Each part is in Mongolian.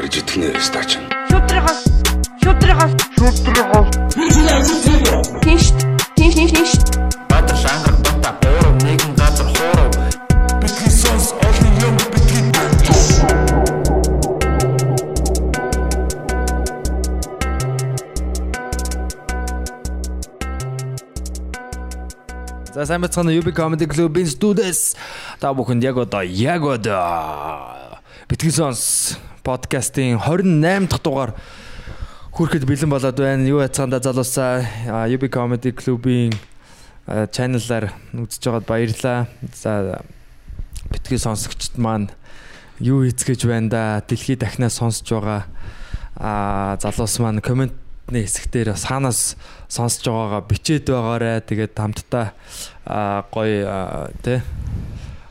барьж итгэнэ стач. Шүтрихос шүтрихос шүтрихос Тинш тинш тинш тинш Баатар шангар бата гурав нэгэн газар хуурав. Бидний сонс олон юм бидний За сайн бацгаана UB Comedy Club-ийн студиэс. Та бүхэнд яг одоо яг одоо Битгий сонс подкастын 28 дахь дугаар хүрэхэд бэлэн болоод байна. Юу яцгаанда залуусаа UB Comedy Club-ийн чаналаар үзэж байгаад баярлаа. За битгий сонсогчд маань юу хийцгэж байна да дэлхий дахнаа сонсож байгаа а залуус маань коммент нэг хэсэгтэр саанаас сонсож байгаагаа бичээд байгаарэ тэгээд хамтдаа гоё тэ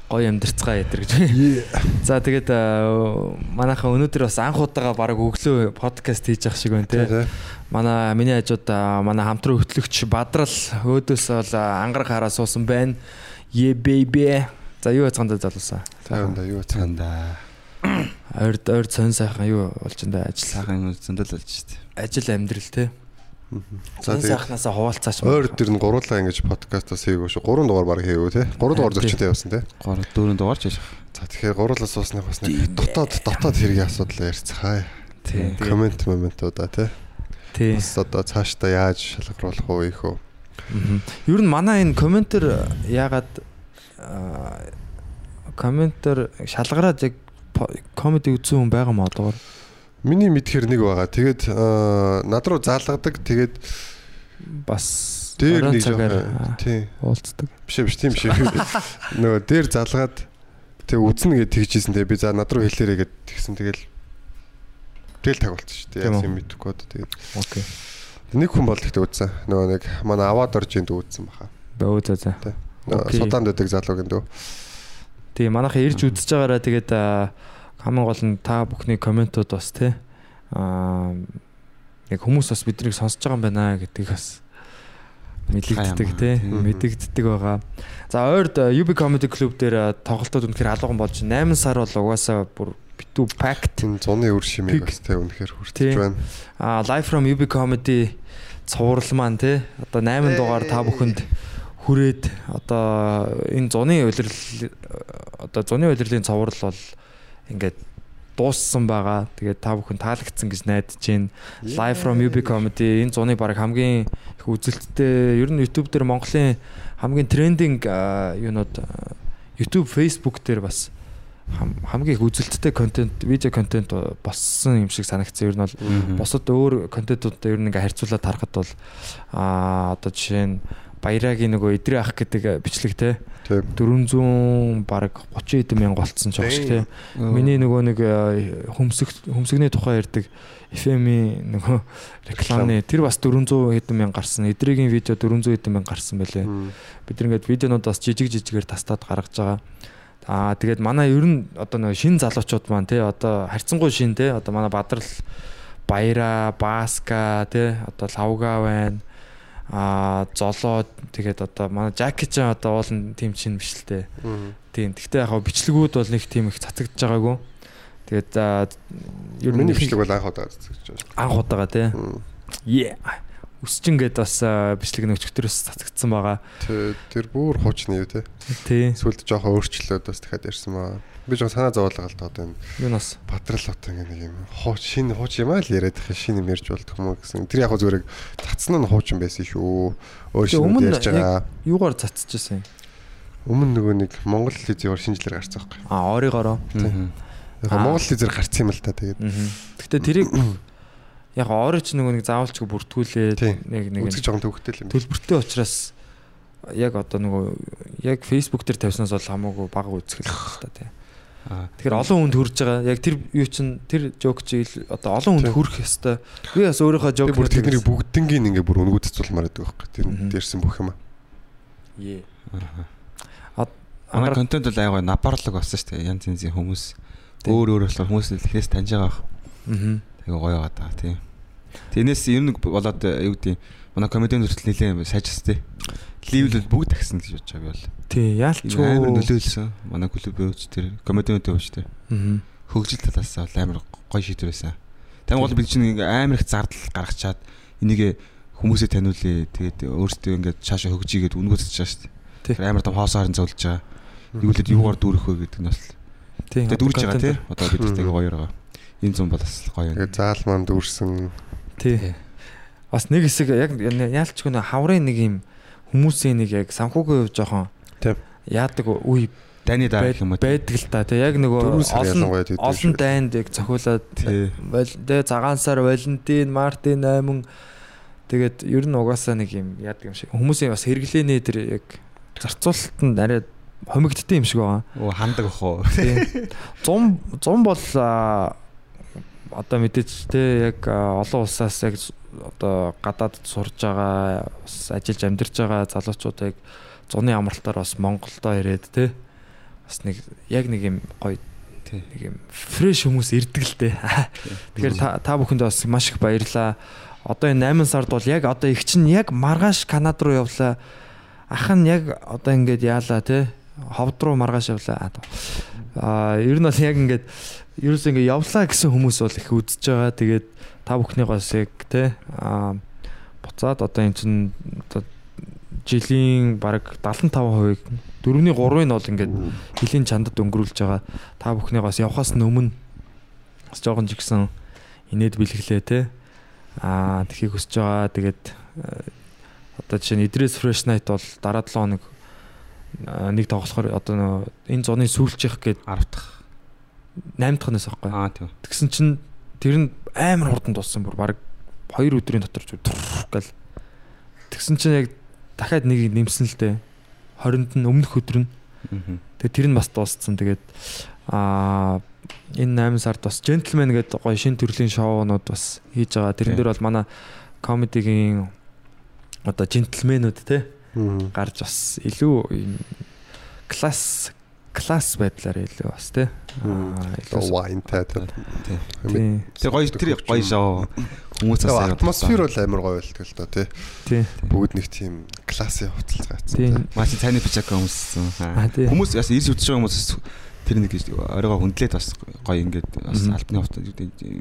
гоё амьдрцгаа ядэр гэж. За тэгээд манайхаа өнөөдөр бас анх удаага баг өглөө подкаст хийж явах шиг байна те. Манай миний хажууд манай хамтран хөтлөгч Бадрал өөдөөс бол ангараг хараа суусан байна. Е бэйбэ. За юу яцгаанда залуусаа. Тайванда юу цаанда. Ойрд ойрд сонь сайхан юу болж энэ ажил Сайхан зөндөл болж штэ. ажил амьдрал те. За тэгээд сайхнасаа хуваалцаач. ойр дээр нь гуруулаа ингэж подкастаас хийгээгүй шүү. 3 дугаар баг хийгээгүй те. 3 дугаар зөрчилтэй явсан те. 3 4 дугаар ч яах. За тэгэхээр гуруулаас суусных бас нэг дотоод дотоод хэргийн асуудал ярьцгаая. Тий. Коммент моментуудаа те. Тий. Бас одоо цаашдаа яаж шалгаруулах уу их үү? Мгм. Ер нь манай энэ комментэр яагаад аа, комментэр шалгараад яг комеди үзсэн хүн байгаа мó одоогор. Миний мэдхээр нэг байгаа. Тэгээд над руу заалгадаг. Тэгээд Бас дээр нэг жоохон тий. уулздаг. Биш биш тийм биш. Нөгөө дээр залгаад тэг үзнэ гэж тэгжсэн. Тэгээ би за над руу хэлээрэй гэд тэгсэн. Тэгэл тэгэл тагуулсан шүү дээ. Үү? юм мэдгүй одоо тэгээд Окей. нэг хүн бол ихтэй үзсэн. Нөгөө нэг манай аваад орж инд үзсэн баха. Бөө. Нөгөө Окей. Судаанд байдаг залууг энэ дөө. Тийм манайхаа ирж үзэж байгаараа тэгээд хамгийн гол нь та бүхний комментууд бас тий аа яг хүмүүс бас биднийг сонсож байгаа юм байна гэдгийг бас мэдэгддэг маа. мэдэгддэг байгаа. За ойрд UB Comedy Club дээр тоглолтууд үнэхээр алган болж 8 сар бол угаасаа бүр битүү Тийм зуны үр шимийг бас тэ үнэхээр хүртэж байна. а live from UB Comedy цуврал маань тий одоо 8 дугаар та бүхэнд хүрээд одоо энэ зуны улирал одоо зуны улирлын цуврал бол ингээд дууссан байгаа. Тэгээд та бүхэн таалагдсан гэж найдаж байна. Live from UB Comedy энэ зуны баг хамгийн их үзэлттэй ер нь YouTube дээр Монголын хамгийн трендинг а, YouTube, Facebook дээр бас хам- хамгийн их үзэлттэй контент, видео контент болсон юм шиг санагдсан. Ер нь бол бусад өөр контентуудтай ер нь ингээ харьцуулаад харахад бол аа одоо жишээ нь Баярагийн нөгөө идрээ ах гэдэг бичлэг те Тийм. 400 баг 30 хэдэн мянга болцсон ч багш те. Миний нөгөө нэг э, хөмсөг хөмсөгний тухай ярьдаг FM-ийн нөгөө рекламны тэр бас 400 хэдэн мянга гарсан. Эдрийн видео 400 хэдэн мянга гарсан байлээ. Бид нэгээд видеонууд бас жижиг жижигээр тастаад гаргаж байгаа. Аа тэгээд манай ер нь одоо нөгөө шин залуучууд маань те одоо харьцангуй шин те одоо манай Бадрал Баяра, Баска те одоо Лавга байна. Аа золоо тэгээд одоо манай Жаки ч одоо уулын тим чин биш л. Мм. Тийм. Гэхдээ яг бичлэгүүд бол нэг тийм их цацагдж байгаагүй. Тэгээд ер нь Миний бичлэг бол анх удаа үзэж байна. анх удаага. Мм. Yeah. Үсчин гээд бас бичлэг нөгчтөрөөс цацагдсан байгаа. Тэ- Тэр бүр хуучны юу те. Тий. Сүлд жоохон өөрчлөлөөд бас дахиад ярьсан маа. Би жоохон санаа зовоолоо гал одоо энэ Юу нас. Бадрал одоо ингэ нэг юм хууч шинэ хууч юм аа л яриад их шинэ юм ярьж болдох юм уу гэсэн. Тэр яг зүгээр цацсан нь хуучин байсан шүү. Өөр шинэ ярьж байгаа. Юугаар цацчихсан юм? Өмнө нөгөө нэг Монгол лизээр шинжлэр гарсан байхгүй. А оригоороо. Яг Аа. Монгол лизээр гарсан юм л та тэгээд. Гэхдээ тэрийг яг орич нөгөө нэг заавалчгүй бүртгүүлээд нэг нэг Үзэж жоохон төвхтэй юм. төлбөртэй учраас яг одоо нөгөө яг Facebook дээр тавьснаас бол хамаагүй бага үзэх л та тий. Аа. Тэгэхээр олон хүнд хүрж байгаа. Яг тэр юу чин тэр жок чи одоо олон хүнд хүрэх ёстой. Би бас өөрийнхөө жок бүр тэдний бүгднгийн ингээ бүр өнгөццүүлмаар байдаг байхгүй. Тэр дээрсэн бүх юм. аа. Е. Манай Ангараг контент бол аягаа напарлаг болсон шүү дээ. Янз янзын хүмүүс өөр өөр болохоор хүмүүс ихнээс таньж байгаа бах. Аа. Тэгээ гоё байгаа даа тийм. Тэрнээс ер нь болоод э, юу гэдэг манай комедиан хүртэл нэлээд сайжирс тээ. Ливл бол бүгд тагсан гэж бодож байгаа би бол. Тий, яалчгүй. амар нөлөөлсөн. Манай клуб өвч тэр комедиануудын өвч тэр. Аа. хөгжил талаас бол амар гоё шийдвэр байсан. Тэгм бол бид чинь амар их зардал гаргачаад энийг хүмүүсээ таниулъя. Тэгээд өөрсдөө ингээ цаашаа хөгжийгээд үнгөөсөж байгаа шүү Тий. дээ. Амар том хоосоо харин зовлож байгаа. Юулээд юугаар дүүрэх вэ гэдэг нь бас тэгээд дүүрж байгаа тий. Одоо бид Мгм. тэгээ гоё байгаа. Энэ зам бол бас гоё. Тэгээ заал маань дүүрсэн. Тий. Бас нэг хэсэг яг яалчгүй нэ хаврын нэг юм хүмүүсийн нэг яг санхүүгийн хувь жоохон яадаг үе Дайны дараа юм уу. байдаг л та. Тэг яг нөгөө олон олон дайнд яг цохиулаад Тий. тэг цагаан сар Валентин, Мартин 8 тэгээд ер нь угаасаа нэг юм яадаг юм шиг хүмүүсийн бас хэрэглэнэ тэр яг зарцуулалтанд арай хомигдтiin юм шиг байгаа. Оо хандаг ах уу. Зум зум бол одоо мэдээж те яг олон улсаас яг одоо гадаадд сурж байгаа бас ажиллаж амьдарч байгаа залуучууд яг зуны амралтаар бас Монголдо ирээд те бас нэг яг нэг юм гоё нэг юм фрэш хүмүүс ирдэг л те. Тэгэхээр та бүхэнд бас маш их баярлаа. Одоо энэ 8 сард бол яг одоо их чинь яг маргааш Канада руу явлаа. Ах нь яг одоо ингээд яалаа те. Ховд руу маргааш явлаа. Аа ер нь бол яг ингээд ерөөс ингээд явлаа гэсэн хүмүүс бол их үдсэж байгаа. Тэгээд та бүхнийг бас яг те аа буцаад одоо эн чин одоо жилийн бараг 75% 4-ний 3-ыг бол ингээд жилийн чандад өнгөрүүлж байгаа. Та бүхнийг бас явхаас өмнө бас жоохон ч ихсэн инээд бэлгэлээ те. Аа тхийг өсөж байгаа. Тэгээд одоо жишээ нь Idris Fresh Night бол дараа 7 хоног нэг тоглохоор одоо энэ зуны сүүлчих гээд 10 дахь. 8 дахь нас аахгүй. Аа тийм. Тэгсэн чинь тэр нь амар хурдан дууссан бүр баг 2 өдрийн дотор ч турх гал. Тэгсэн чинь яг дахиад нэг нэмсэн л дээ. 20-нд нь өмнөх өдөр нь. Тэгээ тэр нь бас дууссан. Тэгээд аа энэ 8 сард бас Gentleman гэдэг гоё шин төрлийн шоунууд бас хийж байгаа. Тэрэн дээр бол манай комедигийн одоо Gentleman-ууд те гарч бас илүү юм класс байдлаар илүү бас Одоо илүү wine таатай. тийм Тэр гоё тэр гоё шоу. Хүмүүс бас Тэгээ атмосфер бол амар гоё болтго л доо тий. тийм Бүгд нэг тийм классын хувцалцгаацсан. тийм Маш цайны. Аа, тий. Хүмүүс бас ирж үзэж байгаа хүмүүс тэр нэг оройгоо хүндлээд бас гоё ингээд бас альбны хувцас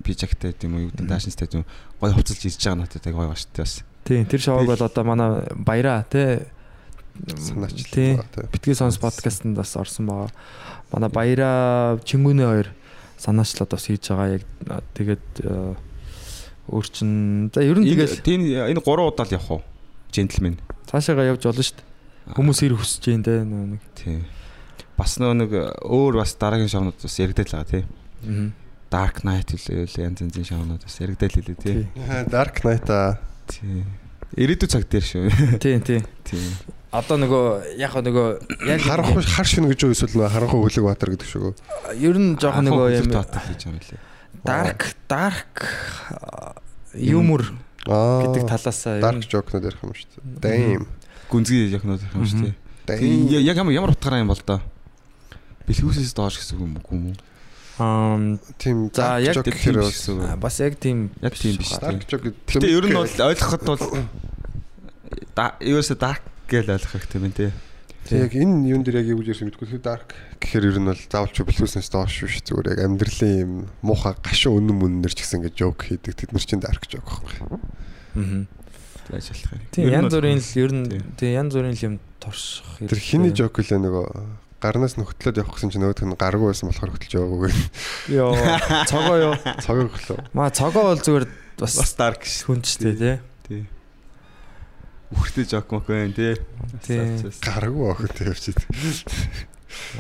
пижактай тийм үү юу гэдэг даашинстай тийм гоё хувцалж ирж байгаа надад гоё ба штэ бас. тийм тэр шоуг бол одоо манай баяраа те тий. битгий сонс подкастт бас орсон байгаа. Манай баяраа Чингүнэ хоёр санаачлаад бас хийж байгаа яг тэгээд өөр чин за ер нь Энэ тэгэл тийм энэ 3 удаа л явах уу? Джентльмен. цаашаагаа явж болно шүү дээ. Хүмүүс ир хүсэж дээ те нэг. Тийм. Бас нөө нэг өөр бас дараагийн шоунууд бас яригдал байгаа тий. Мгм. Dark Knight үлээл янз янзын шоунууд бас яригдал хэлээ тий. Dark Knight аа Тий. Ирээдүйн цаг дээр шүү. Тийм тийм. Тий. Одоо нөгөө яг хаа нөгөө яг харанхуй хар шин гэж юу эсвэл нөгөө харанхуй хөлөг баатар гэдэг шүү. ер нь жоохон нөгөө юм юм dark dark юмор Аа. гэдэг талаасаа ер dark joke-нууд ярих юм шүү. Damn. Гүнзгий яхнууд юм шүү. Damn. Яг ямар ямар утгаараа юм бол доо. Бэлгүүсээс доош гэсэн үг юм уу? аа Тийм За, яг а, бас яг тийм Яг тийм биш. dark joke гэдэг. Гэтэ ер нь бол ойлгоход бол ерөөсө dark гэж ойлгох хэрэгтэй байна тий. Тийм яг энэ юун дээр яг юу гэж ярьсан мэдгүй л dark гэхээр ер нь бол заавал ч бэлгүүснээс доош биш зүгээр яг амьдралын юм муухай гашуун үнэн мөннөр ч гэсэн гэж joke хийдэг. Тэд нар чинь dark joke байхгүй. мгм. Яаж ялах юм. тийм янз бүрийн л ер нь Тийм. янз бүрийн л юм торших Тэр хиний joke лээ нөгөө гарнаас нөхтлөөд явах гэсэн чинь нөгөөх нь гаргүй байсан болохоор хөтлж яваагүй. ёо цогоо ёо Цогог өглөө. маа цогоо бол зүгээр бас dark шүү. хүнчтэй тий Тий. Үхртэй жок мок байна тий. Гаргүй охин тавьчихэд.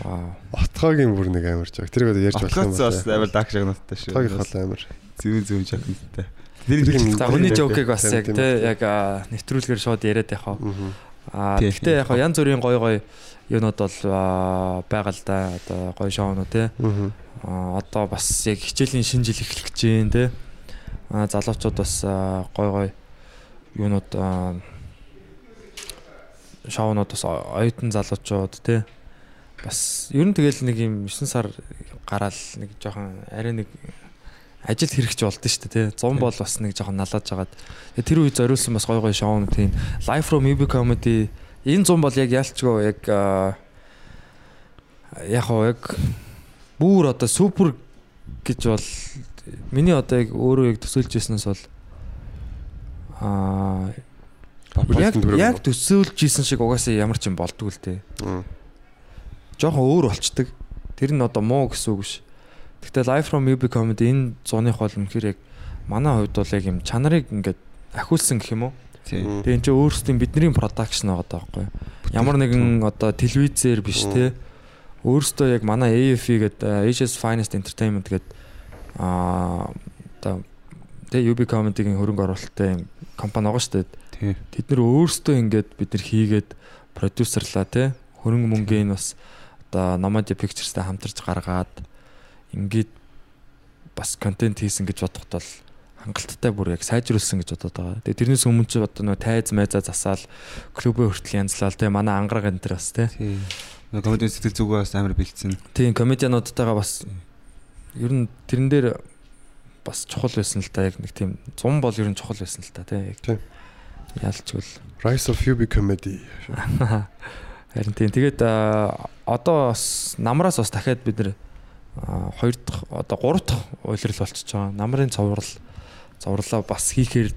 вау Отгоогийн бүр нэг амар joke. Тэрийг одоо ярьж болох юм байна. амар dark жагнуудтай шүү. Отгоогийнх бол амар. зүүн зүүн жагнуудтай. Тэр за хүний жокийг бас яг тий яг нэвтрүүлгээр шууд яриад яхаа Мгм. а Тийм. гэхдээ яг янз бүрийн гой гой юунууд бол байгаа л да одоо гой шоунууд а одоо бас яг хичээлийн шинэ жил эхлэх гэж байна тий а залуучууд бас гой юунууд а, шоунууд бас оюутан залуучууд тий бас ер нь тэгэл нэг юм 9 сар гараал нэг жоохон арай нэг ажил хэрэгч болдсон шүү дээ тий. Зун бол бас нэг жоохон налаад жагаад. Тэр үед зориулсан бас гой гой шоунууд тийм Live from UB comedy энэ зун бол яг ялчгүй яг яг хоо яг бүр одоо супер гэж бол миний одоо яг өөрөө яг төсөөлж ирснээс бол аа яг яг төсөөлж исэн шиг угаасаа ямар ч юм болдгүй л дээ. Жохон өөр болчдөг. Тэр нь одоо муу гэсэн үг биш. Гэхдээ Live from UB comedy энэ зуных бол үнэхээр яг манай хувьд бол яг юм чанарыг ингээд ахиулсан гэх юм уу? Тэгээ энэ чинь өөрсдийн бидний продакшн байгаа даахгүй. Ямар нэгэн одоо телевизээр биш те. Өөрөөсөө яг манай AFE гэдэг Asia's Finest Entertainment гэдэг аа одоо тэгээ UB comedy-гийн хөрөнгө оруулалттай компани байгаа шүү дээ. Тийм. Тэд нэр өөрсдөө ингээд бид нар хийгээд продюсерлаа те. Хөрөнгө мөнгөний бас одоо Nomad Pictures-тай хамтарч гаргаад ингээд бас контент хийсэн гэж бодоход бол хангалттай бүр яг сайжруулсан гэж бодоод байгаа. Тэгээ тэрнээс өмнө ч одоо нөө тайз майзаа засаал клубээ хүртэл янзлал тэгээ манай ангараг энэ төр бас те. Нэг комедийн сэтгэл зүгөө бас амар бэлдсэн. Тийм комедиануудтайгаа бас ер нь тэрэн дээр бас чухал байсан л да яг нэг тийм зум бол ер нь чухал байсан л да те. Тийм. Ялчгүй л. Rise of UB comedy. Харин тийм тэгээд одоо бас намраас бас дахиад бид нэр хоёр дахь одоо гурав дахь уйлрал болчихж байгаа. Намрын цоврал зурлаа бас хийхээр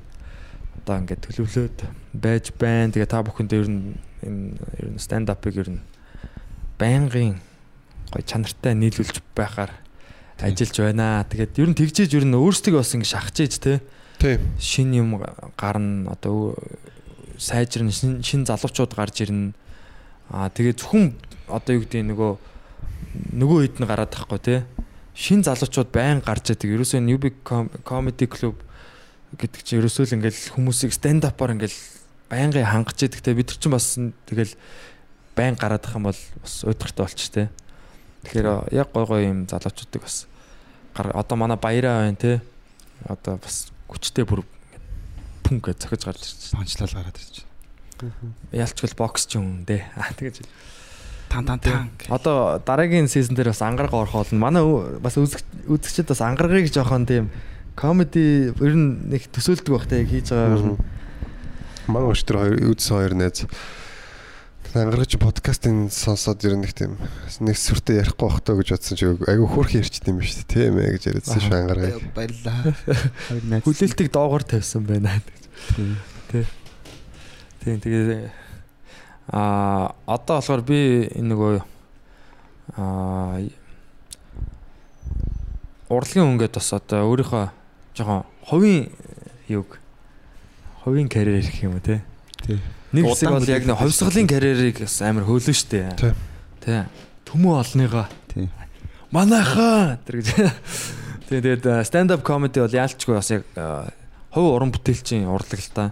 одоо ингээд төлөвлөөд байж байна. Тэгээ та бүхэндээ ер нь энэ ер нь stand up-ыг ер нь байнгын гоё чанартай нийлүүлж байхаар ажиллаж байна. Тэгээд ер нь тэгжээж ер нь өөрсдөө бас ингэ шахажээж те Тийм. шин юм гарна одоо сайжрна шин шин залуучууд гарч ирнэ. Аа тэгээд зөвхөн одоо юу гэдэг нөгөө нөгөө хэд нь гараад тахгүй те шин залуучууд байн гарч яадаг. Ерөөсөө Newbie Comedy Club гэдэг чинь ерөөсөө л ингээл хүмүүсийг stand up-аар ингээл байнгын хангаж яадаг те бид нар чинь бас тэгэл байн гараад ах юм бол бас уйдгартай болчих те. Тэгэхээр яг гой гой юм залуучуудыг бас одоо манай баяраа байна те. Одоо бас хүчтэй бүр пүн гэж зохиж гарч байна. Панчлал гараад ирж. Ялчгүй бокс ч юм дээ. Аа тэгэж Тан тан тан. Одоо дараагийн сизон дээр бас ангараг орох болно. Манай бас үзэг үзэгчид бас ангарагыг жоохон тийм комеди ер нь нэг төсөөлдөг байхтай яг хийж байгаагаар нь Манай өчтөр хоёр үзсэн хоёр найз ангарч подкастын сонсоод ер нь нэг тийм нэг сүртэй ярихгүй байх тоо гэж бодсон чи айгүй хөөрхөн ярьчт юм биш тийм ээ гэж яриадсан шүү ангараг. Баярлаа. Хүлээлтийг доогоор тавьсан байна. Тийм. Тийм тэгээ а одоо болохоор би энэ нөгөө а урлагийн өнгөд бас одоо өөрийнхөө жоохон хувийн юг хувийн карьер гэх юм уу те. Тий. Нэг хэсэг бол яг нэг хувьсгалын карьерийг бас амар хөөлөн штэ. Тий. Тий. Төмөө олныгаа Тий. манайхаа тэр гэж. Тэгээд stand up comedy бол яалчгүй бас яг а, хувь уран бүтээлчийн урлаг л та.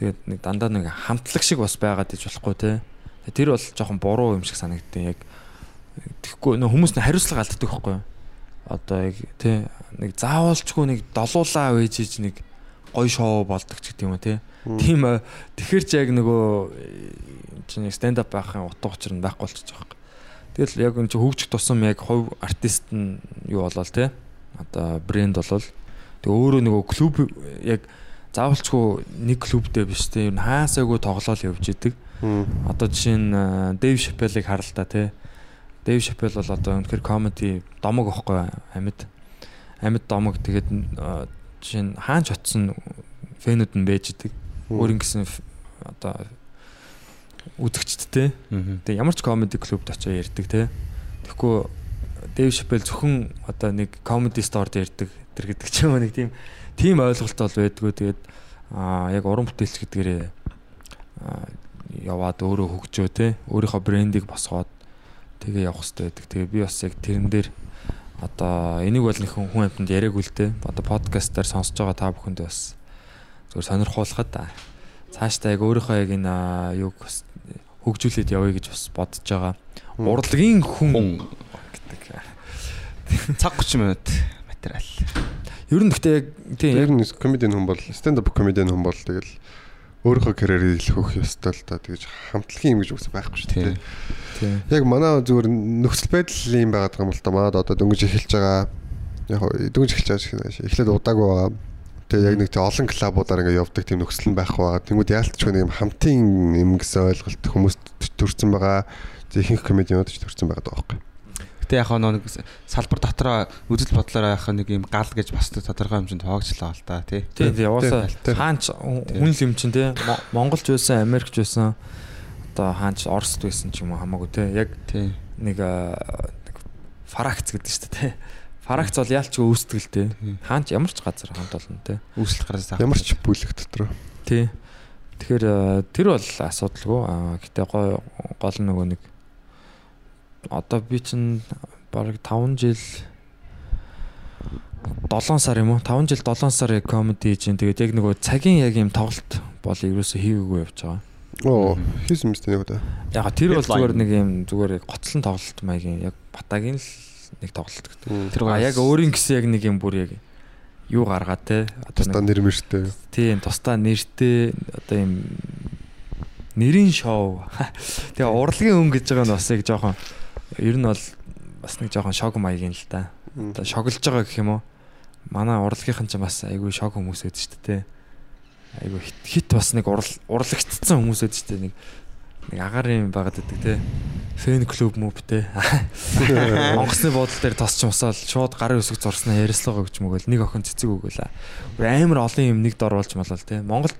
Тэгээд нэг дандаа нэг хамтлаг шиг бас байгаад иж болохгүй те. Тэр бол жоохон буруу юм шиг санагдтыг яг тэгэхгүй нөө хүмүүс нь хариуцлага алддаг байхгүй юу? Одоо яг те нэг заавалчгүй нэг долуулаа вэж иж нэг гой шоу болдог ч гэдэг юм уу те. Тийм тэгэхэр ч яг нөгөө чинь stand up байхын утга учир нь байхгүй болчихж байгаа юм. Тэгэл яг энэ чинь хөгжих тусам яг хувь артист нь юу болол те одоо брэнд болол тэг өөрөө нөгөө клуб яг заавалчгүй нэг клубтэй биш те ер нь хаасаагүй тоглоал явж идэг. Одоо жишээ нь Дэйв Шапелыг харал та те. Дэйв Шапел бол одоо үнэхээр комеди домог ихгүй амьд амьд домог тэгээд жишээ нь хаанч очсон фэнүүд нь байж идэг. Өөр ингэсэн одоо үзэгчдтэй. Тэгээ ямар ч комеди клубд очиж ярьдаг те. Тэгэхгүй Дэв Шапел зөвхөн одоо нэг комеди сторд ярьдаг тэр гэдэг ч юм уу нэг тийм тийм ойлголт бол байдгүй. Тэгээд аа яг уран бүтээлч гэдгээрээ аа яваад өөрөө хөгжөө те. Өөрийнхөө брендийг босгоод тэгээ явах хэрэгтэй байдаг. Тэгээ би бас яг тэрэн дээр одоо энийг бол нэг хүн амьтанд яриаггүй л те. Одоо подкастаар сонсож байгаа та бүхэнд бас зөв сонирхуулахад цаашдаа яг өөрийнхөө яг энэ юг хөгжүүлээд явъя гэж бас бодож байгаа. Урлагийн хүн гэдэг. Цаг 30 минут материал. Ер нь гэхдээ яг тийм яг нэг комедиан хүн бол stand up комедиан хүн бол тэгэл өөрийнхөө карьерийг л хөөх ёстой л та тэгэж хамтлагийн юм гэж үгс байхгүй шүү дээ. тийм. Яг манай зүгээр нөхцөл байдал юм байгаад байгаа юм л та манад одоо дөнгөж эхэлж байгаа. Яг дөнгөж эхэлж байгаа шиг эхлээд удаагүй байгаа. Тэгээ яг нэг тийм олон клубуудаар ингээд явдаг тийм нөхцөл нь байхгүй байгаа. Тэнгүүд яалтчгүй нэг юм хамтын юм гэсэн ойлголт хүмүүст төрсэн байгаа. Ихэнх комедианууд ч төрсэн байгаа даа байхгүй. Гэтэ яг нэг салбар дотроо үзэл бодлоор яг нэг юм гал гэж бас тодорхой хэмжээнд тоогчлаа л та тий. Тийм тийм яваасаа хаач хүн л юм чинь те Мо- Монголч байсан, Америкч байсан одоо хаач Оросд байсан ч юм уу хамаагүй те яг Тий. нэг нэг фаракц гэдэг шүү дээ те. Фаракц бол яалч үүсдэг л те. Хаач ямар ч газар хамт олон те. Үүсэлт гараас заах. Ямар ч бүлэг дотор. Тий. Тэгэхээр аа, тэр бол асуудалгүй. Аа, Гэтэ гой гол нь нөгөө нэг одоо би чинь бараг 5 жил 7 сар юм уу? 5 жил 7 сар яг комеди хийж чинь тэгээд яг нөгөө цагийн яг юм тоглолт бол ерөөсөө хийгээгүй явж байгаа. Оо, хийсэн мэт нэг удаа. Яг тэр бол зүгээр нэг юм зүгээр яг гоцлон тоглолт маягийн яг батагийн л нэг тоглолт гэдэг. Тэр А яг өөрийн гэсэн яг нэг юм бүр яг юу гаргаа те. Тастаа нэг нэр мэртэй. тийм тусдаа нэртэй одоо юм нэрийн шоу. Тэгээ урлагийн өнгө гэж байгаа нь бас яг жоохон ер нь бол бас нэг жоохон шок маягийн л да. Одоо шоглож байгаа гэх юм уу? Манай урлагийнхан ч бас айгүй шок хүмүүс байдаг шүү дээ. Айгүй хит, хит бас нэг урал урлагцсан хүмүүс байдаг шүү дээ. Нэг нэг агарын байгаад байдаг те. Фэн клуб мөв те. Онгоцны буудлын дээр тосч мосаал шууд гарын үсэг зурснаа ярьслага гэж мөгөөл нэг охин цэцэг өгөөл. Амар олон юм нэг дор болж малал те. Монголд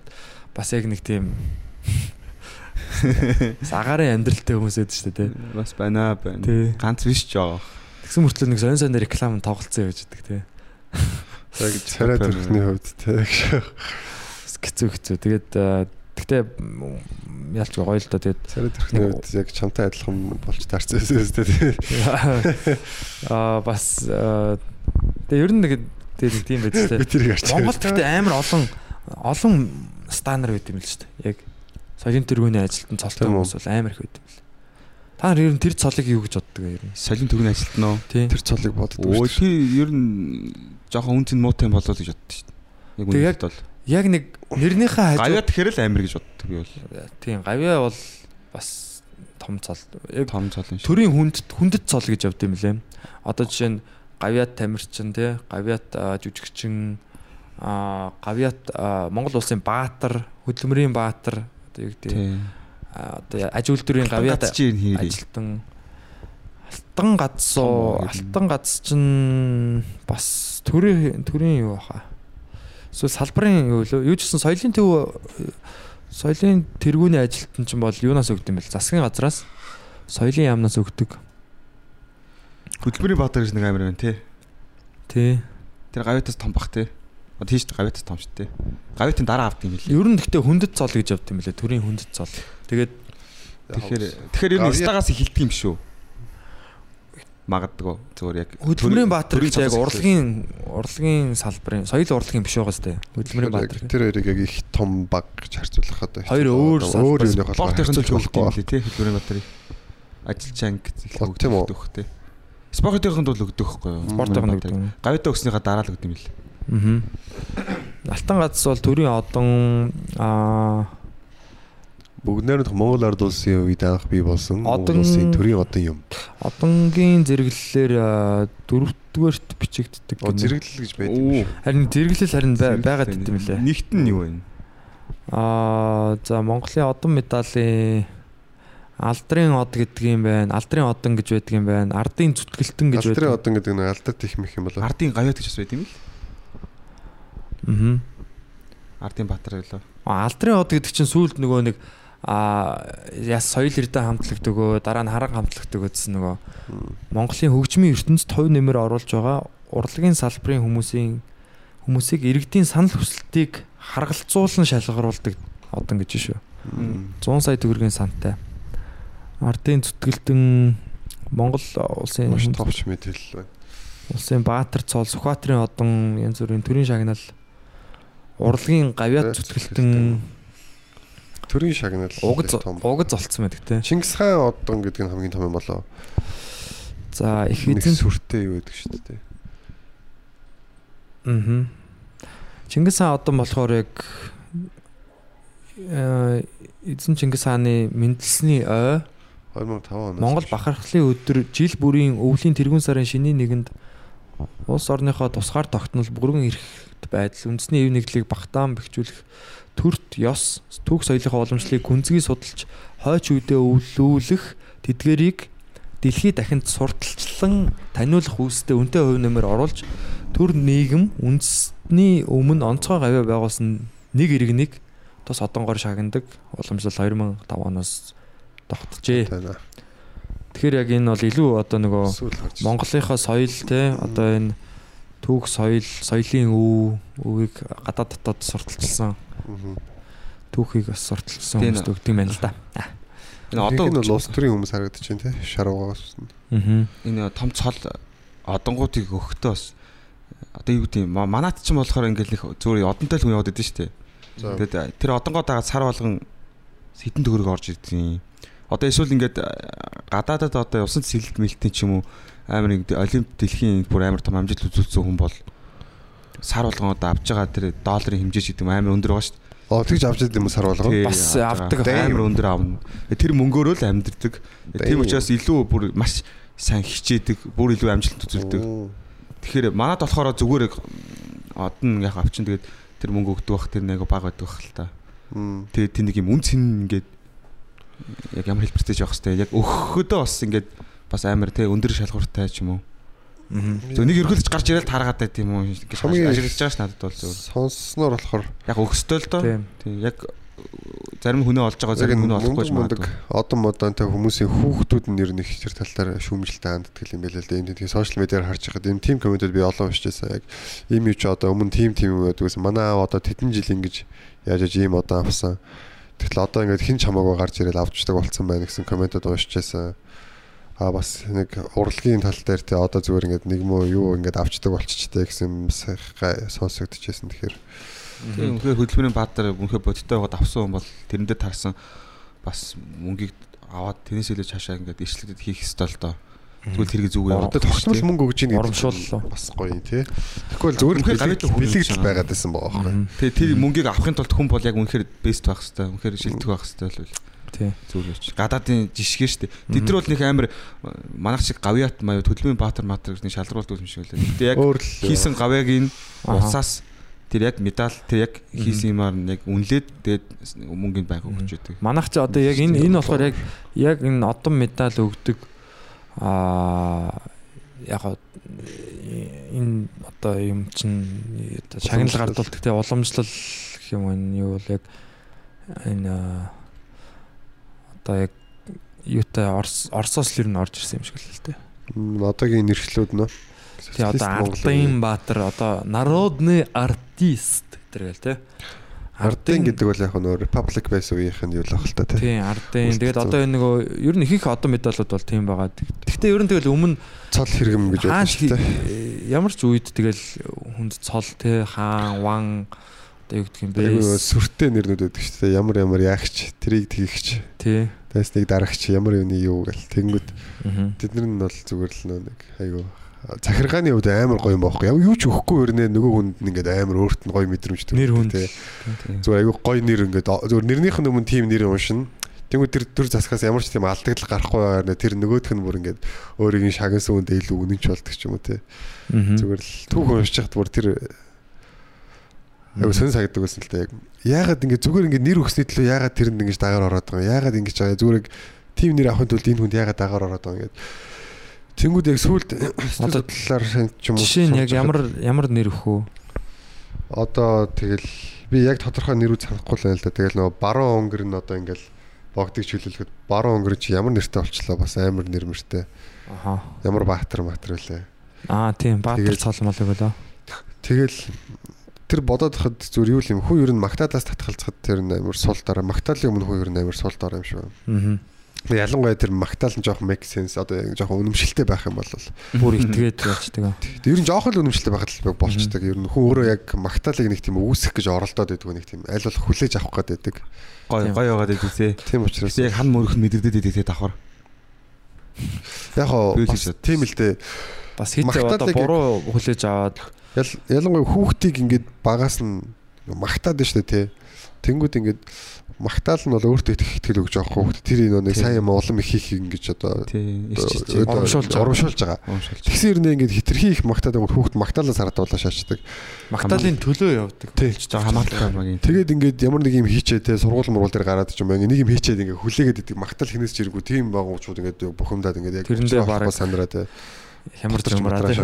бас яг нэг тийм агарын амьдралтай хүмүүс байдаг шүү дээ те. бас байна байна. Ганц биш ч жоо. Тэгсэн мөртлөө нэг сонь сонь реклам тоглолцсон явж байдаг те. Яг царай төрхний хувьд тэг. Хэцүү хэцүү. Тэгээд тэгтээ ялч гоё л доо тэгээд Царай төрхний хувьд яг чамтай адилхан болж таарсан тест. аа бас аа, тэгээ ер нь нэг тэгээд тийм байдаг Би те. тэрийг арч. Монголд гэхдээ амар олон олон стандар байт юм л шүү дээ. Яг соёлын тэргүүний ажилтан цолтой хүмүүс бол амар их байт юм л. Та нар ер нь тэр цолыг юу гэж боддог вэ ер нь? Солин уу? Тий. Тэр цолыг боддог. Өө тий ер нь жоохон үнцэн муутай болоо гэж боддоо шүү дээ. Яг- үнэхээр бол Яг нэг нэрнийхээ хажуу гавья тэгэхээр л амир гэж боддог би бол. тийм гавья бол бас том цол. Яг Том цолын шүү. төрийн хүндэт хүндэт цол гэж явд юм лээ. Одоо жишээ нь гавьяат тамирчин тий, гавьяат аа, жүжигчин аа гавьяат аа, Монгол улсын баатар, хөдөлмөрийн баатар одоо юу гэдэг одоо аж үйлдвэрийн хийрээ. ажилтан алтан гадсуу алтан гадс чинь бас төрийн төрийн юу баха. Эсвэл салбарын юу лөө юу ч гэсэн соёлын төв соёлын тэргүүний ажилтан чинь бол юунаас өгд юм бэл засгийн газраас соёлын яамнаас өгдөг. Хөдөлмөрийн баатар гэж нэг амир байна тий. Тий. Тэр гавьятаас том бах тий. Одоо тийш гавьятаас том шүү дээ. Гавьятын дараа авдаг юм билээ. Ер нь гэхдээ хүндэт цол гэж явд юм бэлээ. Төрийн хүндэт цол. Тэгээд Тэгэхээр тэгэхээр ер нь стагаас эхэлдэг юм шүү. Магадгүй зүгээр яг хөдөлмөрийн баатар гэж яг урлагийн урлагийн салбарын соёл урлагийн биш байгаас тээ. Хөдөлмөрийн баатар. Тэр хоёрыг яг их том баг гэж харьцуулах одоо. Хоёр өөр өөр юм техник харьцуулж хөлтэй юм болохгүй. лээ тий хөдөлмөрийн баатарыг. Оо, тийм үү? өгдөг тий. Спорт техникт бол өгдөг хгүй юу? Спортын Хөдөлмөрийн гэдэг. баатарыг. Гавьятаа өгснийхаа дараа л өгд юм лээ. Аа. Алтан гац бол төрийн одон аа Бүгднээр нь Монгол ард улсын үед анх бий болсон Монгол улсын төрийн одон юм. одонгийн зэрэглэлээр дөрөвдүгээрт бичигддэг. Зэрэглэл гэж байдаг юм шиг. Харин зэрэглэл харин бай- байгаад байт юм лээ. Нэгт нь юу вэ? Аа за Монголын одон медалийн алдрын од гэдэг юм байна. Алдрын одон гэж байдаг юм байна. Ардын зүтгэлтэн гэж Алдрын байдаг. одон гэдэг нь алдар техник юм болоо. Ардын гавьят гэж бас байд юм л. Аа. Ардын баатар байлаа. Алдрын од гэдэг чинь сүүлд нөгөө нэг а яс соёл эрдэ хамтлагдаг өө дараа нь харан хамтлагдаг гэсэн нөгөө Монголын хөгжмийн ертөнцид хувь нэмэр оруулж байгаа урлагийн салбарын хүмүүсийн хүмүүсийг иргэдийн санал хүсэлтийг харгалзуулан шалгаруулдаг одон гэж шүү. 100 сая төгрөгийн сантай. Ардын зүтгэлтэн Монгол улсын Маш товч мэдээлэл байна. улсын Баатар цол Сүхбаатарын одон янз бүрийн төрийн шагнал урлагийн Гавьяат зүтгэлтэн Төрийн шагнал угаз том. угаз олцсон байдаг те. Чингис хаан одон гэдэг нь хамгийн том юм болоо. За их эзэн сүртэй юу гэдэг шүү дээ. Аа. Чингис хаан одон болохоор яг э, эзэн Чингис хааны мэндэлсний ой 2005 оноос. Монгол бахархлын өдөр жил бүрийн өвлийн тэргүүн сарын шиний нэгэнд улс орныхоо тусгаар тогтнол бүрэн эрхт байдал үндэсний эв нэглийг багтаан бэхжүүлэх төрт ёс түүх соёлын уламжлалыг гүнзгий судалж хойч үедээ өвлүүлэх тэдгэрийг дэлхий дахинд сурталчлан таниулах үүстэй үнэтэй хувь нэмэр оруулж төр нийгэм үндэсний өмнө онцгой гавья байгуулсан нэг иргэнийг тус одонгоор шагнадаг уламжлал 2005 оноос тогтжээ. Тэгэхээр яг энэ бол илүү одоо нөгөө. Монголынхаа соёл те одоо энэ түүх соёл, соёлын өв, өвийг гадаад дотоод сурталчилсан түүхийг бас сурталчилсан хүмүүс өгдөг юм байна л да. Энэ Одоо бол улс төрийн хүмүүс харагдаж байна те. Шаруугаас. Аа. энэ том цол одонгуудыг өгөхдөө бас одоо юу гэдэг юм ма- манайд ч юм болохоор ингээл нэг зүгээр одонтой л хүн яваад идэв штэ. За. Тэгээд тэр одонгоо дагаад сар болгон хитэн төгрөг орж ирдیں۔ Одоо эсвэл ингээд гадаадад одоо усан сэлэлт мэлтийн ч юм уу амар ингээд олимп дэлхийн бүр амар том амжилт үзүүлсэн хүн бол сар болгон одоо авж байгаа тэр долларын хэмжээ шиг юм амар өндөр байгаа штэ. Оо тэгж авч идэв юм сар болгоо. Бас авдаг. байгаа. амар өндөр авна. Тэр мөнгөөрөө л амьдрдаг. Тийм учраас илүү бүр маш сайн хичээдэг, бүр илүү амжилт үзүүлдэг. Тэгэхээр манад болохоор зүгээр одон яг авчин тэгээд тэр мөнгө өгдөг бах тэр нэг баг байдаг бах л та. Тэгээд тэр нэг юм үн цэн ингээд яг ямар хэлбэртэй ч явах хэвээр яг өгөхөдөө бас ингээд бас амар те өндөр шалгууртай ч юм уу. Зөв нэг ерхэлж гарч ирэл тааргаад байт юм уу гэж ажиглаж байгаа ш надад бол зөв. Сонсноор болохоор Яг өгсдөө л доо. Тийм яг зарим хүнээ олж байгаа зарим хүнээ олохгүй ч магадгүй. одон модонтой хүмүүсийн хүүхдүүд нь ер нь их тэр тал дээр шүүмжлэлтэй ханддаг юм байл л да. Энд тийм сошиал медиаар харж байхад энэ тим комментүүд би олон уншижсэн. Яг ийм юу ч одоо өмнө тим тим юм байдгүйсэн. Манай аав одоо тэдэн жил ингэж яаж яаж ийм одоо авсан. Тэгтэл одоо ингээд хин ч хамаагүй гарч ирэл авчдаг болцсон байна гэсэн комментод уншижсэн. А бас нэг урлагийн тал дээр те одоо зүгээр ингээд нэг мөө юу ингээд авчдаг болчихжтэй гэсэн сонсогдчихсэн. Тэгэхээр Тийм үнхээр хөдөлмөрийн баатар үнхээр бодиттой байгаад авсан хүн бол тэрэндээ тарсан бас мөнгийг аваад тэрнээс илүү цаашаа ингээд ирчлэгдэд хийх ёстой л доо. Тэгвэл тэрийг зүгээр одоо тогтмол мөнгө өгж ийн Урамшууллаа. бас гоё тий. Тэгэхгүй л зүгээр Үнэхээр бэлэг гавьяатай хүн бэлэг гэж л байгаа. байгаад байсан байгаа байхгүй. Тэгээ тэр мөнгийг авахын тулд хүн бол яг үнэхээр бест байх хэвээр үнэхээр шилдэг байх хэвээр л Тий. зүгээр ч. Гадаадын жишгээ штэ. Тэд нар бол нэг амар манайх шиг гавьяат маяг хөдөлмөрийн баатар матар гэж нэг шалгаруулт юм шиг байлаа. Гэтэ яг хийсэн гавьяаг Аха. усаас тэр яг медаль тэр яг хийсэн юмар яг үнлээд тэгээд мөнгөнд байг өгч өгдөг. Манайх ч одоо яг энэ энэ болохоор яг яг энэ одон медаль өгдөг аа яг энэ одоо юм чин одоо шагнал гардуулдаг те уламжлал гэх юм энэ юу бол яг энэ одоо яг юутай Орос Оросоос л ер нь орж ирсэн юм шиг л л те. М, одоогийн нэршлүүд нөө. Тий одоо Ардын Баатар одоо народный артист гэдэг л те. Ардын гэдэг бол яг нөө Republic байсан үеийнх нь юу л ах л та тий. Тийм ардын. Тэгээд одоо энэ нөгөө ер нь их их одоо медалууд бол тийм байгаа. Гэхдээ ер нь тэгэл өмнө Цол хэрэгм гэж бодсон шүү дээ. ямар ч үед тэгэл хүнд цол те хаан ван одоо юу гэдэг юм бэ? Айгу сүртэй нэрнүүд байдаг шүү дээ. Ямар ямар яагч, трийг тгийгч, Тий. тас нэг дарагч, ямар юуны юу гэл тэнгүүд Аа. тэднэр нь бол зүгээр л нөө нэг айгу захиргааны хувьд амар гоё юм баахгүй. Юу ч өгөхгүй өрнөө нөгөө хүнд ингээд амар өөрт нь гоё мэдрэмж хүнд. тий. Зүгээр айгу гоё нэр ингээд зүгээр нэрнийх нь өмнө тим нэр уншина. Тэнгүүд тэр төр засгаас ямар ч тийм алдагдал гарахгүй байгаа нэ тэр нөгөөх нь бүр ингээд өөрийн шагнасан үндэ илүү үнэнч болдог ч юм уу тий. Зүгээр л түүх уншиж хахад бүр тэр айгу сэн сагддаг байсан л да. Яагаад ингээд зүгээр ингээд нэр өгсөний төлөө яагаад тэрэнд ингэж дагаар ороод байгаа юм? Яагаад ингэж байгаа зүгээр тим нэр авахын тулд энэ хүнд яагаад дагаар ороод байгаа юм ингээд. Тэнгүүд яг сүулт талаар ч юм уу. Жишээ нь яг ямар ямар нэр өх үү? одоо тэгэл би яг тодорхой нэрүүд санахгүй л байна л да. Тэгэл нөгөө баруун өнгөр нь одоо ингээл богдыг чөлөөлөхөд баруун өнгөр чи ямар нэртэй болчлоо бас амар нэр мэртэй. Аха. Ямар баатар матар үлээ. Аа тийм Баатар цол мол болоо. Тэгэл тэр бодоод хахад зүгээр юу л юм хүн ер нь магтаалаас татгалзахад тэр нь амар сул дараа магтаалын өмнө хүн ер нь амар сул дараа юм шүү. Аа. Ялангуяа тэр магтаал нь жоохон make sense одоо жоохон үнэмшилтэй байх юм бол Бүр итгээд болчдөг. ер нь жоохон л үнэмшилтэй байхад л болчдаг. Ер нь хүн өөрөө яг магтаалыг нэг тийм үүсэх гэж оролдоод байдаг нэг тийм аль болох хүлээж авах гээд байдаг. Гой гой байгаад идэв те. Тийм учраас Яг хан мөрөх мэдэрдээд идэв те давхар. яг хэлээд. тийм л дээ. Бас хит одоо буруу хүлээж аваад ялангуяа хүүхдийг ингээд багаас нь магтаад нь штэ тий. Тэнгүүд ингээд магтаал нь бол өөртөө их итгэл өгж байгаа хөөе. Тэр энэ нэг сайн юм улам их хийх ингэж одоо Урамшуулж байгаа. урамшуулж байгаа. Тэгсэн хэрнээ ингээд хитрхи их магтаад байгаа хүүхд магтаалаас хараадуулаа шаачдаг. Магтаалын төлөө явдаг. Тий. За хамаатан багийн. Тэгээд ингээд ямар нэг юм хийчээ те сургууль мургуул дээр гараад ч юм байна. Нэг юм хийчээд ингээд хүлээгээд идэг магтаал хинээс ч иргүү тийм байгуучууд ингээд бухимдаад ингээд яг Тэрэндээ бараг- сандраа те. Хямар Хурдарч зумраад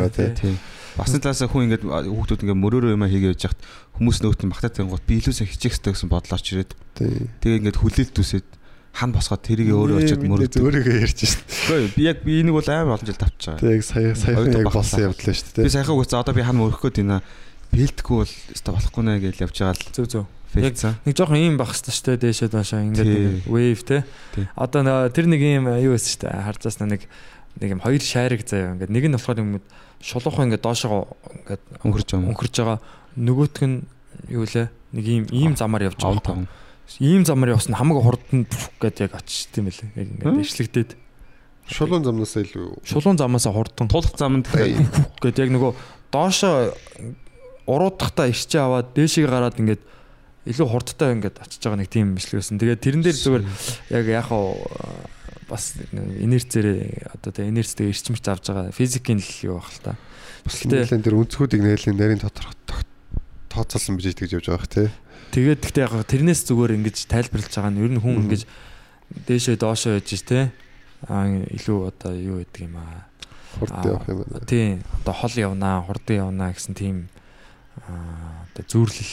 Басны талаас хүн ингээд хүүхдүүд ингээд мөрөөрөө юм хийгээд яж хат хүмүүс нөөт нь магтаад байгаа гот би илүүсээ хичих хэрэгтэй гэсэн бодлооч ирээд Тий. тэгээ ингээд хүлээлт үсээд хан босгоод тэрийг өөрөө очиод мөрөд. өөрийгөө ярьж шít. Гэхдээ би яг би энийг бол амар олон жил тавьж байгаа. Тэг яг сая саяхан яг болсон явдлаа шүү Би дээ. саяхан үгүйс одоо би хан мөрөх гээд байна. Бэлдэхгүй бол өстой болохгүй нэ гэж явж байгаа л Зөв зөв. фейкцаа. Нэг жоохон ийм хэрэгтэй шүү дээ дээшээ доошоо ингээд wave те. Одоо тэр нэг ийм юу дээ. Харж заснаа нэг нэг юм хоёр шаариг заяа ингээд нэг нь болохоор юм шулуухан ингээд доошоо ингээд Өнгөрч байгаа юм. өнгөрч байгаа. Нөгөөх нь юу лээ? Нэг ийм ийм замаар явж байгаа. Ийм замаар явсан хамаг хурдан гэд яг очиж тийм байлээ. Яг ингээд дэвшлэгдээд Шулуун замнаас илүү шулуун замаасаа хурдан тулах замд гэд яг нөгөө доошоо уруудахтаа ирчээ аваад дээшээ гараад ингээд илүү хурдтай ингээд очиж байгаа нэг тийм бичлэг байсан. Тэгээд тэрэн дээр зүгээр яг яг хаа бас инерцээр одоо тэ инерцтэй эрчимч авж байгаа физикийн л юу байх л та. Гэхдээ нэлээд тэр өнцгүүдийг нэлээд нарийн тодорхой тооцоолсон бижиж гэж явж байгаа хэ тий. тэгээд гэхдээ яг тэрнээс зүгээр ингэж тайлбарлаж байгаа нь ер нь хүн ингэж дээшээ доошоо яж ш тэ аа илүү одоо юу гэдэг юм аа Хурд явах юм байна. Тийм одоо хол явнаа, хурдан явнаа гэсэн тийм аа одоо зүүрлэл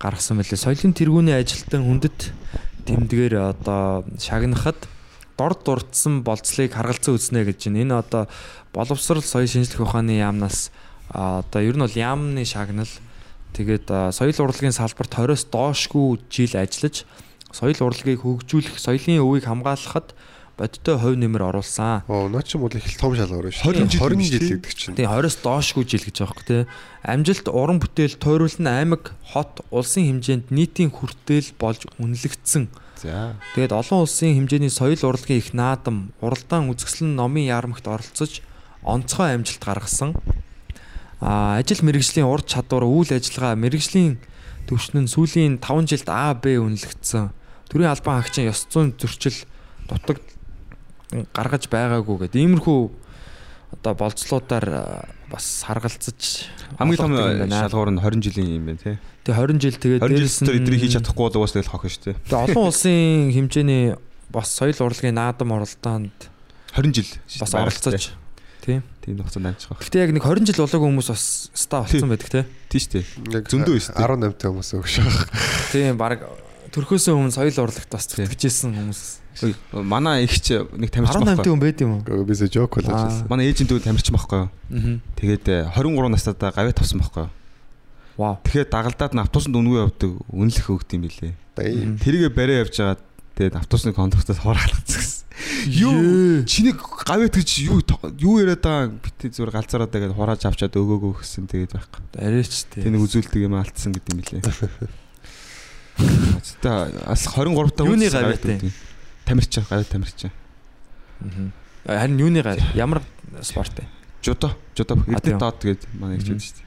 гаргасан мөлий. Соёлын тэргүүний ажилтан хүндэт тэмдгээр одоо шагнахад дорд дурдсан болцлыг харгалзан үзнэ гэж байна. Энэ одоо боловсрал соёл шинжлэх ухааны яамнаас аа, одоо ер нь бол яамны шагнал тэгээд соёл урлагийн салбарт 20-оос доошгүй жил ажиллаж соёл урлагийг хөгжүүлэх, соёлын өвийг хамгаалахад бодиттой хувь нэмэр оруулсан. Оо наа чи бол их том шалгуур шүү. 20 жил 20 гэж жил тий. гэдэг чинь. Тийм 20-оос доошгүй жил гэж байгаа хөөх тээ. Амжилт уран бүтээл тойруулан аймаг, хот, улсын хэмжээнд нийтийн хүртэл болж үнэлэгдсэн. За. Тэгээд олон улсын хэмжээний соёл урлагийн их наадам, уралдаан үзэсгэлэн номын яармагт оролцож онцгой амжилт гаргасан. Аа ажил мэргэжлийн ур чадвар, үйл ажиллагаа, мэргэжлийн төвшин нь сүүлийн 5 жилд А, Б үнэлэгдсэн. Төрийн албан хаагчийн ёс зүйн зөрчил дутаг гаргаж байгаагүй гэдэг. Иймэрхүү одоо болцлуудаар аа, бас харгалзаж Хамгийн том шалгуур нь 20 жилийн юм байна тий. Тэгээ 20 жил тэгээд 20 дээрэс жил нь- эдрийг хийж чадахгүй бол угаасаа тэгэл хохно шүү дээ. Тэгээ олон улсын хэмжээний бас соёл урлагийн наадам оролдоонд 20 жил бас оролцож тий. тийм. хугацаанд амжих байх. Гэхдээ яг нэг 20 жил болоогүй хүмүүс бас ста болсон байдаг те. Тийм шүү дээ. Яг Зөндөө өстэй. 18 та хүмүүс өгш байгаа. Тийм баг төрхөөсөө өмнө соёл урлагт бас зүтгэжсэн хүмүүс. Манай ихч нэг тамирчин 18 байхгүй. хүн байд юм уу? Бисээ жок болооч. Аа. Манай ээжиндүү тамирчин байхгүй. Тэгээд э, 23 настайдаа гавьяа тавсан байхгүй. Вау. Тэгэхээр дагалдаад нь автобусанд үнгүй явдаг үнэлэх өгд юм билээ. Тэрийгэ бариа явж байгаа тэгээд автобусны кондуктор хураалгацсан гэсэн. Юу чиний гавьяа гэж юу юу яриад байгаа бит зүгээр галзараад тэгээд хурааж авчаад өгөөгөө гэсэн тэгээд байхгүй. Арайч тий. Тэнийг үзүүлдэг юм алдсан гэдэг юм билээ. Тэ бас 23 та Юуны үзсэн гавьяатай? Тамирчин гавьяа тамирчин. Аа. Харин юуны га ямар спорт вэ? Жудо жудо эрдэнэ доод тэгээд манай байдаг шүү дээ.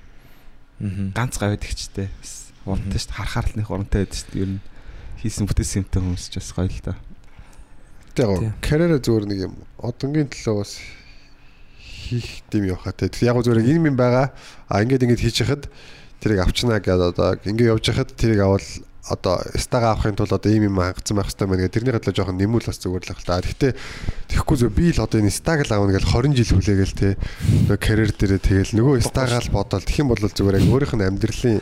Аа. ганц гавьяа тэгчтэй. Бас Урантай шүү дээ. Харахаар л нэг урантай байдаг шүү дээ. Ер нь хийсэн бүтээсэн юмтай хүмүүс ч бас гоё л да. Тэг яг Тийм. карьераа зүгээр нэг юм одонгийн төлөө бас хийх дэм явах хаа. Тэг яг зүгээр энэ юм байгаа. А ингээд ингээд хийж яхад тэрийг авчнаа гэдэг одоо ингээд явж яхад тэрийг авал одоо стага авахын тулд одоо ийм юм хангацсан байх хэрэгтэй байна гэдэг тэрний хадлаа жоохон нэмүүл бас зүгээр л байх л та. Гэхдээ тэгэхгүй зөв би л одоо энэ стаг л аавна гэж 20 жил хүлээгээл те нөгөө карьер дээрээ тэгэл нөгөө стага л бодоол тэгэх юм бол зүгээр яг өөрийнх нь амьдралын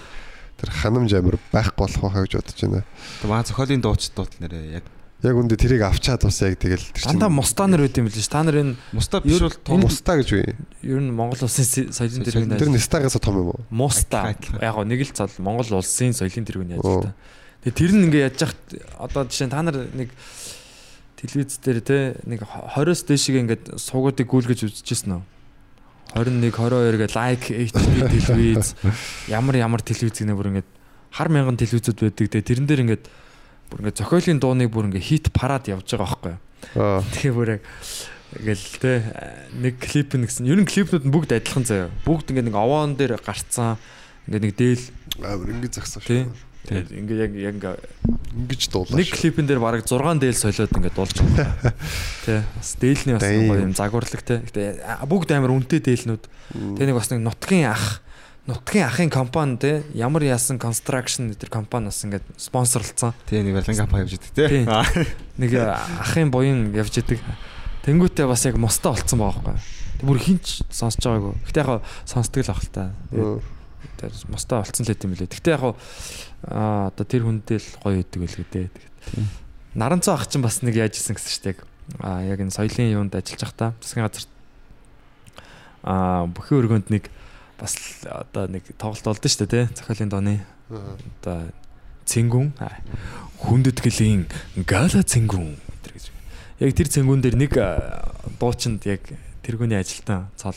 тэр ханамж амир байхгүй болох байхаа гэж бодож байна. Тэгээ маа зохиолын дууч дууд нэрээ яг Яг үндэ тэрийг авчаад бас яг тэгэл тэр чинь Дандаа мустанер байт юм билээ ш. Та нар энэ муста биш бол том муста гэж үе. ер нь Монгол улсын соёлын Соёлын тэргүүнд Тэр ажил- нь стагаас том юм уу? Муста. Адилхан. Яг нэг л цол Монгол улсын соёлын тэргүүний Оо. ажил та. Тэгээ тэр нь ингээ яаж яхад одоо жишээ та нар нэг телевиз дээр те нэг 20-оос дээшгээ ингээд суугуудыг гүйлгэж үзчихсэн үү? 21 22 гэ лайк HD телевиз ямар ямар телевиз гэнэ бүр ингээд хар мянган телевизүүд байдаг. Тэгээ тэрэн дээр ингээд бүр ингээд зохиолын дууныг бүр ингээд хит парад явж байгаа байхгүй. Тэгээ бүр яг ингээл те нэг клип нь гэсэн. Ер нь клипнүүд нь бүгд адилхан заяа. Бүгд ингээд нэг овоон дээр гарцсан. Ингээд нэг дээл Амар ингэ загсан шүү. Тэгээд ингээ яг яг ингээ Ингэж дуулаа. нэг клипэн дээр бараг 6 дээл солиод ингээ дуулж байгаа. Тэ бас дээлний бас гоё юм загварлаг те. Гэтэ бүгд амар үнэтэй дээлнүүд. Тэ нэг бас нэг нутгийн ах нутгийн ахын компани те ямар яасан construction гэдэг компани бас ингээд спонсорлцсан. Тий нэг баланга па явж идэг. Тий. Нэг э, ахын буян явж идэг. Тэнгүүтээ бас яг мостоо болцсон байгаа байхгүй. Бүр хинч сонсож байгаагүй. Гэтэ яг сонсдог л ах л та. Мм. Тэр мостоо болцсон л хэдэм билээ. Гэтэ яг аа одоо тэр хүндээ л гоё идэг л гэдэг. Тэгээд Наранцаа ах чинь бас нэг яаж исэн гэсэн штеп. Аа яг энэ соёлын юунд ажиллаж байхдаа засгийн газар аа бүхэн өргөнд нэг бас одоо нэг тоглолт болдсон шүү дээ тий. Зохиолын дооны одоо цэнгүн хүндэтгэлийн гала цэнгүн гэж. Яг тэр цэнгүн дээр нэг дуучинд яг тэргүүний ажилтан цол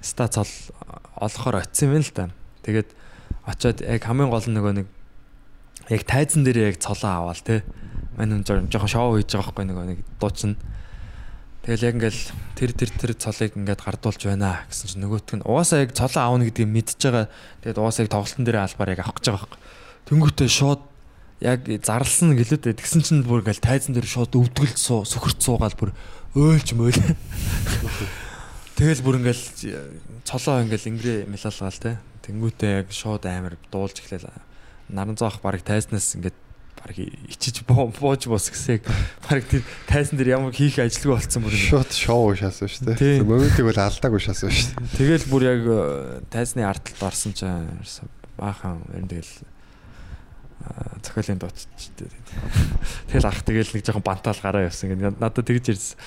ста цол олохоор очисон юм л та. Тэгээд очиод яг хамгийн гол нөгөө нэг яг тайзан дээр яг цолоо аваал те. Мань хүн жоо- жоохон шоу хийж байгаа байхгүй нөгөө нэг дуучин. Тэгэл яг ингээл тэр тэр тэр цолыг ингээд гардуулж байна гэсэн чинь нөгөөтг нь угаасаа яг цолоо аавна гэдгийг мэдчихэж байгаа. Тэгээд угаасаа яг тоглолтын дээр албаар яг авах гэж байгаа байхгүй. Тэнгүүтээ шууд яг зарлсан гэлээд тэгсэн чинь бүр ингээл тайзан дээр шууд өвдгөл суу сүхэрт суугаал бүр өөлж möөл. Тэгэл бүр ингээл цолоо ингээл ингэрээ мэлалгаал те. Тэнгүүтээ яг шууд амар дуулж эхлэв. Наран зоох барыг тайзнаас ингээд барыг ичиж бууж бос гэсэг барыг тэр тайзан дээр ямар хийх ажилгүй болцсон бүр. Шот шоу шаасан шүү дээ. Моментиг бол алдаагүй шаасан шүү дээ. Тэгэл бүр яг э, тайзны ардталд орсон чинь баахан ер нь тэгэл дуучч дээр. Тэгэл ах тэгэл нэг жоохон бантаал гараа явсан. Ингээд надад тэгж ирсэн.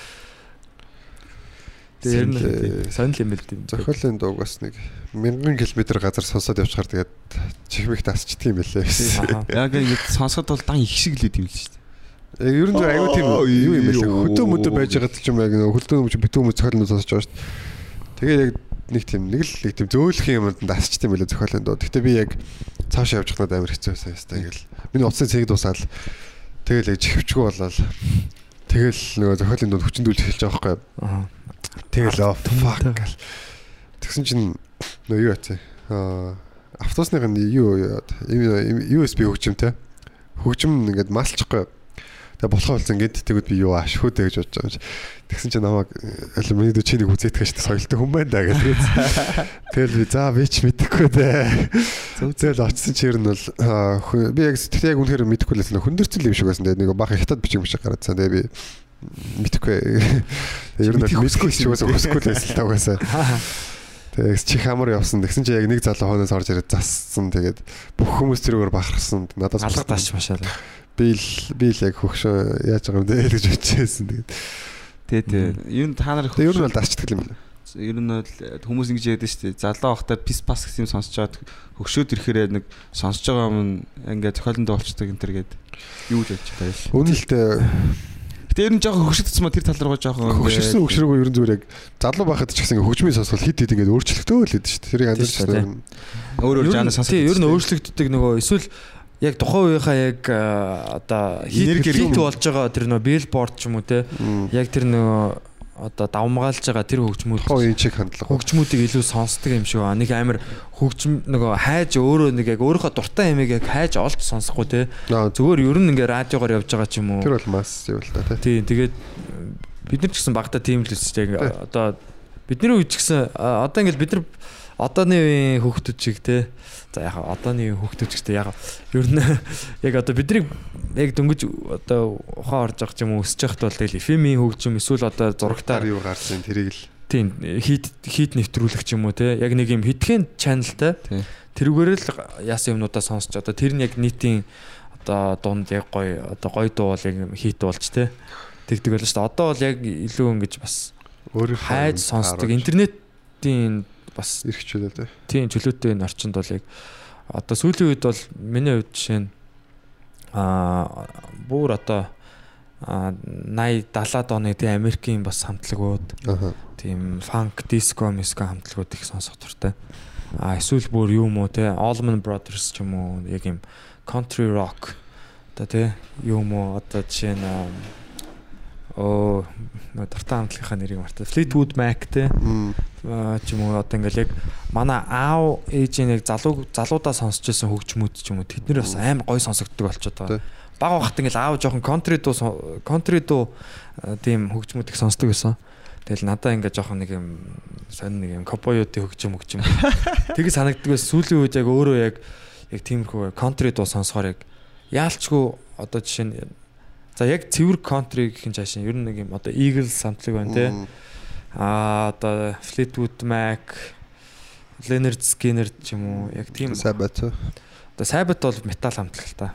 Тэр нь Сонир- сонир юм бэл тийм. Зохиолын дууг бас нэг мянган километр газар сонсоод явчихаар тэгээд чихмих тасчдаг юм байлээ гэсэн. Яг ингэ сонсоход бол дан их шиг л үт юм л шүү дээ. Яг ер нь зөв аюу тийм юу юм байлээ. Хөдөө мөдөө байж байгаа ч юм яг нэг хөдөө мөч битүү мөч зохиолын дуу сонсож байгаа шүү дээ. Тэгээд яг нэг тийм нэг л нэг тийм зөөлөх юмд тасчдаг юм байлээ зохиолын дуу. Гэтэ би яг цааш явж хахнаад амар хэцүү байсан юм байна. Ингээл миний утасны цэг дуусаад тэгэл яг чихвчгүй болоод тэгэл нөгөө зохиолын дуу хүчндүүлж эхэлж байгаа байхгүй юу? Тэгэл oh fuck гэл. Тэгсэн чинь нөө юу яцсан. Аа автобусныхын юу яад USB хөгжимтэй. Хөгжим ингээд малчихгүй. Тэгээ болохоо болсон ингээд тэгвэл би юу ашгүй дээ гэж бодож байгаа юм. Тэгсэн чинь намайг аль миний дэ чи нэг үзээтгэж шүү дээ соёлтой хүн байна да гэдэг. Тэгэл би за би ч мэдэхгүй дээ. Тэгэл очсон чи ер нь бол би яг тэгтээ яг үнэхээр мэдэхгүй л байсан. Хүндэрцэл юм шиг байсан. Тэгээ нэг баахан хятад бичиг мишиг гараадсан. Тэгээ би мэдэхгүй. Ер нь мэдгүй шиг байсан. Хүсэхгүй л байсан л тагаасаа. Тэгээс чи хамар явсан. Тэгсэн чи яг нэг залуу хойноос орж ирээд зассан. Тэгээд бүх хүмүүс тэрүүгээр бахархсан. Надаас Алга тааш машаа. би л би л яг хөгшөө яаж байгаа юм бэ гэж бодчихсон. Тэгээд Тэ тэ. Юу та нар тэг ер нь бол дасчдаг юм байна. ер нь бол хүмүүс ингэж яриад шүү дээ. Залуу ахтай пис пас гэсэн юм сонсож чаад хөгшөөд ирэхээр нэг сонсож байгаа юм ингээд зохиолонд болчдаг энэ төр гээд юу л явж байгаа юм. Үнэлтэй Гэтэ ер нь жоохон хөгшөдсөн ма тэр тал руугаа жоохон хөгшөрсөн хөгшрөөгүй ер нь зүгээр яг залуу байхад ч гэсэн хөгжмийн сонсвол хит хит ингээд өөрчлөгдөө л хэдэж шүү дээ. Тэрийг анзаарч Тийм байна. өөр өөр жанр сонсож. Тий, ер нь өөрчлөгддөг нөгөө эсвэл яг тухайн үеийнхаа яг аа, одоо хит юм. болж байгаа тэр нөгөө билборд ч юм уу те яг тэр нөгөө одоо давмгаалж байгаа тэр хөгжмүүд Хоо энэ чиг хандлага. хөгжмүүдийг илүү сонсдог юм шиг байна. Нэг амар хөгжим нөгөө хайж өөрөө нэг яг өөрийнхөө дуртай ямиг яг хайж олж сонсохгүй те. Зүгээр ер нь ингээ радиогоор явж байгаа ч юм уу. тэр бол мас юу л та тий. Тэгээд бид нар ч гэсэн багтаа тийм л яг Тий. одоо бидний үед ч гэсэн одоо ингээл бид нар одооны үеийн хүүхдүүд чиг те. За яг одооны үеийн хүүхдүүд ч гэсэн яг ер нь яг одоо бидний яг дөнгөж одоо ухаан орж ч юм уу өсөж байхад бол тэгэл эфемийн хөгжим эсвэл одоо зурагтаар юу гарсан тэрийг л. Тийм хит хит нэвтрүүлэх юм уу те. Яг нэг юм хитгэн чаналтай тэрүүгээр л яасан юмнуудаа сонсч одоо тэр нь яг нийтийн одоо дунд яг гоё одоо гоё дуу бол яг хит болж те. Тэгдэг байлаа шүү дээ. Одоо бол яг илүү ингэж бас өөрөө хайж сонсдог интернетийн бас эрхчлээ тий. тийм чөлөөтэй энэ орчинд бол яг одоо сүүлийн үед бол миний хувьд жишээ нь аа бүр одоо а 80 70-аад оны тийм Америкийн бас хамтлагууд тийм фанк, диско, миско хамтлагууд их сонсох дуртай. А эсвэл бүр юу уу те Allman Brothers ч юм уу яг юм country rock одоо те юу уу одоо жишээ нь оо дуртай хамтлагийнхаа нэрийг мартаа. Fleetwood Mac те ч юм уу одоо ингээл яг манай аав ээжийн яг залуу залуудаа сонсч байсан хөгжмүүд ч юм уу тэд нэр бас амар гоё сонсогддог болчиход байгаа. Бага багт ингээл аав жоохон country дуу country дуу тийм хөгжмүүд их сонсдог байсан. Тэгэл надаа ингээ жоохон нэг юм сонь нэг юм копоёдын хөгжим хөгжим. Тэгээ санагддаг байсан. Сүүлийн үед яг өөрөө яг яг тиймэрхүү country дуу сонсохоор яг яалчгүй одоо жишээ нь за яг цэвэр country гэх юм цаашаа ер нь нэг юм одоо Eagles самтлаг байна те. Аа одоо Fleetwood Mac, Leonard Skinner ч юм уу яг тийм Sabbath. одоо Sabbath бол метал хамтлаг л та.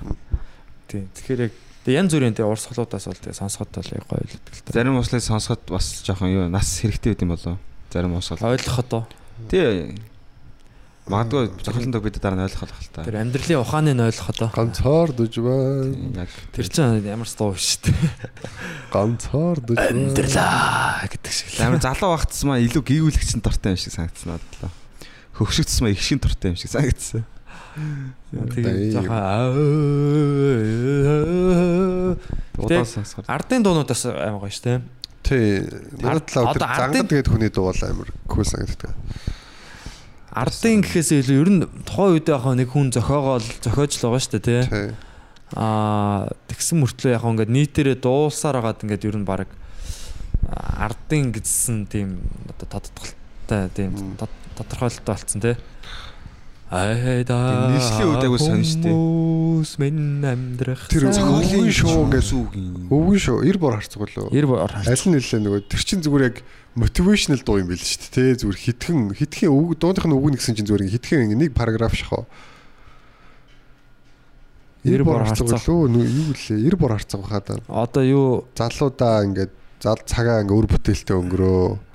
Тийм. Тэгэхээр яг янз бүрийн тэгээ урсгалуудаас бол тэгээ сонсоход бол яг гоё л гэдэг л та. Зарим услыг сонсоход бас жоохон юу нас хэрэгтэй байт юм болоо. Зарим усгал. Ойлгоход оо. Тий. Магадгүй зохиолондоо бид дараа нь ойлгох л та. Тэр амьдралын ухааныг нь ойлгоход оо. Ганцаар дэж байна. Яг Тэр чинь ямар ч дуу шүү дээ. Ганцаар дэж байна. Амьдралаа гэдэг шиг л. амар залуу багтсмаа илүү гүйгүүлэгч нь дуртай юм шиг санагдсан надад л. Хөвшигдсмаа их шин дуртай юм шиг санагдсан. Тэгээ Дайм. жоохон Удаа сонсохоор. ардын дуунуудаас аймаг гоё шүү дээ. Тий. Манай талаа одоо ардын- зангад гээд хүний дуу бол амар кул санагддаг. Ардын гэхээсээ илүү ер нь тухайн үед яг нэг хүн зохиогоол зохиож л байгаа шүү дээ тий. Аа тэгсэн мөртлөө яг ингээд нийтээрээ дуулсаар хагаад ингээд ер нь баг ардын гэсэн тийм одоо тодтолтой тийм тодорхойлолттой болцсон тий. Айда. Нийслэлийн сонь штэ. Хүмүүс минь амьдрах. Тэр Зохиолын шоу гэж үгийн. өвгөн шүү. 90 бор харцаг болоо. Ер бор Аль нь нэлээ нөгөө тэр чин зүгээр яг мотивашнл дуу юм шүү дээ. Тэ зүгээр хитгэн хитгэн үг дууных нь үг нэгсэн чинь зүгээр хитгэн нэг параграф шахаа. 90 бор харцаг болоо. Юу лээ? 90 бор харцаг бахаа да. Одоо юу Залуудаа ингээд зал цагаа ингээд өр бүтээлтэй өнгөрөө.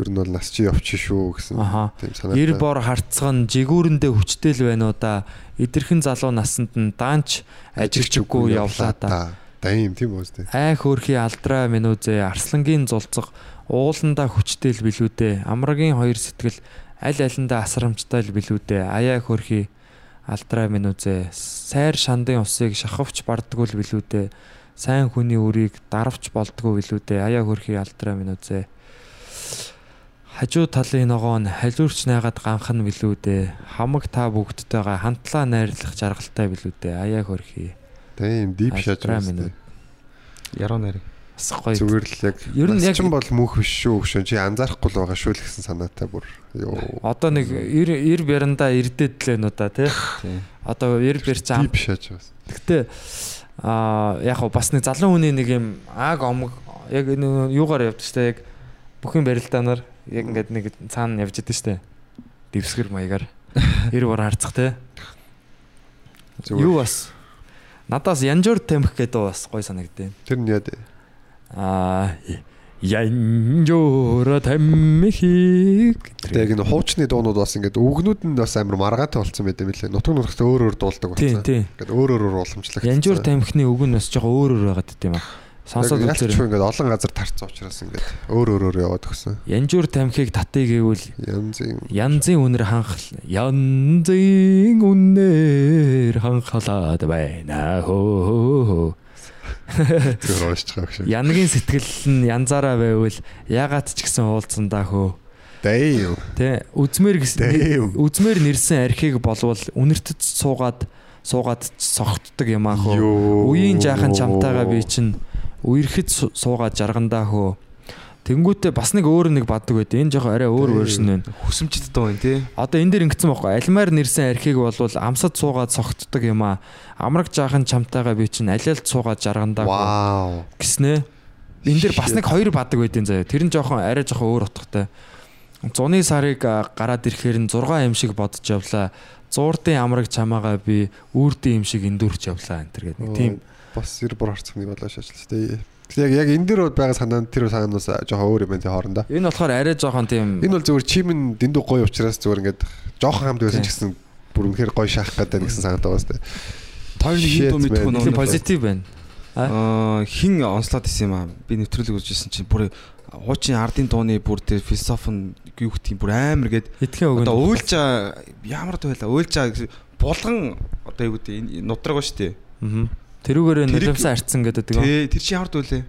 Ер нь бол нас чи явчих шүү гэсэн. Тийм санаатай. 90 бор харцган жигүүрэндээ хүчтэй л байна уу да. Идэрхэн залуу насанд нь даанч ажилчгүй явлаа да. Дайм тийм үү сте. Ай хөөрхи алдраа минүзээ арслангийн зулцэг ууландаа хүчтэй л билүүдээ. Амрагийн хоёр сэтгэл аль алиндаа асрамжтай л билүүдээ. Аяа хөөрхи алдраа минүзээ сайр шандын усыг шахавч бардггүй л билүүдээ. Сайн хүний үрийг даравч болдгоо билүүдээ. Аяа хөөрхи алдраа минүзээ. Хажуу талын ногоон халиурч найгаад ганхан билүүдээ. Хамаг та бүгдтэйгээ хамтлаа найрлах жаргалтай билүүдээ. Аяа хөөрхи. Дайм дип шааж Алдраа байна. минут. Яруу нарыг. Бас гоё. Зүгээр л яг Ер нь яг- чин бол мөнх биш шүү гүшэн чи анзаарахгүй л байгаа шүү л гэсэн санаатай бүр. Йоо. Одоо нэг 90 90 бярандаа ирдээд л уу да тий. Одоо 90 бэр зам. Дип байна. Гэтэ аа яг бас нэг залуу хүний нэг юм ааг омог яг энэ юугаар явдаг штэ яг бүхэн барилдаанаар яг ингээд нэг цаана явж идэв штэ. Дэвсгэр маягаар 90 бор харцах те. Юу бас надаас янжуур тамхи гэдэг бас гой санагдав. Тэр нь яа дээ. Аа янжуур тамхи Тэгээ яг энэ хуучны дуунууд бас ингээд үгнүүд нь бас амар маргаатай болсон байт юм лээ. Нутаг нутагт өөр өөр дуулдаг болсон. Ингээд өөр өөр уламжлах. Янжуур тамхины үг нь бас жоохон өөр өөр байгаад дим аа. Сонсоод үзээрэй. ингээд олон газар тарцсан учраас ингээд өөр өөр өөр яваад өгсөн. Янжуур тамхиг татъя гэвэл Янзын янзын үнэр ханхал янзын үнээр ханхалаад байна хөө. уушч байгаа гэж. Янгийн сэтгэл нь янзаараа байвал ягаад ч гэсэн уулзсандаа хөө. Дэйв. Тэ үзмэр гэсэн үзмэр нэрсэн архийг болвол үнэртэд суугаад суугаад согтдог юм аа хөө. Үеийн жаахан чамтайгаа би чинь үерхэд су- суугаад жаргандаа хөө. Тэнгүүтээ бас нэг өөр нэг баддаг байд. Энэ жоохон арай өөр вершн байна. Хүсэмжтэй дуу юм тий. Одоо энэ дэр ингэсэн байхгүй. Алимаар нэрсэн архийг болвол амсад суугаад согтдог юм аа. Амраг жаахан чамтайгаа би чинь алиалт суугаад жаргандаа гэснэ. Энэ дэр бас нэг хоёр бадаг байдیں۔ заяа. Тэр нь жоохон арай жоохон өөр утгатай. Зуны сарыг гараад ирэхээр нь 6 юм шиг бодож явлаа. Зуурдын амраг чамаагаа би үрдийн юм шиг эндүрч явлаа энэ төр гэдэг нэг тийм бас 90 бор харцны болоо шаачлаа тий. Яг яг энэ дэр байгаа санаа тэр санаанаас жоохон өөр юм байна тий хоорондоо. энэ болохоор арай жоохон тийм Энэ бол зүгээр чимэн дэндүү гоё учраас зүгээр ингээд жоохон хамт байсан ч гэсэн бүр үнэхээр гоё шахах гэдэг нэгсэн санаатай байгаа сте. Тойр нэг мэдгүй man. нөө. тийм позитив байна. Аа хин онцлоод исэн юм аа. Би нэвтрүүлэг үзчихсэн чинь бүр хуучин ардын дууны бүр тэр философи нь юу гэх юм бүр амар гээд Итгэн өгөн. одоо уйлжаа ямар байла уйлжаа булган одоо юу гэдэг энэ нудраг ба штэ. Аа. Тэрүүгээр нулимсаа арцсан гэдэг үү? Тэ тэр чи ямар дүүлээ?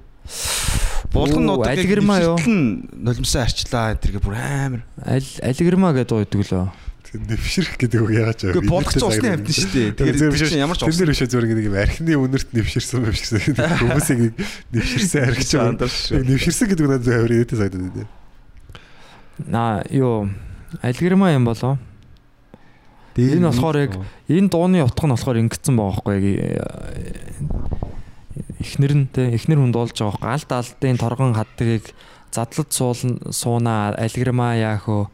Булган Оо, нутаг алигэрмаа юу? нулимсаа арчлаа энэ тэргээ бүр амар. Аль алигэрма гэдэг уудаг лөө. Нэвшрэх гэдэг үг яагаад ч Гэхдээ булгач усны амьтан шүү дээ. Тэгэхээр чинь ямар ч тэр ус. нэр бишээ зүгээр нэг юм архины үнэрт нэвширсэн юм шиг санагдав. Хүмүүсийг нэг нэвширсэн архич юм. Андарч шүү. Нэвширсэн гэдэг нь надад амар идэ санагдаад байна. На юу алигэрма юм болоо. Энэ болохоор яг энэ дууны утга нь болохоор ингэсэн байгаа байхгүй яг э, эхнэр нь те эхнэр хүн дуулж байгаа байхгүй. Алд алдын торгон хаддгийг задлад суулна сууна алигрма яахөө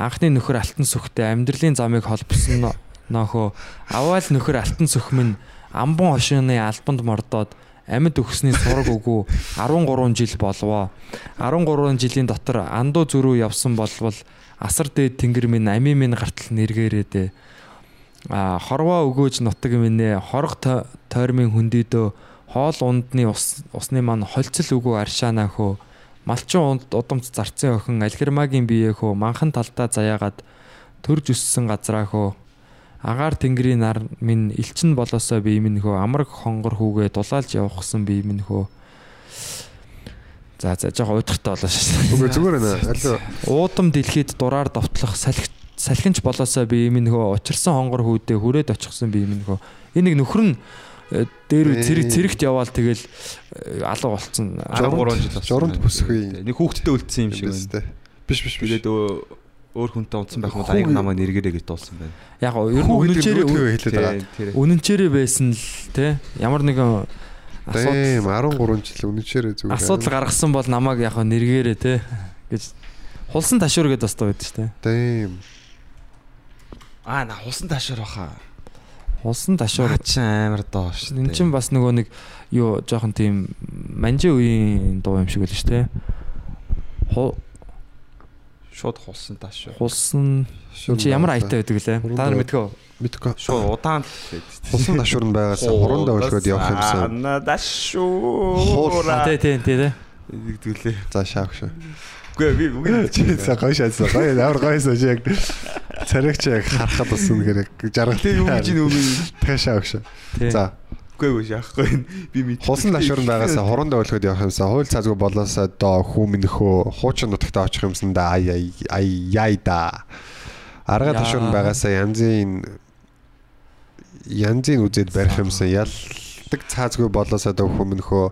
анхны нөхөр алтан сүхтэй амьдралын замыг холбосон нөхөө аваал нөхөр алтан сүх минь амбон хошооны албанд мордоод амьд өгсний сураг өгөө 13 жил болвоо. 13 жилийн дотор андуу зөрүү явсан болвол асар дээд тэнгэр минь ами минь гартал нэргээрээ а хорвоо өгөөж нутаг минь хорог то- тойрмын хүндийдөө хоол ундны ус усны маань холцол өгөө аршаана хөө малчин унд удамц зарцын охин алхирмагийн бие хөө манхан талдаа заяагаад төрж өссөн газраа хөө агаар тэнгэрийн нар минь элчин болоосоо бие минь хөө амраг хонгор хүүгээ дулаалж явахсан бие минь хөө За за жоо уйдгартай болоо шүү. Үгүй зүгээр байна. Алуу Уудам дэлхийд дураар довтлох салхи салхинч болоосоо би юм нөхөө учирсан хонгор хүүдээ хүрээд очихсан би юм нөхөө. Энэ нэг нөхөр нь э, дээр Ээ. зэрэг зэрэгт яваал тэгэл э, алуу болцсон. 13 жил болсон. Журамд бүсгүй. Нэг хүүхдтэй үлдсэн юм шиг байна. биш биш биш. Тэгээд өө- өөр хүнтэй унтсан байх юм Хүүг- аяг намаа нэргэрээ гэж дуулсан байна. Яг гоо ер нь Хүүгийн үнэнчээр нүүдгээ хэлээд байгаа. Тэр үнэнчээр байсан л те ямар нэгэн Дэм асуудал 13 жил үнэнчээрээ зүгээр. асуудал гаргасан бол намайг яг гоо нэргээрээ те гэж хулсан ташуур гэдээ бас байдаг шүү дээ. Дэм. аа на хусан таашаар баха. Хулсан ташуур Наа чи амар доо шүү. Эн чинь бас нөгөө нэг юу жоохон тийм манжи үеийн дуу юм шиг байл шүү дээ. Шууд хулсан таашаа. Хулсан чи ямар айтай байдаг лээ? Та нар мэдгөө. мэдгүй. Шууд удаан. Хусан ташуур нь байгаасаа хуруундаа өлгөөд явах юмсан. Ана дашуура. Тий, тий, тий, тий. Нэгдүүлээ. За шаавш. Үгүй би бүгд Чи за гоё шаасан. Гоё амар гоёсэн чи яг царигч яг харахад болсон гэр жаргал. Тэг юу гэж нүг шаавш. Тий. За биш яахгүй би мэд. Хусан ташуурн байгаасаа хуруундаа өлгөөд явах юмсан. Хууль цаазгүй болоосаа доо хүмнөхөө хуучин нутагтаа очих юмсан да ай ай ай яй да. Арга ташуурн байгаасаа янзын янзын үзээд барих юмсан. Ялдаг цаазгүй болоосаа доо хүмнөхөө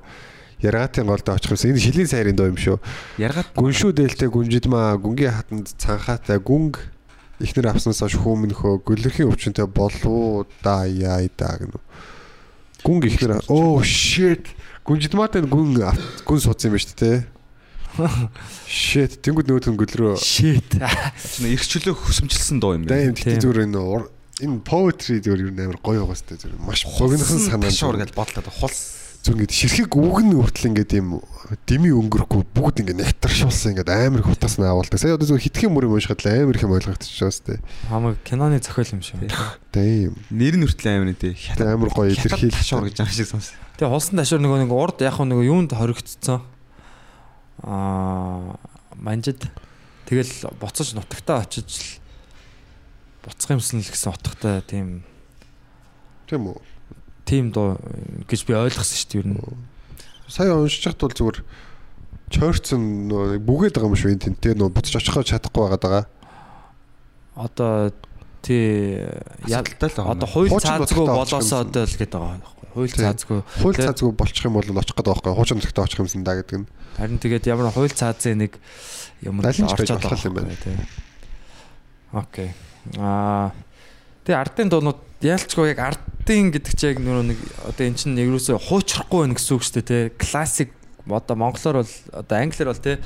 яргатын голдоо очих юмсан. Энэ шилийн сайрын доо юм шүү. Яргаад Гүншүү дээлтэй гүнжидмаа гүнгийн хатанд цанхаатай гүнг ихнэр авснаас хойш хүмнөхөө гөлөрхийн өвчнөд болов да яй да гэнэ. Гүнг ихнэр оо shit гүнжидмаатай гүн гүн суудсан юм ба шүү дээ. Shit тэнгууд нөгөөд нь гөлрөө. Shit. чинь эрхчлөө хөсөмжилсэн доо юм Дэм Тийм. тэгтээ зүгээр энэ энэ poetry зүгээр юу амар гоё байгаа сте зүгээр маш богинохон санаа. шуур гэж бодлоо хулс. Зүг ингэ ширхэг үг нь хүртэл ингэ юм дими өнгөрөхгүй бүгд ингэ нектаршуулсан ингэ амар их утас наавалдаг. Сая одоо зүгээр хитгэн мөр юм уушгаад л амар их юм ойлгогдчихж байгаа сте. Хамаг киноны зохиол юм шиг. Дэм. Нэр нь хүртэл амар нэ. Тэ амар гоё илэрхийлж шуур гэж байгаа шиг сонс. Тэгээ хулсан ташуур нөгөө нэг урд яг нөгөө юунд хоригдсон. Аа манжид тэгэл буцаж нутагтаа очиж л буцах юмсан л гэсэн утгатай тийм Тийм үү. Тийм дуу гэж би ойлгосон шүү дээ ер нь. Сая уншиж хат бол зүгээр чойрцсон нөө нэг бүгээд байгаа юм шүү энэ тэнтэй нөө буцаж очихоо чадахгүй байгаа. Одоо тий Асуудалтай л байгаа. одоо хууль цаазгүй болоосоо одоо л гэдэг байгаа байхгүй. Хууль Тий. цаазгүй. Хууль цаазгүй болчих юм бол очих гээд байгаа байхгүй. Хуучин нутагтаа очих юмсан да гэдэг нь. Харин тэгээд ямар хууль цаазын нэг юм орчод болох юм байгаа тий. Окей. Аа тэгээ ардын дуунууд яалчгүй яг ардын гэдэг чи яг нөгөө нэг одоо эн чинь ерөөсөө хуучрахгүй байх гэсэн үг шүү дээ тий. Классик одоо монголоор бол одоо англиар бол тий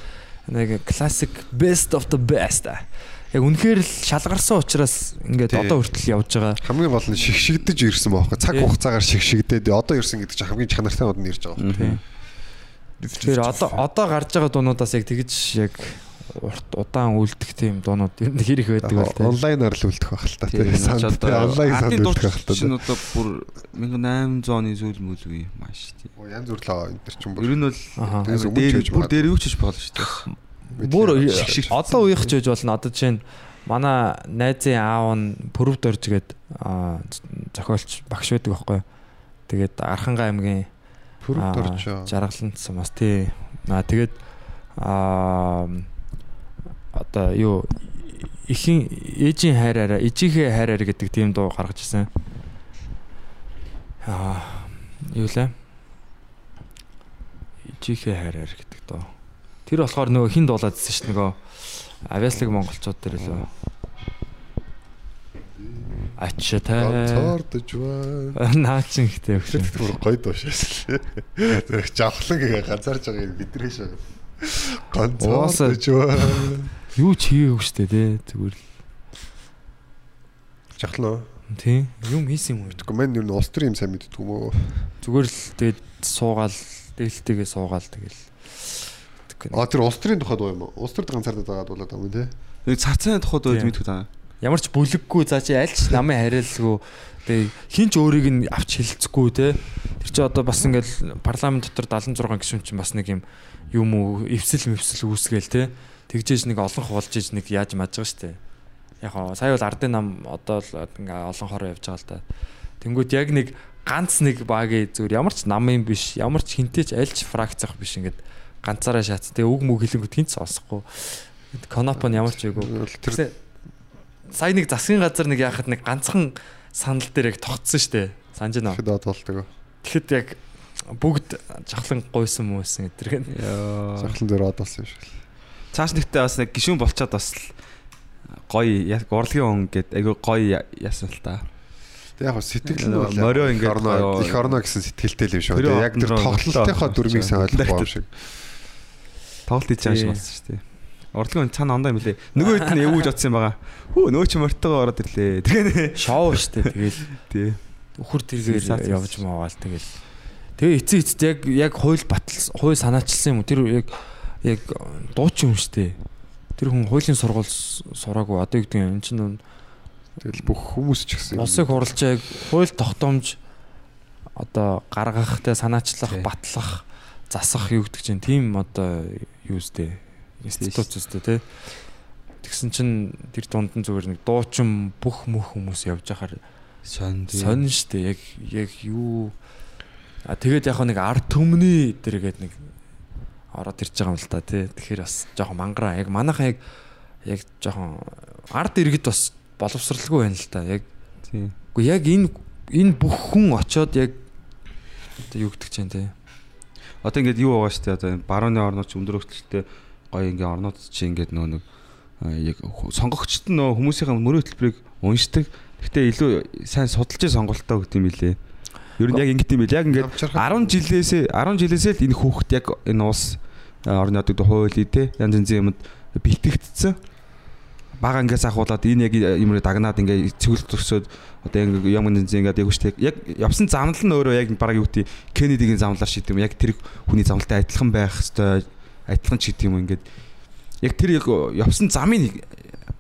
нэг классик best of the best. аа. Яг үнэхээр л шалгарсан учраас ингээд одоо хүртэл явж байгаа. Хамгийн гол нь шигшигдэж ирсэн байхгүй. Цаг хугацаагаар шигшигдээд одоо ирсэн гэдэг чинь хамгийн чанартай нь ирж байгаа байхгүй. Тэгэхээр одоо одоо гарч байгаа дуунуудаас яг тэгж яг урт удаан үлдэх тийм дуунууд ер нь хэрэг байдаг бол тий. Онлайнаар л үлдэх байх л та. Тийм Санд одоо онлайн санд үлдэх байх л чинь та. одоо бүр 1800 оны сүүл мөл үе маш тийм. Оо, Янз бүр энэ төр чинь Ер бүр. нь бол дээр бүр дээр юу ч хийж болно шүү дээ. Бүр одоо үеих ч үж болно. Одоо жишээ нь манай найзын аав нь Пүрэв дөрж гээд аа, зохиолч багш байдаг байхгүй. Тэгээд Архангай аймгийн Пүрэв аа, дорж. жаргалант сумаас тий Аа тэгээд аа одоо юу ихийн ээжийн хайраараа ижийнхээ хайраар гэдэг тийм дуу гаргаж ирсэн. Аа юу лээ? Ижийнхээ хайраар гэдэг дуу. Тэр болохоор нөгөө хин дуулаад ирсэн шүү дээ нөгөө авиаслаг монголчууд дээр лөө. Ачтай. Ганцаардж байна. Наачин өгш. Тэр бүр гоё дуушаас л. Тэр жавхлан гээ ганцаарж байгааг бидрээ шаа. Ганцаардж байна. Юу ч хийгээгүй штэ тий зүгээр л. Жавхлан уу? Тий. Юм хийсэн юм уу? Тэгэхгүй мань юу улс төрийн юм сайн мэддэг юм уу? Зүгээр л тэгээд суугаал дээлтэйгээ суугаал тэгэл. А тэр улс төрийн тухайд уу юм уу? Улс төрд ганцаардаад байгаа болоод байгаа юм тий. Нэг цацааны тухайд үед мэдгүй таа. Ямар ч бүлэггүй за чи аль ч намын хариалгүй тэгээ хинч өөрийг нь авч хэлцэхгүй те тэр чи одоо бас ингээл парламент дотор 76 гишүүн чинь бас нэг юм юм уу эвсэл мөвсөл үүсгээл те тэгжээж нэг олон хулж иж нэг яаж маж байгаа штэ яг хоо сая бол ардын нам одоо л ингээ олон хороо явж байгаа л да тэнгүүд яг нэг ганц нэг багийн зүгээр ямар ч намын биш ямар ч хинтээч аль ч фракцах биш ингээд ганцаараа шат тэгээ үг мүг хэлэнгүүд хинт сонсохгүй конопон ямар ч үгүй Тэр сая нэг засгийн газар нэг яхад нэг ганцхан санал дээр яг тогтсон штэ. Санаж байна. хэд од болдог. Тэгэхэд яг бүгд жахлан гуйсан муусан гэдэрэг. Жавхлан дээр од болсон юм шиг. Цааш нэгтээ бас нэг гişүүн болчоод бас л гоё яг урлагийн хүн гээд айгүй гоё яасан л та. Тэг яг сэтгэл нь бол Морио ингээд орно их орно гэсэн сэтгэлтэй л юм шүү. Тэг яг тэр болчихоо. дүрмийг сайн ойлгохгүй юм шиг. Тоглолт хийж байгаа болсон шүү дээ. Урлагийн цаана ондоо юм лээ. Нөгөө хэд нь эвүүж оцсон юм байгаа. Хөө нөө чи мортогоо ороод ирлээ. Тэгээ Шоу штэ тэгэл тий. үхэр тэргээр явж маагаал тэгэл. Тэгээ эцээ эцэд яг яг хууль батал хууль санаачилсан юм уу? Тэр яг яг дуучин юм штэ. Тэр хүн хуулийн сургууль сураагүй. Одоо юу гэдэг юм энэ чинь Тэгэл бүх хүмүүс ч гэсэн. улсыг хурлчаа яг хууль тогтоомж одоо гаргах те санаачлах батлах засах юу гэдэг чинь тийм одоо юу үстэй институт үстэй те. Тэгсэн чинь тэр дунд нь зүгээр нэг дуучин бүх мөх хүмүүс явж байхаар Сонь сонь штэ. Яг яг юу? А тэгээд яг нэг ард түмний дэргээд нэг ороод ирж байгаа юм л та тий тэгэхээр бас жоохон мангараа яг манайхан яг яг жоохон ард иргэд бас боловсралгүй байна л та яг Тий. Уу яг энэ энэ бүх хүн очоод яг одоо юу гэдэг чинь те. Одоо ингээд юу байгаа шүү дээ. Одоо барууны орнууд ч өндөр хөлтөлтэй гоё ингээ орнууд чи ингээд нөө нэг яг сонгогчд нь нөө хүмүүсийн мөрөө хөтөлбөрийг уншдаг. Гэхдээ илүү сайн судалж сонголтоо өгд юм билээ. Ер нь яг ингэт юм бил. Яг ингээд Авчрахад 10 жилээсээ 10 жилээсээ л энэ хүүхэд яг энэ улс а, орны одоо хууль те янз янзын юмд бэлтгэгдсэн. Бага ингээс ахуулаад энэ яг юм дагнаад ингээ цэвэрлж төсөөд одоо яг юм янз ингээд яг үстэй яг явсан замнал нь өөрөө яг баг юу гэдэг Кеннедигийн замлаар шийд юм яг тэр хүний замналтай адилхан байх хэвээр адилхан ч гэдэг юм ингээд яг тэр яг явсан замын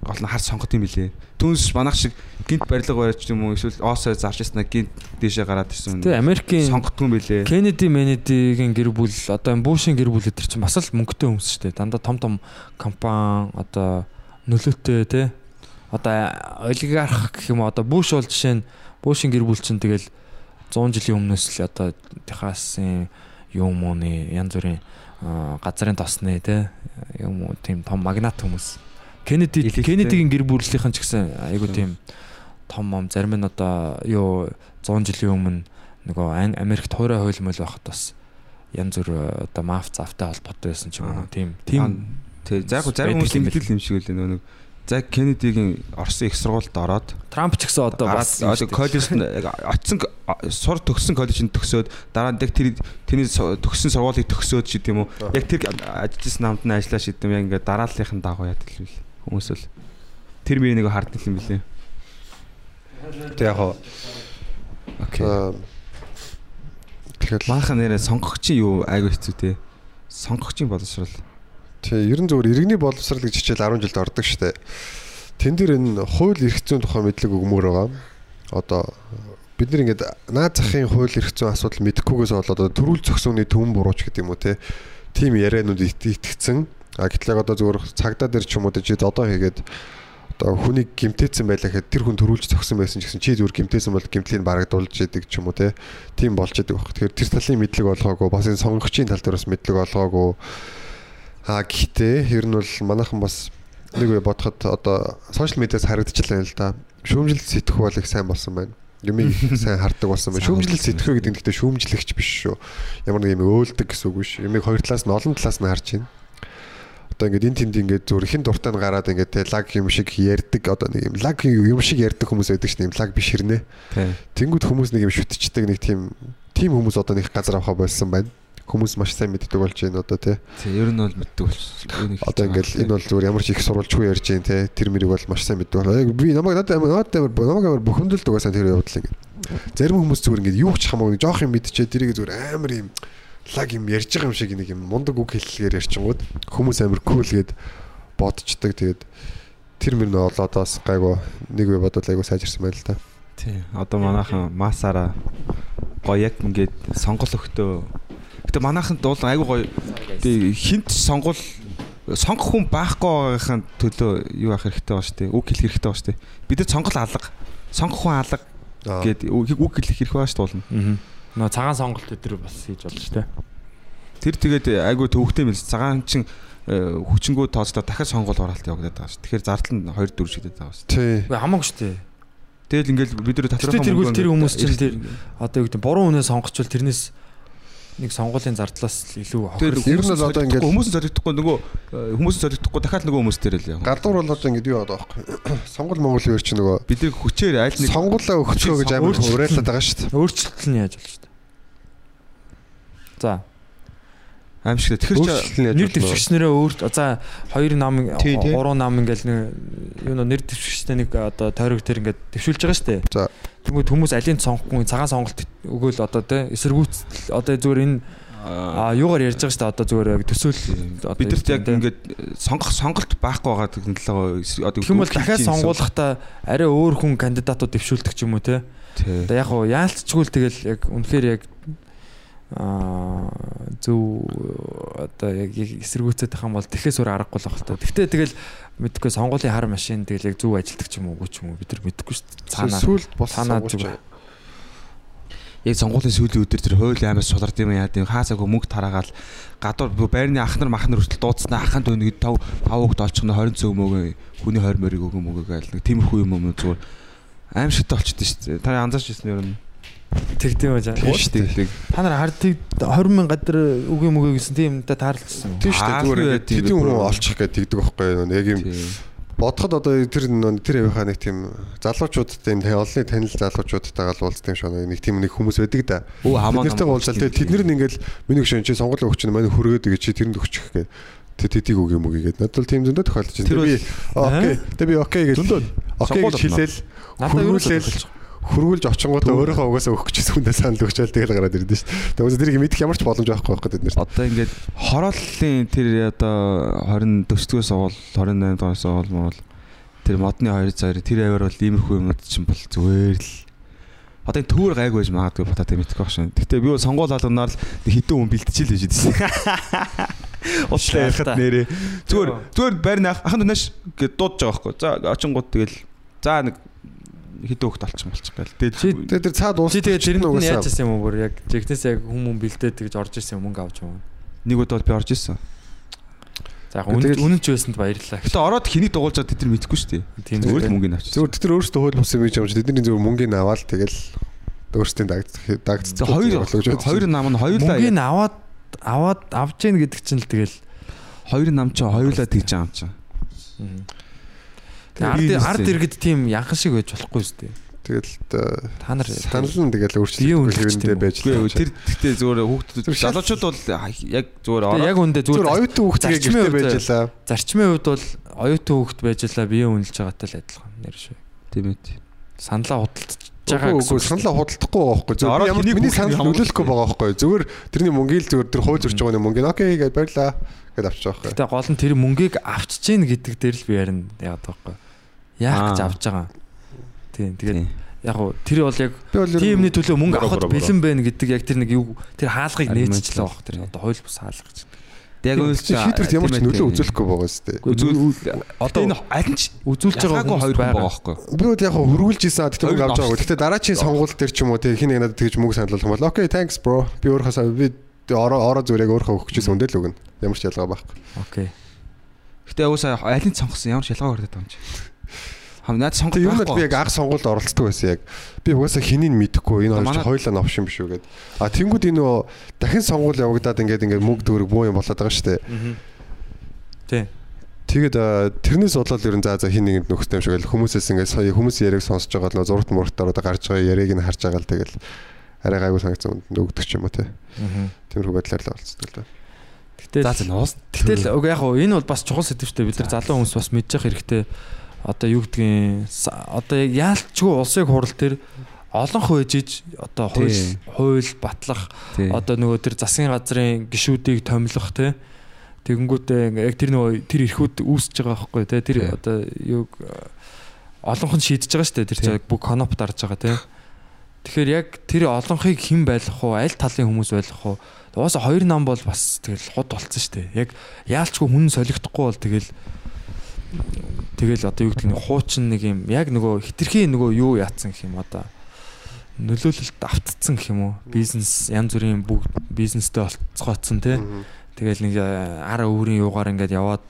гол нь хар сонгот юм билээ. Түнс манах шиг гинт барилга барьж юм уу эсвэл оосоо зарж яснаа гинт дээшээ гараад ирсэн. Тэгээ Америкийн сонготгүй билээ. Кеннеди Менедигийн гэр бүл одоо энэ Бушийн гэр бүл өдр чинь бас л мөнгөтэй хүмүүс шүү дээ. Дандаа том том компани одоо нөлөөтэй те. Одоо олигарх гэх юм одоо Буш бол жишээ нь Бушийн гэр бүл чинь тэгэл 100 жилийн өмнөөс л одоо Техасын юм ууны янз бүрийн газрын тосны те юм уу тийм том магнат хүмүүс. Кеннеди. Кеннедигийн гэр бүлийнхэн ч гэсэн айгу тийм том ом зарим нь одоо юу 100 жилийн өмнө нөгөө Америкт хуурай хуйлмал байхад бас янз бүр э, одоо маф завтай холбоотой байсан ч юм уу. Тийм тийм. За яг зарим хүмүүс ингэдэл юм шиг үлээ. Нөө нэг за Кеннедигийн Оросын их сургуульд ороод Трамп ч гэсэн одоо бас коллежд очсон сур төгссөн коллежинд төгсөөд дараа нь яг тэр тэрний төгссөн сургуулийг төгсөөд шид юм уу яг тэр ажилласан намд нь ажиллаа шид юм яг ингээд дарааллынхын дагуу яадаг л бил хүмүүс л тэр би нэг харддаг юм билээ Тэг яг хоо. окей Тэгэхээр манайхаа нэрээ сонгогчийн юу айгүй хэцүү те сонгогчийн боловсрал тий ерэн зөвөр иргэний боловсрал гэж хичээл 10 жилд ордог штэ. Тэн дээр энэ хууль эрх зүйн тухай мэдлэг өгмөр байгаа. Одоо бид нар ингээд наад захын хууль эрх зүйн асуудал мэдэхгүйгээс болоод төрүүл зөксөний төв бурууч гэдэг юм уу те. Тим яриануд ит- итгэцэн. А гэтэл одоо зөвөр цагдаа дээр ч юм уу чи одоо хийгээд одоо хүнийг гимтээсэн байлаа гэхэд тэр хүн төрүүлж зогсон байсан ч гэсэн чи зүгээр гимтээсэн бол гимтлийн бараг дулж идэг ч юм уу те тийм болж идэг баг. Тэгэхээр тэр талын мэдлэг олгоогүй бас энэ сонгогчийн тал дээр бас мэдлэг олгоогүй а гэхдээ ер нь бол манайхан бас нэг үе бодоход одоо сошиал медиас харагдчихлаа юм л да. Шүүмжлэлт сэтгэх бол их сайн болсон байна. Их сайн хардаг болсон байна. Шүүмжлэлт сэтгэх гэдэг нь гэхдээ шүүмжлэгч биш шүү. Ямар нэг юм өөлдөг гэсэн үг биш. Юмыг хоёр талаас нь олон талаас нь харж байна одоо ингээд эн тэнд ингээд зүгээр ихэн дуртай нь гараад ингээд те лаг юм шиг ярддаг одоо нэг юм лаг юм шиг ярддаг хүмүүс байдаг ш нь юм лаг биш хэрнэ. Тэнгүүд хүмүүс нэг юм шүтчихдэг нэг тийм тийм хүмүүс одоо нэг газар авахаа болсон байна. Хүмүүс маш сайн мэддэг болж байна одоо те. Тий, ер нь бол мэддэг болчихсон. Одоо ингээд энэ бол зүгээр ямар ч их сурвалжгүй ярьж байна те. Тэр мэрийг бол маш сайн мэддэг. Яг би намайг надад намайг намайг амар бухимдалдаг байсан тэр явдал ингээд. Зарим хүмүүс зүгээр ингээд юу ч хамаагүй жоох юм мэдчихээ тэрийг зүгээр амар юм лаг юм ярьж байгаа юм шиг нэг юм мундаг үг хэллэгээр ярьчингууд хүмүүс амар кул гэд бодцдаг тэгээд тэр мөр нь олоод бас гайгүй нэг үе бодвол айгүй сайжирсан байна л та. Тий. Одоо манайхан масара гоё яг ингээд сонгол өгтөө. Гэтэ манайхан дуул айгүй гоё хинт сонгол сонгох хүн байхгүй байгахын төлөө юу авах хэрэгтэй байна шүү дээ. Үг хэлэх хэрэгтэй байна шүү дээ. Бид нар сонгол алга. Сонгох хүн алга гэд үг хэлэх хэрэгтэй байна шүү дээ. Нөө цагаан сонголт өдр бас хийж шүү дээ. Тэр тэгээд айгүй төвөгтэй мэл цагаан чин хүчингүү тооцоо дахиад сонгол оролт явагдаад байгаа шүү. Тэгэхээр зардал нь 2 4 шидэд байгаа шүү. Тий. Хамаагүй дээ. Тэгэл ингээл бид нар татвар тэргүүл тэр хүмүүс чинь тэр одоо юу гэдэг буруу үнэ сонгочвол тэрнээс нэг сонгуулийн зардлаас илүү хохирол. Ер нь л одоо ингээд хүмүүс зоригдохгүй нөгөө хүмүүс зоригдохгүй дахиад нөгөө хүмүүс дээр л яа. Гадуур бол одоо ингээд юу одоо байхгүй. Сонгол Монгол өөр чинь нөгөө бидний хүчээр аль нэг сонгуулаа өгчөө гэж амар уриалаад байгаа шүү дээ. Өөрчлөлт нь яаж болж шүү дээ. За аимшигтай. Тэгэхээр чи нэр дэвшигчнэрээ өөр за хоёр нам гурван нам ингээл нэг юу нэр дэвшигчтэй нэг одоо тойрог тэр ингээд дэвшүүлж байгаа шүү дээ. За тэгвэл хүмүүс алийн сонгохгүй цагаан сонголт өгөөл одоо те эсэргүүц одоо зүгээр энэ а юугаар ярьж байгаа шүү дээ одоо зүгээр төсөөл бидэрт яг ингээд сонгох сонголт байхгүй байгаа гэдэг талаа одоо юм бол дахиад сонгуулахдаа арай өөр хүн кандидатууд дэвшүүлдэг ч юм уу те. Одоо яг уу яалтчгүй л тэгэл яг үнэхээр яг аа зөв одоо яг эсэргүүцээд юм бол тэхээс өөр аргагүй л байна. Гэхдээ тэгэл мэдхгүй сонгуулийн хар машин тэгэл яг зөв ажилдаг ч юм уу ч юм уу бид нар мэдхгүй шүү дээ. Цаанаа сүлд цаанаа зөв. Яг сонгуулийн сүүлийн өдөр тэр хууль аймаас сулард юм яа гэм хаасаагүй мөнгө тараагаал гадуур байрны ахнар махнар хүртэл дуудснаа аханд өнийг 5 5 өгд олчихно 20 цөг мөгөө хүний 20 морийг өгөн мөгөө гээл нэг тиймэрхүү юм юм зүгээр аим шигтэй болчихдээ шүү дээ. Та анзаарч ирсэн юм ер нь Тэгдэм байж байгаа. Шүү дээ. Та нар хардыг 20 мянга гадар үгүй мөгөө гэсэн тийм та таарлцсан. Тийм шүү дээ. Зүгээр ингээд тэдэн хүн олчих гэдэг тэгдэг байхгүй юу? Яг юм бодоход одоо тэр тэр авийнхаа нэг тийм залуучуудтай энэ олонний танил залуучуудтайгаа л уулздаг юм шиг нэг тийм нэг хүмүүс байдаг да. Тэднэртэй уулзал тэгээ тэд нар ингээл миний гүшэн чи сонгол өгч чинь манай хөргөөд гэж чи тэрэнд өгчих гэх Тэ тэдийг үг юм уу гээд надад бол тийм зөндөө тохиолдож байна. Би окей. Тэ би окей гэж окей гэж хэлээл надад юу л хөргүүлж очингуудаа өөрийнхөө угаасаа өгөх гэсэн хүндээ санал өгчөөл тэгэл гараад ирдэ шүү дээ. Тэгээд тэрийг мэдэх ямар ч боломж байхгүй байхгүй бид нар. Одоо ингээд хорооллын тэр одоо 20 4-р сугуул 28 дугаар сугуул мөн тэр модны 2 2 тэр аваар бол иймэрхүү юмуд чинь бол зүгээр л Одоо энэ төвөр гайг байж магадгүй батат мэдхгүй байх шин. Гэтэ би сонгуул алганаар л хитэн хүн бэлтчихэл гэж хэлсэн. Уучлаа ярихад нэрээ. Зүгээр зүгээр байр наах ахын дунаш гэд дуудаж байгаа байхгүй. За очингууд тэгэл за нэг хэдэн хөлт олчих болчих гээл. Тэгээд тэр цаад уус. Чи тэгээд тэр нь яаж ирсэн юм бүр яг жигнэс яг хүмүүс бэлдээд тэгж орж ирсэн мөнгө авч юм. Нэг удаа би орж ирсэн. За яг үнэн ч байсанд баярлалаа. Гэтэ ороод хэнийг дугуулжаад тэд нар мэдэхгүй шүү дээ. Тийм зүгээр л мөнгөний авчих. Зүгээр тэд нар өөрсдөө хууль бус юм гэж юм чи тэдний зүгээр мөнгөний аваад тэгэл өөрсдийн дагдах дагдсан. Хоёр хоёр нам нь хоёулаа мөнгөний аваад аваад авж гин гэдэг чинь л тэгэл хоёр нам чи хоёулаа тэгж аав чинь. Тэгээд ард иргэд тийм янхан шиг байж болохгүй шүү дээ. Тэгэл та нар санал нь тэгэл өөрчлөлтгүй хэвэндээ байж байгаа. Тэр гэхдээ зүгээр хүүхдүүд залуучууд бол яг зүгээр ороо. Яг үндэ зүгээр оюутан хүүхдээ гэртээ байж лаа. Зарчмын хувьд бол оюутан хүүхд байж лаа бие үнэлж байгаатай л адилхан нэр шиг. Тийм ээ. Саналаа худалдаж байгаа гэсэн. Саналаа худалдахгүй байгаа байхгүй. Зөв ямар миний санал нөлөөлөхгүй байгаа байхгүй. Зүгээр тэрний мөнгөийг зүгээр тэр хууль зөрж байгаа мөнгө нь окей гэж барьлаа гэд авчих واخхой. Гэтэ гол нь тэр мөнгийг авчиж гин гэдэг дээр л би ярина яагаад байхгүй. Яах гэж авч байгаа. Тийм тэгээд яг уу тэр бол яг тиймний төлөө мөнгө авахд бэлэн байна гэдэг яг тэр нэг юу тэр хаалгыг нээчихлээ баг тэр одоо хууль бус хаалга гэж. Яг үйл шийдвэрт ямар ч нөлөө үзүүлэхгүй байгаа сте. одоо энэ аль нь ч үзүүлж байгаа ялгаагүй хүмүүс хоёр байгаа. байхгүй. Би бол яг хөргүүлж исэн тэгтээ мөнгө авч байгаагүй. Тэгтээ дараачийн сонгуульд төр ч юм уу тэг хин нэг надад тэгж мөнгө санал болгох юм бол окей thanks bro. Би өөрөөсөө би ороо ороо зүрэг өөрийнхөө өгчөөс өндөл өгнө. Ямар ч ялгаа байхгүй. Окей. Гэтэ уусаа аль нь сонгосон ямар ч ялгаа гардаг юм чи. Хам наад сонгох Тэг юм бол би байхгүй. яг анх сонгуульд оролцдог байсан яг. Би угаасаа хэнийг мэдэхгүй энэ хоёр хоёлаа новш юм биш үү гэд. А тэнгууд энэ нөө дахин сонгуул явагдаад ингээд ингээд мөнгө төгрөг буу юм болоод байгаа шүү дээ. Тий. Тэгээд а, тэрнээс бодлол ер нь за за хин нэгэнд нөхөстэй юм шиг л хүмүүсээс ингээд сая хүмүүсийн яриаг сонсож байгаа л нөө зургт мургтаар одоо гарч байгаа яриаг нь харж байгаа л тэгэл арай гайгүй санагцсан өгдөг ч юм уу те. Тиймэрхүү байдлаар л олцдог л байна. Гэтэл За за нуус. Гэтэл яг хуу энэ бол бас чухал сэдв шүү дээ. Бид нар залуу хүмүүс бас мэдчих хэрэгтэй. Одоо юу гэдгийг одоо яг яалтчгүй улсын хурал дээр олон хөөжиж одоо хууль хууль батлах одоо нөгөө тэр засгийн газрын гишүүдийг томилох те тэгэнгүүтээ яг тэр нөгөө тэр эрхүүд үүсэж байгаа байхгүй те тэр одоо юу олонх нь шийдэж байгаа шүү дээ тэр чинь бүх коноп дарж байгаа те тэгэхээр яг тэр олонхыг хэн байлгах уу аль талын хүмүүс байлгах уу угаасаа хоёр нам бол бас тэгэл хот болцсон шүү дээ яг яалчгүй хүн солигдохгүй бол тэгэл тэгэл одоо юу гэдэг нь хуучин нэг юм яг нөгөө хитрхийн нөгөө юу яатсан гэх юм одоо нөлөөлөлт автцсан гэх юм уу бизнес янз бүрийн бүгд бизнестэй олцгооцсон тий Тэгэл нэг э, ара өөрийн юугаар ингээд яваад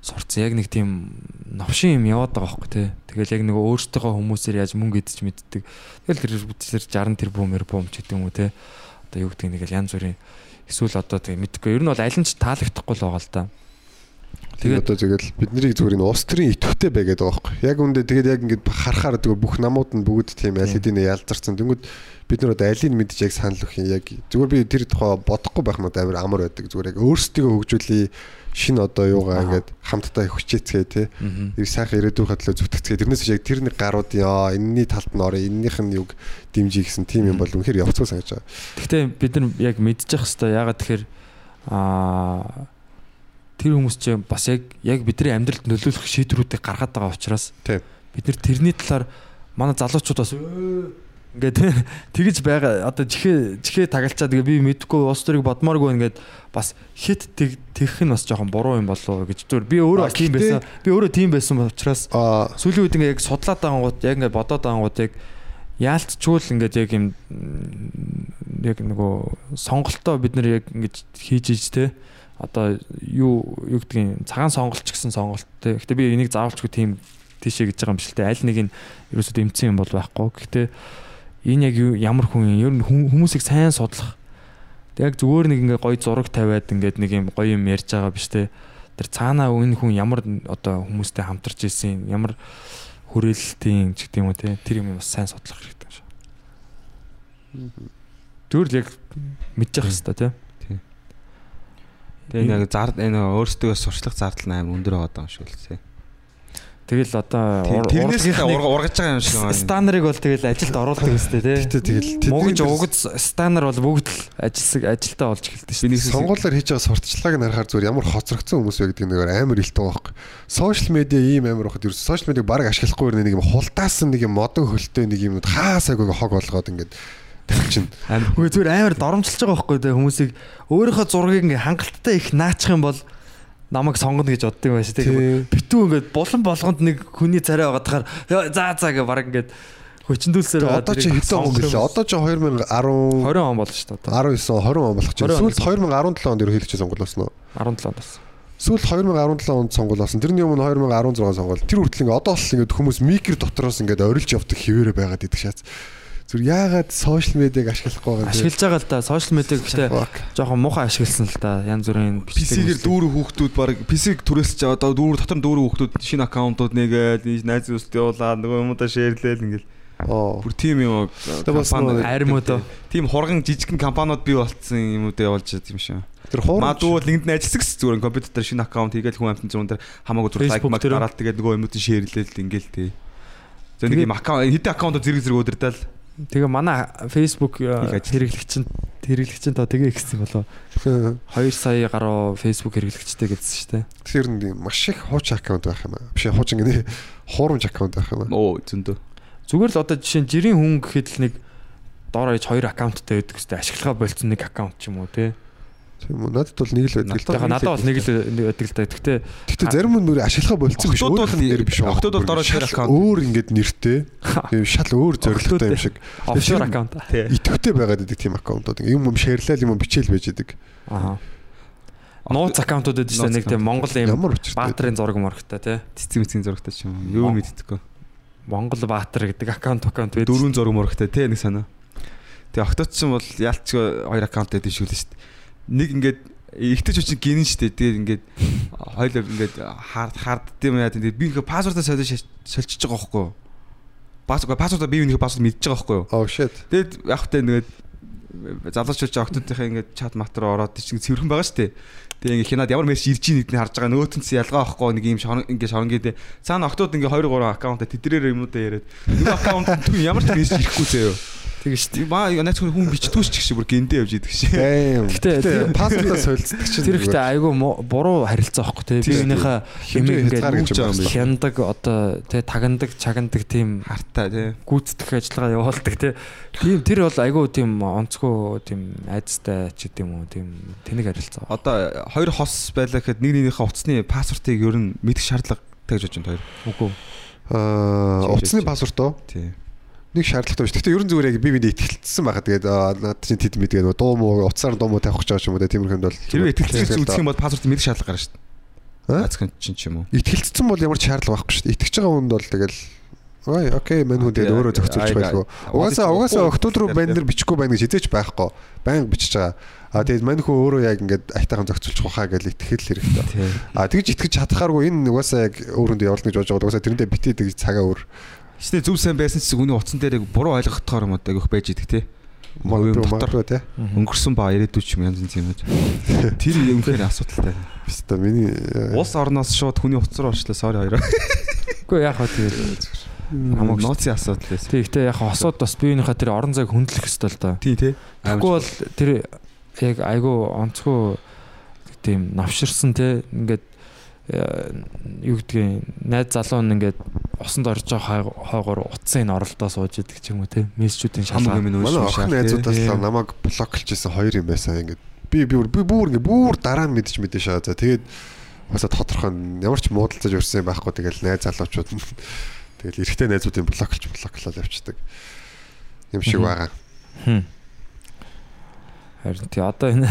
сурцсан яг нэг тийм новшин юм яваад байгаа байхгүй тий. Тэгэл яг нөгөө өөртөөхөө хүмүүсээр яаж мөнгө идэж мэддэг. Тэгэл тэр бүтээр 60 тэрбум мэрбум ч гэдэг юм уу тий. Одоо юу гэдэг нэг л янз бүрийн эсвэл одоо тий мэдгүй. Ер нь бол аль нь ч таалагдахгүй л байгаа л да. Тэгээд одоо тэгэл бидний зүгээр энэ улс төрийн итвэхтэй байгаад байгаа байхгүй. Яг үндэ тэгээд яг ингээд харахаар тэгээ бүх намууд нь бүгд тийм аль хэдийн ялзарсан. Тэнгүүд бид нар одоо алийг мэдж яг санал өгөх юм яг зүгээр би тэр тухай бодохгүй байх мод амар амар байдаг. Зүгээр яг өөрсдөө хөгжүүлээ шин одоо юугаа ингээд хамтдаа хүчээцгээ тий. Тэр сайхан ирээдүйн хатлаа зүтгэцгээ. Тэрнээс яг тэр нэг гарууд яа энэний талд нь орё энэнийх нь юг дэмжиж гэсэн тим юм бол үнэхээр явцгүй санаж байгаа. Гэхдээ бид нар яг мэдчих хэвээр ягаад тэгэхээр аа тэр хүмүүс чинь бас яг яг бидний амьдралд нөлөөлөх шийдвэрүүдийг гаргаад байгаа учраас бид нар тэрний талаар манай залуучууд бас ингээд тэгж байгаа. Одоо жихээ жихээ тагалцаа. Тэгээ би мэдгүй улс төрийг бодмооргүй ингээд бас хит тэг тэгэх нь бас жоохон буруу юм болов уу гэж зүгээр. Би өөрөө бас тийм байсан би өөрөө тийм байсан учраас Аа сүүлийн үед ингээд яг судлаад байгаангууд яг ингээд бодоод байгаангууд яг яалтчгүй ингээд яг юм яг нөгөө сонголтоо бид нэр яг ингэж хийж иж те одоо юу юу гэдгийг цагаан сонголт ч гэсэн сонголт те. Гэхдээ би энийг заавалчгүй тийм тийшээ гэж байгаа юм те. Аль нэг нь ерөөсөө дэмцсэн юм бол байхгүй. Гэхдээ энэ яг ямар хүн юм? Ер нь хүм- хүмүүсийг сайн судлах. Яг зүгээр нэг ингээ гоё зураг тавиад ингээд нэг юм гоё юм ярьж байгаа биш те. Тэр цаанаа энэ хүн ямар одоо хүмүүстэй хамтарч ирсэн ямар хүрээлтийн ч гэдэг юм уу те. Тэр юм бас сайн судлах хэрэгтэй юм шиг. Тэр л яг мэдчих хэвээр те. Тэгээ нэг зар энэ өөрсдөө сурчлах зардал нь амар өндөр байгаа юм шиг л тий. Тэгэл одоо Тэрнээс ургаж байгаа юм шиг байна. стандарыг бол тэгэл ажилд оруулдаг те. Гэтэ тэгэл Мугж тэдний угд стандар бол бүгд л ажилсаг ажилдаа олж эхэлдэг шүү. Би нэг дээ. сонгуулиар хийж байгаа сурталчилгааг нь харахаар зүгээр ямар хоцрогдсон хүмүүс вэ гэдэг нэгээр амар илтэн байхгүй. Сошиал медиа ийм амар байхад ерөөс сошиал медиаг баг ашиглахгүй нэг юм хулдаасан нэг юм модон хөлтөө нэг юм хаасаагүй хог болгоод ингээд тавьчин. Үгүй зүгээр амар доромжилж байгаа байхгүй те хүмүүсийг өөрийнхөө зургийг ингээ хангалттай их наачих юм бол намайг сонгоно гэж боддог юм байна шүү Тий. дээ. Битүү ингээд булан болгонд нэг хүний царай байгаадахаар за за гэ баг ингээд хүчндүүлсээр Тэгээ одоо чи хэдэн он гэлээ? Одоо чи 2010 20 он болно шүү дээ. одоо. 19 20 он болох чинь. 20 он. Сүүлд 2017 онд ерөө хэлчих сонгуул болсон уу? 17 он болсон. Сүүлд 2017 онд сонгуул болсон. Тэрний өмнө 2016 сонгуул. Тэр хүртэл ингээ одоо бол ингээ хүмүүс микро дотроос ингээ орилж явдаг хിവэрэ байгаад идэх шаац. Зүр яагаад сошиал медиаг ашиглахгүй байгаа юм бэ? Ашиглаж байгаа л да. Сошиал медиа гэхдээ жоохон муухай ашигласан л да. Янз бүрийн PC-гээр дүүрэн хүүхдүүд баг PC-г түрээсч одоо дүүр дотор нь дүүрэн хүүхдүүд шинэ аккаунтууд нэгээд найз өөстэй явуулаад нөгөө юмудаа шеэрлээл ингээл Оо. бүр тим юм нөгөө Аримууд тим хурган жижигхэн компаниуд бий болцсон юмудаа явуулж байгаа юм шиг. Тэр хуурамч. Мадуу бол нэгд нь ажилласагс зүгээр компьютер дээр шинэ аккаунт хийгээл хүн амтны зүүн дээр хамаагүй зүгээр лайк дээр. дараад тэгээд нөгөө юмудын шеэрлээл ингээл тий. За нэг юм аккаунт хэдэн аккаунтууд зэрэг зэрэг удирдаал Тэгээ манай Facebook ажил. хэрэглэгчин хэрэглэгчин тоо тэгээ ихсэн болоо. 2 сая гаруй Facebook хэрэглэгчтэй гэсэн шүү дээ. Тэр нэг маш их хууч аккаунт байх юм аа. Биш хууч ингэ хуурамч аккаунт байх юм аа. оо зөндөө. Зүгээр л одоо жишээ нь жирийн хүн гэхэд л нэг доор ээж хоёр аккаунттай байдаг гэсэн ашиглахаа болцсон нэг аккаунт ч юм уу те. Тийм үү. Надад бол нэг л байдаг л да. надад бол нэг л нэг байдаг л да. Гэхдээ Гэтэ зарим нь нүрээ ашиглахаа болцсон биш. Охтууд бол нэр биш. охтууд бол дороо Шал account. Өөр ингээд нэртэй. Тийм шал өөр зорилготой юм шиг. офшор аккаунт. Идэвхтэй байгаад байдаг тийм аккаунтууд. Юм юм шеэрлэл юм бичээл байж байдаг. Аа. Нууц аккаунтууд гэдэг чинь нэг тийм Монгол юм баатрын зураг мөрөгтэй тий. цэцэг мэцгийн зурагтай ч юм. Юу мэддэхгүй. Монгол баатар гэдэг аккаунт аккаунт байдаг. Дөрвөн зураг мөрөгтэй те нэг санаа. Тэгээ октод ч юм бол яалч хоёр аккаунт байдаг шүү дээ шүү дээ. Нэг ингээд ихтэй ч үчин гинэн дээ. Тэгээд ингээд хоёул ингээд хард хардд юм яа тэгээд би ингээ пассвордаа солиж соличиж байгаа байхгүй юу? Пассворд пассвордаа би үнийхээ пассворд мэдчихэж байгаа байхгүй юу? Oh shit. Тэгэд яг хөтэ ингээд залуучууд ч октодынхаа ингээд чат матер ороод чинь цэвэрхэн байгаа дээ. Тэгээ ингээ хинаад ямар мессеж ирж ийн гэдгийг харж байгаа нөөтөнц ялгаа байхгүй нэг юм шорон ингээ шоронгид цаана октод ингээ 2 3 аккаунт тэдрээр юмудаа яриад нэг аккаунт түн ямар ч мессеж ирэхгүй заяа. Тэгээ шүү дээ. Маа найз хүн хүн бичдгүүс ч гэсэн бүр гиндэ явж идэг шээ. Гэтэ пассвортаа солилцдог чинь. Тэр ихтэй айгүй буруу харилцаа байхгүй тий. Би Тийм. Хэмжээ хэмээг ингээд байгаа юм байна. хяндаг одоо тий тагандаг чагандаг тийм Хартаа тий. гүйцэтгэх ажиллагаа явуулдаг тий. Тийм тэр бол айгүй тийм онцгой тийм айцтай ч гэдэм үү тийм тэнэг харилцаа. Одоо хоёр хос байлаа гэхэд нэг нэгнийхээ утасны пассвортыг ер нь мэдэх шаардлагатай гэж бодож байна хоёр. Үгүй. Аа, Чим, утасны пассворт оо. Тий. Нэг шаардлагатай биш. Гэтэ ерөн зүгээр яг би бидэд итгэлцсэн байхад тэгээд над чинь тэд мэдгээ нөө дуу муу утасаар дуу муу тавих гэж байгаа юм уу тиймэрхэнд бол Хэрвээ итгэлцэж үзэх юм бол пассворт мэдэх шаардлага гарна шүү дээ. Аа? Ацхан чинь ч юм уу. итгэлцсэн бол ямар ч шаардлага байхгүй шүү дээ. Итгэж байгаа хүнд бол тэгэл Ой, окей, мань хүн тэгээд өөрөө зохицуулж байлгүй. Угаасаа угаасаа октод руу банд нар бичихгүй байна гэж хизээч байхгүй. Баян бичиж байгаа. А тэгээд мань хүн өөрөө яг ингээд айтайхан зохицуулж ухаа гэж итгэл хэрэгтэй. А тэгж итгэж чадхааргүй энэ угаасаа яг өөрөндөө явуулна гэж бодож байгаа. Угаасаа тэрэндээ битээ гэж цагаа өөр. Гэтэ зөв сайн байсан ч хүний утсан дээр яг буруу ойлгохтойгоор юм одоо их байж идэг тий. Магадгүй дотор. те. Өнгөрсөн ба ирээдүйд ч юм янз янз юм байж. Тэр юм үнэхээр асуудалтай. Биста миний э, Улс орноос шууд хүний утас руу орчлоо sorry хоёроо. Үгүй яхаа тэгээд Хамаагүй нууцын асуудал байсан. тий ихтэй яхаа хосууд бас биенийхээ тэр орон зайг хөндлөх ёстой л доо. Тий, тий. Тэгэхгүй бол тэр яг айгүй онцгой тийм навширсан те ингээд юу гэдгийг найз залуу нь ингээд усанд орж байгаа хойгоор утсын оролдоо сууж идэг ч юм уу те мессежүүдийн шалгаа минь манай ууш охин найзуудаас намайг блоклжсэн хоёр юм байсан. Ингээд би би бүр би бүр ингээд бүр дараа нь мэдчих мэдээ шаа. За тэгээд басаа тодорхой ямар ч муудалцаж өрсөн юм байхгүй. Тэгэл найз залуучууд нь тэгэл эрэгтэй найзуудын блоклж блоклол явчихдаг. Юм шиг байгаа. Хм. Харин тий одоо энэ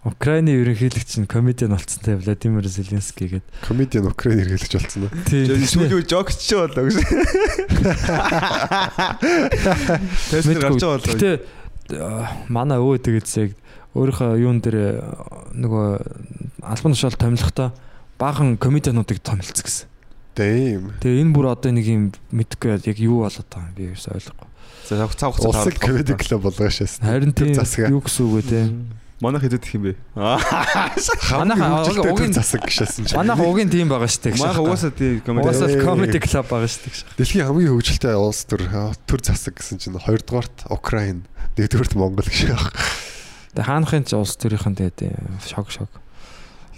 Украины ерөнхийлөгч нь комедиан болцсон те Владимир Зеленский гээд. Комедиан Украин хэрэглэж болцсон уу? Тий. Сүүлийн жокч ч болоо гэж. Тэсэр гарч байгаа болоо. Гэтэ э, манай өвөө тэгээдсэг өөрийнхөө юун дээр э, нөгөө албан тушаал томилохдоо баахан комедиануудыг томилцсон гэсэн. Дэм. Тэгээ энэ бүр одоо нэг юм мэдхгүй яг юу болоод байгаа юм би ерөөс ойлгохгүй. За цав цав Улсын комеди клуб болгоо шээс. Харин тийм юу гэсэн үг вэ те. Манайх хэдэд их юм бэ? Манайх угийн угийн засаг гişсэн чинь. манайх угийн тийм байгаа шүү дээ. Манайх угаасаа тий комеди. угаасаа comedy club байгаа шүү дээ. Дэлхийн хамгийн хөгжилтэй улс төр төр засаг гэсэн чинь хоёрдугаарт Украин, нэгдүгээрт Монгол гэж байна. Тэгээ хаанахын ч улс төрийнхэн тэгээд шок шок.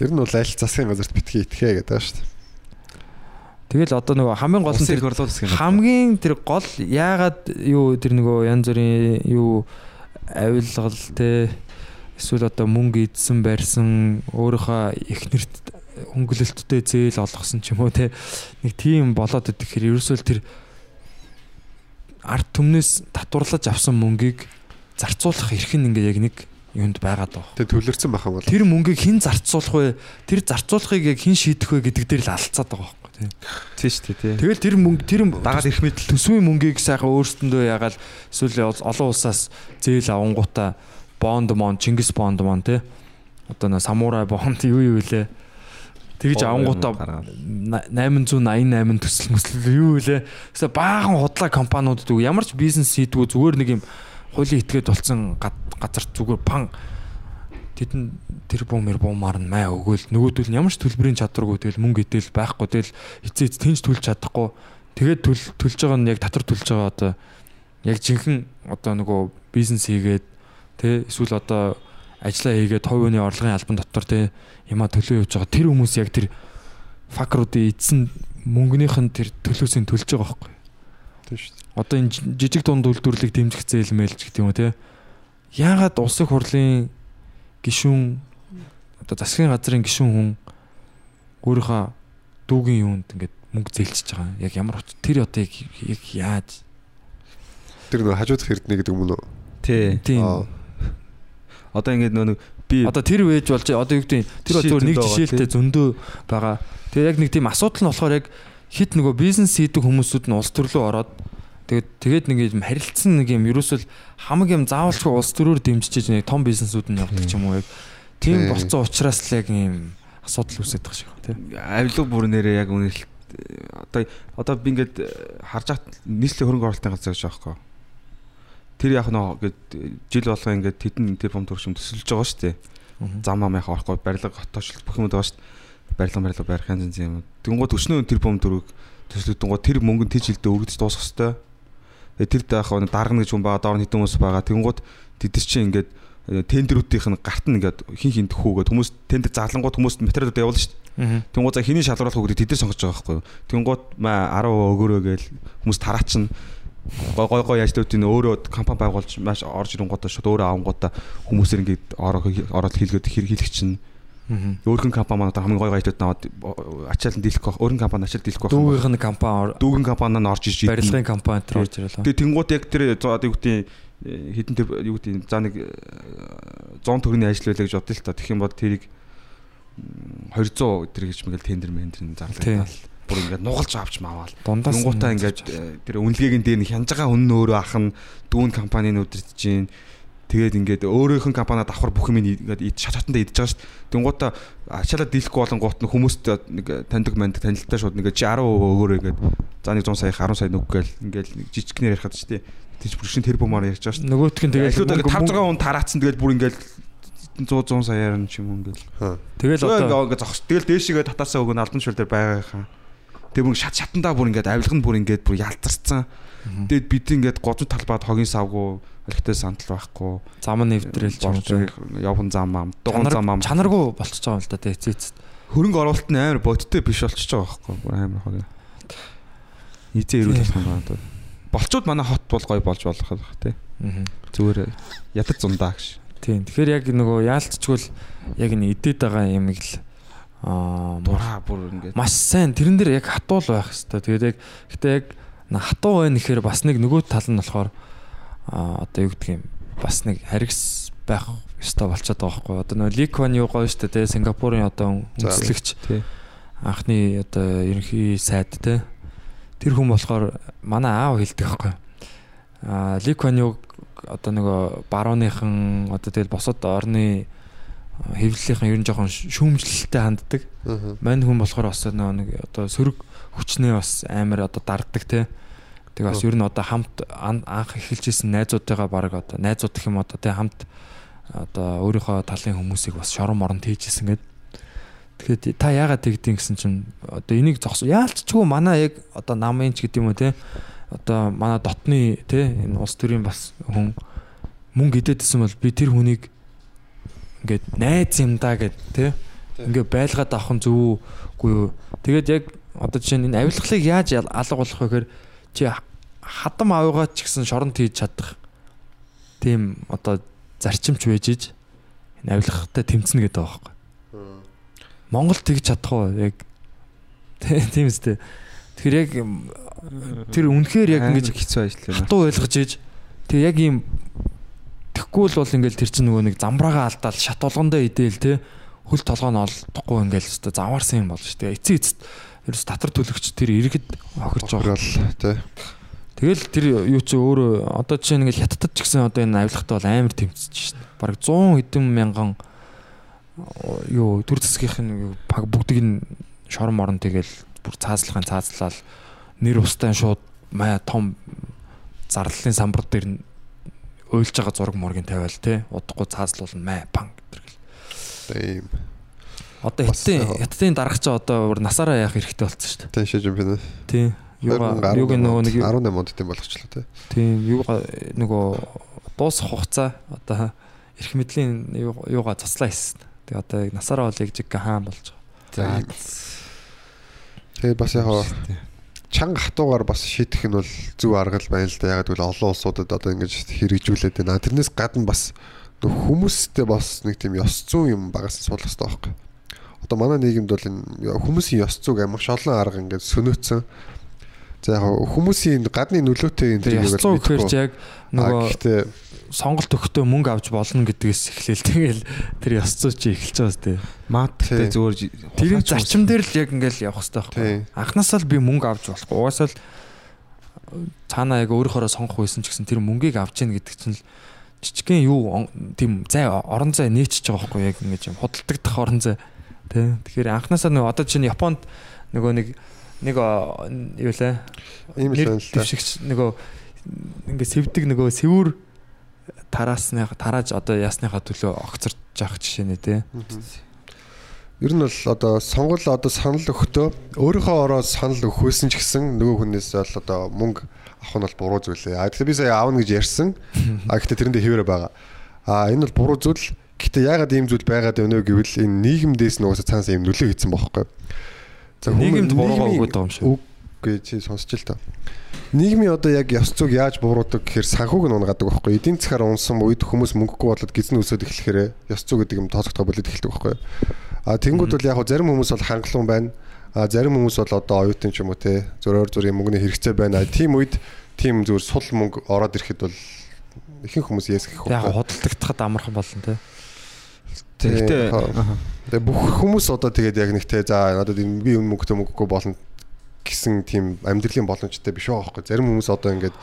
Ер нь бол аль засгийн газарт битгий итгэе гэдэг байна шүү дээ. Тэгэл одоо нөгөө хамгийн гол нь тэр хамгийн тэр гол яагаад юу тэр нөгөө янз бүрийн юу авилгал те эсвэл одоо мөнгө идсэн барьсан өөрийнхөө эхнэрт хөнгөлөлттэй зээл олгосон ч юм уу те нэг тийм болоод идэх хэрэг ерөөсөө тэр арт түмнээс татварлаж авсан мөнгийг зарцуулах эрх нь ингээ яг нэг юунд байгаад байгаа. Тэг төлөрцөн байх юм бол. Тэр мөнгийг хэн зарцуулах вэ? Тэр зарцуулахыг яг хэн шийдэх вэ гэдэг дээр л алцаад байгаа байхгүй тий. тий шүү дээ тий. Тэгэл тэр мөнгө тэр Дагаад ирэх мэт төсвийн мөнгийг сайхан өөрсөндөө ягаал эсвэл олон улсаас зээл авангуудаа бонд мон Чингис бонд мон тий. Одоо нөө самурай бонд юу юу лээ. Тэгж авангуудаа 888 төсөл мөсөл юу лээ. Тэсээ баахан худлаа компаниудад үг ямар ч бизнес хийдгүү зүгээр нэг юм хуулийн этгээд болсон газар зүгээр пан тэдэн тэр бум мэр бумаар нь маа өгөөл нөгөөдөл нь ямар ч төлбөрийн чадваргүй тэгэл мөнгө идэл байхгүй тэгэл эцээ эц тэнч төлж чадахгүй тэгээд төл төлж байгаа нь яг татвар төлж байгаа одоо яг жинхэнэ одоо нөгөө бизнес хийгээд тэ эсвэл одоо ажиллаа хийгээд хувийн орлогын албан дотор тэ яма төлөө явж байгаа тэр хүмүүс яг тэр факруудын эзэн мөнгөнийх нь тэр төлөөсөө төлж байгаа байхгүй Тийм шүү дээ. одоо энэ жи- жижиг дунд үйлдвэрлэлийг дэмжих зээл мэлж гэдэг юм уу те яагаад улсын хурлын гişүүн одоо засгийн газрын гişүүн хүн өөрийнхөө дүүгийн юунд ингээд мөнгө зээлчиж байгаа. Яг ямар утга тэр одоо яг яаж Тэр нөө хажуудах эрдэнэ гэдэг юм уу? Тий. тийм. Одоо ингээд нөө нэг би одоо тэр вэж болж одоо юу гэдэг тэр бол зөвхөн нэг Жишээлтэй зөндөө байгаа. Тэгээ яг нэг тийм асуудал нь болохоор яг хит нөгөө бизнес хийдэг хүмүүсүүд нь улс төрлөө ороод тэгээд тэгээд нэг юм харилцсан нэг юм ерөөсөл хамаг юм заавалчгүй улс төрөөр дэмжиж нэг том бизнесүүд нь явдаг ч юм уу яг тийм Тий. болцсон учраас л яг юм асуудал үүсэж байгаа шиг байна тийм. авилга бүр нэрээ яг үнэхээр одоо одоо би ингээд харж хат нийслэлийн хөрөнгө оруулалтын газар гэж байгаа байхгүй. Тэр яг нөө ингээд жил болгоо ингээд тэдэн тэр бом төршим төсөлж байгаа шүү дээ. Зам ам яхаа орохгүй барилга хотоочлол бүх юм байгаа шүү дээ. Барилга барилга барих янз янз юм. Тэнгууд өчнөө тэр бом төрөг төслөгдөнгөө тэр мөнгө тэр жилдээ өргөдөж дуусах хэвээр. Тэр даах даргана гэж хүн байгаа доор нь хэдэн хүмүүс байгаа. Тэнгууд тэд чинь ингээд э, тендерүүдийнх нь гарт нь ингээд хин хин төхүүгээд хүмүүс тендер заалангууд хүмүүс материалууд явуулна шүү дээ. Тэнгууд за хэний шалгаруулах үг гэдэг тэд нар сонгож байгаа байхгүй юу. Тэнгууд маа 10% өгөөрөө гээл хүмүүс тараачин гой гой гой яжлуудын өөрөө компани байгуулж маш орж ирэнгуудаа шууд өөрөө авангуудаа хүмүүсээр ингээд ороо ороод хийлгээд хэр хийлэх чинь өөрхөн компани одоо хамгийн гой гой яжлууд наваад ачаалан дийлэх байх өөрхөн компани ачаал дийлэх байх Дүүгийнх нь компани дүүгэн компани нь орж иж барилгын компани тэр орж ирэл. Тэгээ тэнгууд яг тэр одоо юу гэдэг хитэн тэр юу гэдэг за нэг 100 төгрөгийн ажил байлаа гэж бодъё л та. Тэгэх юм бол тэрийг м, 200 тэр гэж мэгэл тендер мендер нь зарлагдаад бүр ингээд нугалж авч маавал. Тэнгуудаа ингээд э, тэр үнэлгээгийн дээр нь хянаж байгаа үнэн өөрөө ах нь дүүн компанийн удирдах чинь тэгээд ингээд өөрөөх нь компаниа давхар бүх юм ингээд ид шататанда идэж байгаа шүү дээ. Тэнгуудаа ачаалаа дийлэхгүй болонгууд нь хүмүүст нэг таньдаг манд танилтаа шууд нэг чи 10% өгөөрэй ингээд за нэг 100 сая 10 сая нүг гээл ингээд нэг жижигнэр ярихад шүү дээ. Тийч бүр шин тэр бумаар ярьж байгаа шүү дээ. нөгөөтг нь тэгээд Тэгээд мөнгө- 5 6 хүн тараацсан тэгээд бүр ингээд 100 100 саяар нь ч юм уу ингээд. Тэгэл Тэгээд одоо ингээд зогс. Тэгэл дээшгээ татаасаа өгөн алдан шүл дээр байгаа хаа. Тэгээд бүр шат шатандаа бүр ингээд авилга нь бүр ингээд бүр ялтарсан. Тэгээд бид ингээд гозон талбайд хогийн савгүй элхтэй сантал байхгүй. зам нь нэвтрэл ч юм уу. явхан зам ам, дуган зам ам. чанаргүй болчихж байгаа юм л да тэг эцээц. Хөрөнгө оруулалт нь амар бодиттой биш болчихж байгаа байхгүй. Бүр амар хогийн. Эзээ ирүүл болох юм байна. Болчууд манай хот бол гоё болж болох байх тий. Зүгээр ядаж зундаа гэж. Тийм. Тэгэхээр яг нөгөө яалтчгүй яг энэ идээд байгаа юм л Дураа бүр ингээд маш сайн тэрэн дээр яг хатуул байх хэвээр. Тэгээд яг гэтээ яг хатуу байна гэхээр бас нэг нөгөө тал нь болохоор одоо юу гэдэг юм бас нэг харигс байх ёстой болчиход байгаа байхгүй. Одоо нөгөө Ликван юу гоё штэ те Сингапурын одоо үндэслэгч анхны одоо ерөнхий сайд те тэр хүн болохоор манай аав хэлдэг байхгүй. Аа Ликван юу одоо нөгөө барууныхан одоо тэгэл босод орны хэвлэлийнхэн ер нь жоохон шүүмжлэлтэй ханддаг. Мань хүн болохоор бас нэг одоо сөрөг хүчнээ бас амар одоо дарддаг те. Тэгээ бас ер нь одоо хамт ан- анх эхэлж исэн найзуудтайгаа баг одоо найзууд гэх юм одоо те хамт одоо өөрийнхөө талын хүмүүсийг бас шорон морон тийжсэн гэдэг. Тэгэхээр та яагаад тэгдэм гэсэн чинь одоо энийг зогсоо яалтчгүй манай яг одоо намын ч гэдэг юм уу те одоо манай дотны те энэ улс төрийн бас хүн мөнгө идэдсэн бол би тэр хүнийг ингээд найз юм да гэд те ингээд байлгаад авах нь зөв үгүй юу? Тэгээд яг одоо жишээ нь энэ авилгалыг яаж алга болох вэ гэхээр чи хадам аваагаа ч гэсэн шоронд хийж чадах тийм одоо зарчимч байж иж энэ авилгахтай тэмцэнэ гэдэг байгаа байхгүй. Монгол тэгж чадах уу? Яг тийм үстэй. Тэгэхээр яг тэр үнэхээр яг ингэж хэцүү ажил юм. хатуу ойлгож иж тэг яг ийм тэггүй л бол ингээл тэр чинь нөгөө нэг замбраага алдаал шат болгондоо идээл те хөл толгой нь олдохгүй ингээл өстө заваарсан юм болж штэ. Эцээ эцэд ерөөс татар төлөгч тэр иргэд охирч байгаа. Тий. тэгэл тэр юу чи өөрөө одоо жишээ ингээл хятадд ч гэсэн одоо энэ авилгатай бол амар тэмцэж штэ. Бараг 100 хэдэн мянган оо, юу төр засгийнхын баг бүгдийг нь шорон морон тэгэл бүр цаазлахын цаазлал нэр устан шууд маа том зарлалын самбар дээр нь уйлж байгаа зураг мургийн тавиал те удахгүй цаазлуулна маа панг гэдэг л. Тийм. Одоо хятадын хятадын дарагч одоо бүр насаараа яах хэрэгтэй болсон шүү дээ. Тий шиж юм байна. Тий. Юугаа юуг нөгөө нэг 18 онд тийм болгочлоо тий. тий юугаа нөгөө дуусах хугацаа одоо эрх мэдлийн юу- юугаа цуцлаа хийсэн. Тэгээ одоо насаараа бол яг жиг хаан болж байгаа. За. Тэгээ бас яг чанга хатуугаар бас шийдэх нь бол зөв арга л байна л да. Яг гэвэл олон улсуудад одоо ингэж хэрэгжүүлээд байна. Тэрнээс гадна бас нөх хүмүүстэй бас нэг тийм ёс зүйн юм багаас суулгах хэрэгтэй байхгүй. Одоо манай нийгэмд бол энэ хүмүүсийн ёс зүйг маш олон арга ингээд сөнөөцсөн. За яг хүмүүсийн гадны нөлөөтэй энэ яс цуу гэхээр ч яг нөгөө гэхдээ сонголт өгөхдөө мөнгө авч болно гэдгээс эхлээл тэгэл тэр ёс зүй чи эхэлж байгаа сте. Маадтай Тий. зүгээр Тэрийн зарчим дээр л яг ингээл явах хэрэгтэй Тий. байхгүй. Анхнаасаа л би мөнгө авч болохгүй. Угаасаа л цаанаа яг өөрөөхөө сонгох байсан ч гэсэн тэр мөнгийг авч яах гэдэг чинь л жижигхэн юу тийм зай орон зай нээчихэж байгаа байхгүй яг ингэж юм худалдагдах орон зай. Тэ. Тэгэхээр анхнаасаа нөгөө одоо чинь Японд нөгөө нэг нэг юу лээ ийм л байна л та. нөгөө ингээ сэвдэг нөгөө сэвүр тараасны тарааж одоо ясныхаа төлөө огцорч явах жишээ нэ тэ. Ер нь бол одоо сонгол одоо санал өгөхдөө өөрийнхөө ороо санал өгөхөөсөн ч гэсэн нөгөө хүнээс бол одоо мөнгө авах нь бол буруу зүйл ээ. А тэгэхээр би сая аавна гэж ярьсан. А гэхдээ тэрэндээ хэвээрээ байгаа. А энэ бол буруу зүйл. Гэхдээ яагаад ийм зүйл байгаад байна вэ гэвэл энэ нийгэмдээс нугасаа цаанаас ийм нөлөө хийсэн бохоггүй. За Нийгэмд буруугаа өгöd байгаа юм шүү. Үгүй чи сонсч л та. Нийгмийн одоо яг ёс зүйг яаж бууруудаг гэхээр санхүүг нь унгадаг байхгүй. Эдийн засгаар унсан үед хүмүүс мөнгөгүй болоод гизэн өсөд эхлэхээр ёс зүй гэдэг юм тооцогдох болоод эхэлдэг байхгүй. А тэнгууд бол яг хөө зарим хүмүүс бол хангалуун байна. А зарим хүмүүс бол одоо оюутан ч юм уу те зөөр зөрийн мөнгөний хэрэгцээ байна. Тийм үед тийм зүгээр сул мөнгө ороод ирэхэд бол ихэнх хүмүүс ясгэх Яг худалдагдахад амархан болно тэ. Тэгэхдээ Тий. Тэгээ бүх хүмүүс одоо тэгээд яг нэг те за надад би энэ мөнгөтэй мөнгөгүй болно гэсэн тийм амьдралын боломжтой биш байгаа байхгүй. Зарим хүмүүс одоо ингээд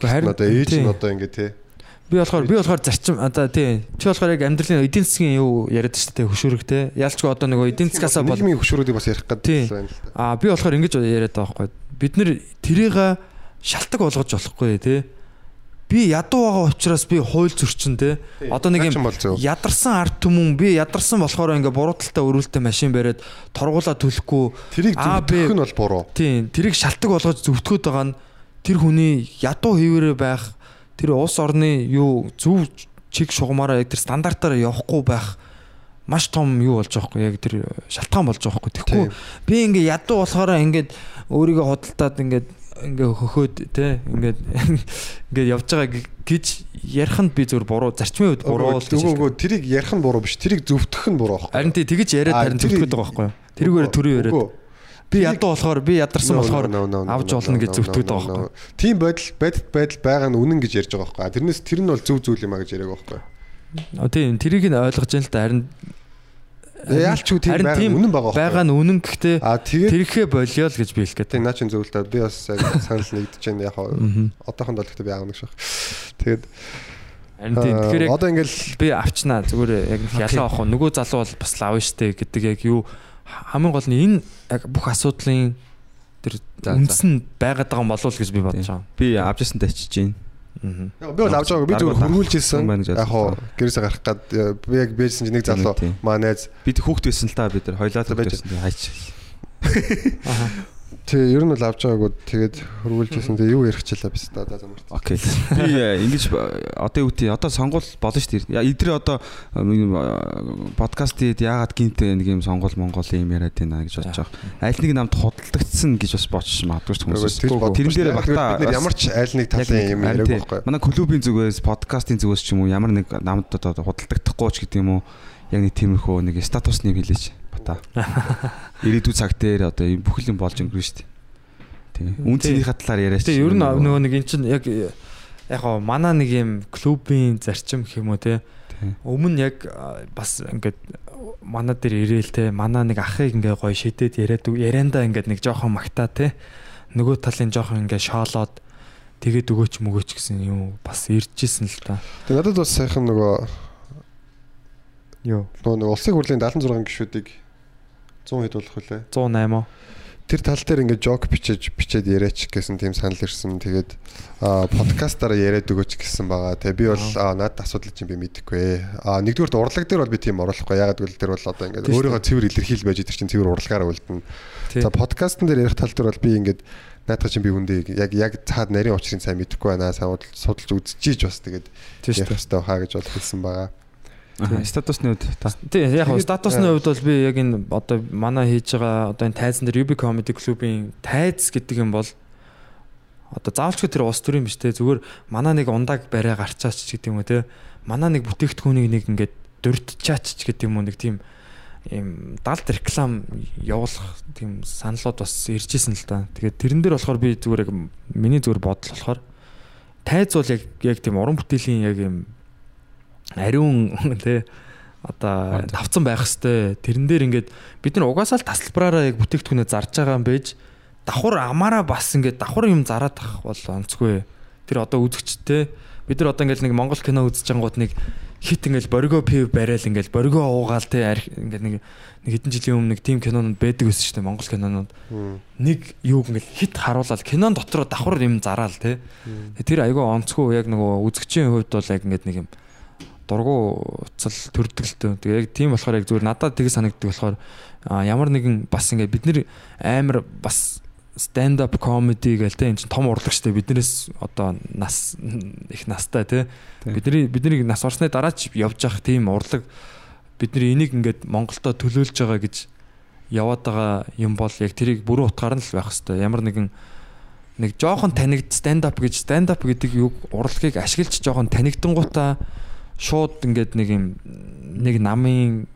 Харин- одоо ээж тий. нь одоо ингээд те Би болохоор би болохоор зарчим одоо тий. Чи болохоор яг амьдралын эдийн засгийн юу яриад шүү дээ хөшүүрэг те. Ялчгүй одоо нөгөө эдийн засгаасаа бол нийгмийн хөшүүрүүдийг бас ярих Тий. гэдэг байна л да. аа би болохоор ингэж яриад байгаа байхгүй. Бид нэр тэрийг шалтак болгож болохгүй те. Би ядуу байгаа учраас би хууль зөрчин те. Одоо нэг юм ядарсан арт түмэн би ядарсан болохоор ингээ бурууталтай өрүүлтэй машин бариад торгуулаа төлөхгүй Тэрийг зөвдөх нь бол буруу. Тийм, тэрийг шалтак болгож зөвтгөхөд байгаа нь тэр хүний ядуу хэвээрээ байх, тэр улс орны юу зөв чиг шугамаараа яг тэр стандартаараа явахгүй байх маш том юу болж байгаа хгүй яг тэр шалтгаан болж байгаа хгүй. Тэгэхгүй би ингээ ядуу болохоор ингээд өөрийгөө хөдөлтаад ингээд ингээ хөхөөд те ингээд ингээд явж байгаа гэж ярих нь би зөв буруу зарчмын үед буруу л гэж Үгүй тэрийг ярих нь буруу биш. Тэрийг зөвдөх нь буруу байхгүй. Харин тий тэгэж яриад харин зөвтгөхөд байгаа байхгүй? Тэрүүгээр төрөө яриад. Би ядуу болохоор би ядарсан болохоор авч no, гэж no, байгаа байхгүй. Тийм байдал байдал байдал байгаа нь үнэн гэж ярьж байгаа байхгүй. Тэрнээс тэр нь бол зөв зүйл юм а гэж яриаг байхгүй. Тийм тэрийг нь ойлгож байна л да харин Яалч юу тийм байгаа үнэн байгаа байхгүй. байгаа нь үнэн гэхдээ тэрхээ болио л гэж би хэлэх тийм гэдэг. наачин зөв л та би бас санал нэгдэж байна яг одоохонд бол гэхдээ би аавна гэж байна. Тэгээд Харин тийм тэгэхээр яг одоо ингээл би авчнаа зүгээр яг нэг ялгаа авах уу нөгөө залуу бол бас лав штэ гэдэг яг юу хамгийн гол нь энэ яг бүх асуудлын тэр нь байгаад байгаа юм болов уу л гэж би бодож байгаа. би авч ясан тачиж байна. Яг би бол авч байгааг би зүгээр хөргүүлж ирсэн. Яг бодсон. гэрээсээ гарах гад би яг бийжсэн чинь нэг залуу. маа найз Бид хүүхд байсан л та бид нар. Хоёлаа байж байсан хайч. тий ер нь бол авч байгаагүй тэгээд хөргүүлж ирсэн. Тэгээ юу ярих чилээ биш та за замарт. Окей. Би э, ингэж э, одоо юу гэдэг одоо сонгуул болно шүү дээ. Я эдрээ одоо подкастид яагаад гинт нэг юм сонгуул монгол юм яриад байна гэж бодож байгаа. Аль нэг намд худалдагдсан гэж бас бодчих магадгүй хүмүүс. Тэгж бодож Тэрэн дээр бид багтаа ямар ч айл нэг талын юм яриаг байхгүй. Манай клубын зүгээс подкастын зүгээс ч юм уу ямар нэг намд одоо худалдагдахгүй ч гэдэг юм уу яг нэг тиймэрхүү нэг статусны хэлээч бата. Ирээдүйн цаг дээр одоо юм бүхэл юм болж өнгөрнө шүү дээ. Тийм. Үнцний хатлаар яриач. Тэгээ ер нь нөгөө нэг эн чинь яг яг гоо манай нэг юм клубын зарчим гэх юм уу те Тийм. өмнө яг бас ингээд манай дээр ирээл те манай нэг ахыг ингээ гоё шидэд яриад ярианда ингээд нэг жоохон магтаа те нөгөө талын жоохон ингээ шоолоод тэгээд өгөөч мөгөөч гэсэн юм бас иржсэн л та. Тэгээ надад бас сайхан нөгөө Юу нөгөө улсын хурлын 76 гишүүдийг 100 хэд болох вүлээ. 108 оо. Тэр тал дээр ингээд жок бичиж бичээд яриач гэсэн тийм санал ирсэн. Тэгээд аа подкастаараа яриад өгөөч гэсэн байгаа. Тэгээ би бол надад асуудал чинь би мэдэхгүй. Аа нэгдүгürt урлаг дээр бол би тийм оруулахгүй. Ягаад гэвэл тэр бол одоо ингээд өөрийнхөө цэвэр илэрхийл байж тэр чинь цэвэр урлагаараа үлдэнэ. За подкастн дээр ярих тал дээр бол би ингээд наадах чинь би хүндээ яг яг цаад нарийн учрыг сайн мэдэхгүй байна. Сайн судалж үзчихийж бас тэгээд ярих хэрэгтэй хаа гэж бол хэлсэн байгаа. Статусны үед та Тий, яг Тэгээд, статусны аа. хувьд бол би яг энэ одоо манай хийж байгаа одоо энэ тайзан дээр UB Comedy Club-ийн тайз гэдэг юм бол одоо заавалчгүй тэр улс төрийн биш те зүгээр манаа нэг ундааг барай гарчаач ч гэдэг юм уу те манаа нэг бүтээгдэхүүнийг нэг ингээд дурдчаач ч гэдэг юм уу нэг тийм ийм далд реклам явуулах тийм саналууд бас ирж исэн л да. Тэгээд тэрэн дээр болохоор би зүгээр яг миний зүгээр бодол болохоор тайз бол яг яг тийм уран бүтээлийн яг юм ариун тий одоо тавцсан байх хэвээр тэрэн дээр ингээд бид нар угаасаа л тасалбараараа яг бүтээгдэхүүнээ зарж байгаа юм байж давхар амаараа бас ингээд давхар юм зараад ах бол онцгүй. Тэр одоо үзэгчтэй бид нар одоо ингээд нэг Монгол кино үзэж ангууд нэг хит ингээл борго пив барайл ингээл борго уугаал те ингээд нэг нэг хэдэн жилийн өмнө нэг тим кинонууд байдаг шүү дээ Монгол кинонууд. Нэг юу ингээл хит харуулаад кинон дотор давхар юм зараал те. Тэр айгүй онцгүй яг нөгөө үзэгчийн хувьд бол яг ингээд нэг юм дургу уцал төрдөг л төө. Тэгээ яг тийм болохоор яг зүгээр надад тийг санагддаг болохоор ямар нэгэн бас ингээд бид нэр амар бас stand up comedy гээл те энэ чинь том урлагчтай биднээс одоо нас их настай те. Бидний бидний нас орсны дараа ч явж явах тийм урлаг бидний энийг ингээд Монголдо төлөөлж байгаа гэж яваад байгаа юм бол яг тэрийг бүрэн утгаар нь л байх хэвээр ямар нэгэн нэг жоохон танигд stand up гэж stand up гэдэг юг урлагийг ашиглаж жоохон танигдангуудаа шууд ингээд нэг юм нэг намын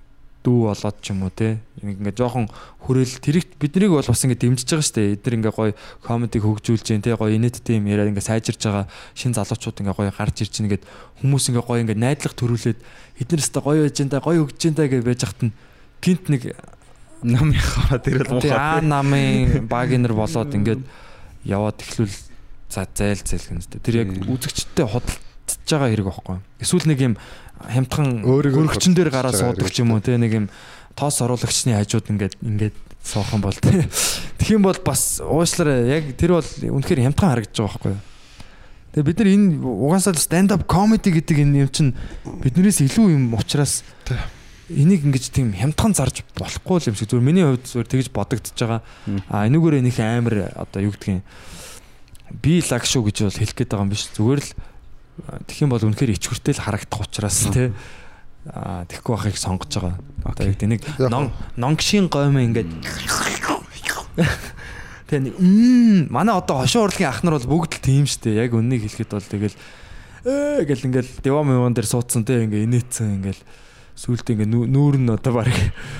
дүү болоод ч юм уу те. Ингээ жоохон хүрээл тэрэгт биднийг бол бас ингээ дэмжиж байгаа штэ. Эдгээр ингээ гоё комедиг хөгжүүлж जैन те гоё инээдтэй юм яриад ингээ сайжирж байгаа шин залуучууд ингээ гоё гарч ирж байгагээд хүмүүс ингээ гоё ингээ найдлах төрүүлээд эдгээр өстө гоё байж энэ гоё хөгжиж энэ гэж байж хат нь гинт нэг намын хараад ирэл мохоо аа намын багинер болоод ингээд яваад эхлүүл за зайл зэлхэн тэр яг үзэгчтэй худал худалдаж байгаа хэрэг байхгүй. Эсвэл нэг юм хямдхан өргөчн дээр гараа суудаг ч юм уу те нэг юм тоос оруулагчны хажууд ингээд ингээд суух юм бол тэгэх юм бол бас уушлаараа яг тэр бол үнэхээр хямдхан харагдаж байгаа байхгүй Тэгээ бид нар энэ угаасаа stand up comedy гэдэг энэ юм чинь биднээс илүү юм ухраас энийг ингэж тийм хямдхан зарж болохгүй юм шиг зүгээр миний хувьд зүгээр тэгж бодогдож байгаа. А энүүгээр нэг амар одоо юу гэдгийг би лаг шүү гэж бол хэлэх гээд байгаа юм биш. Зүгээр л Тэгэх юм бол үнэхээр ичгүртэй л харагдах учраас те. Аа тэгхгүй байхыг сонгож байгаа. Одоо яг нэг нонгшийн гоймоо ингээд Тэгээ мм манай одоо хошин урлагийн ах нар бол бүгд л тийм штэ. Яг үннийг хэлэхэд бол тэгэл ээ гэл ингээл дива мөвөн дээр суудсан те. Ингээ инээцэн ингээл сүултээ ингээ нүүр нь одоо баг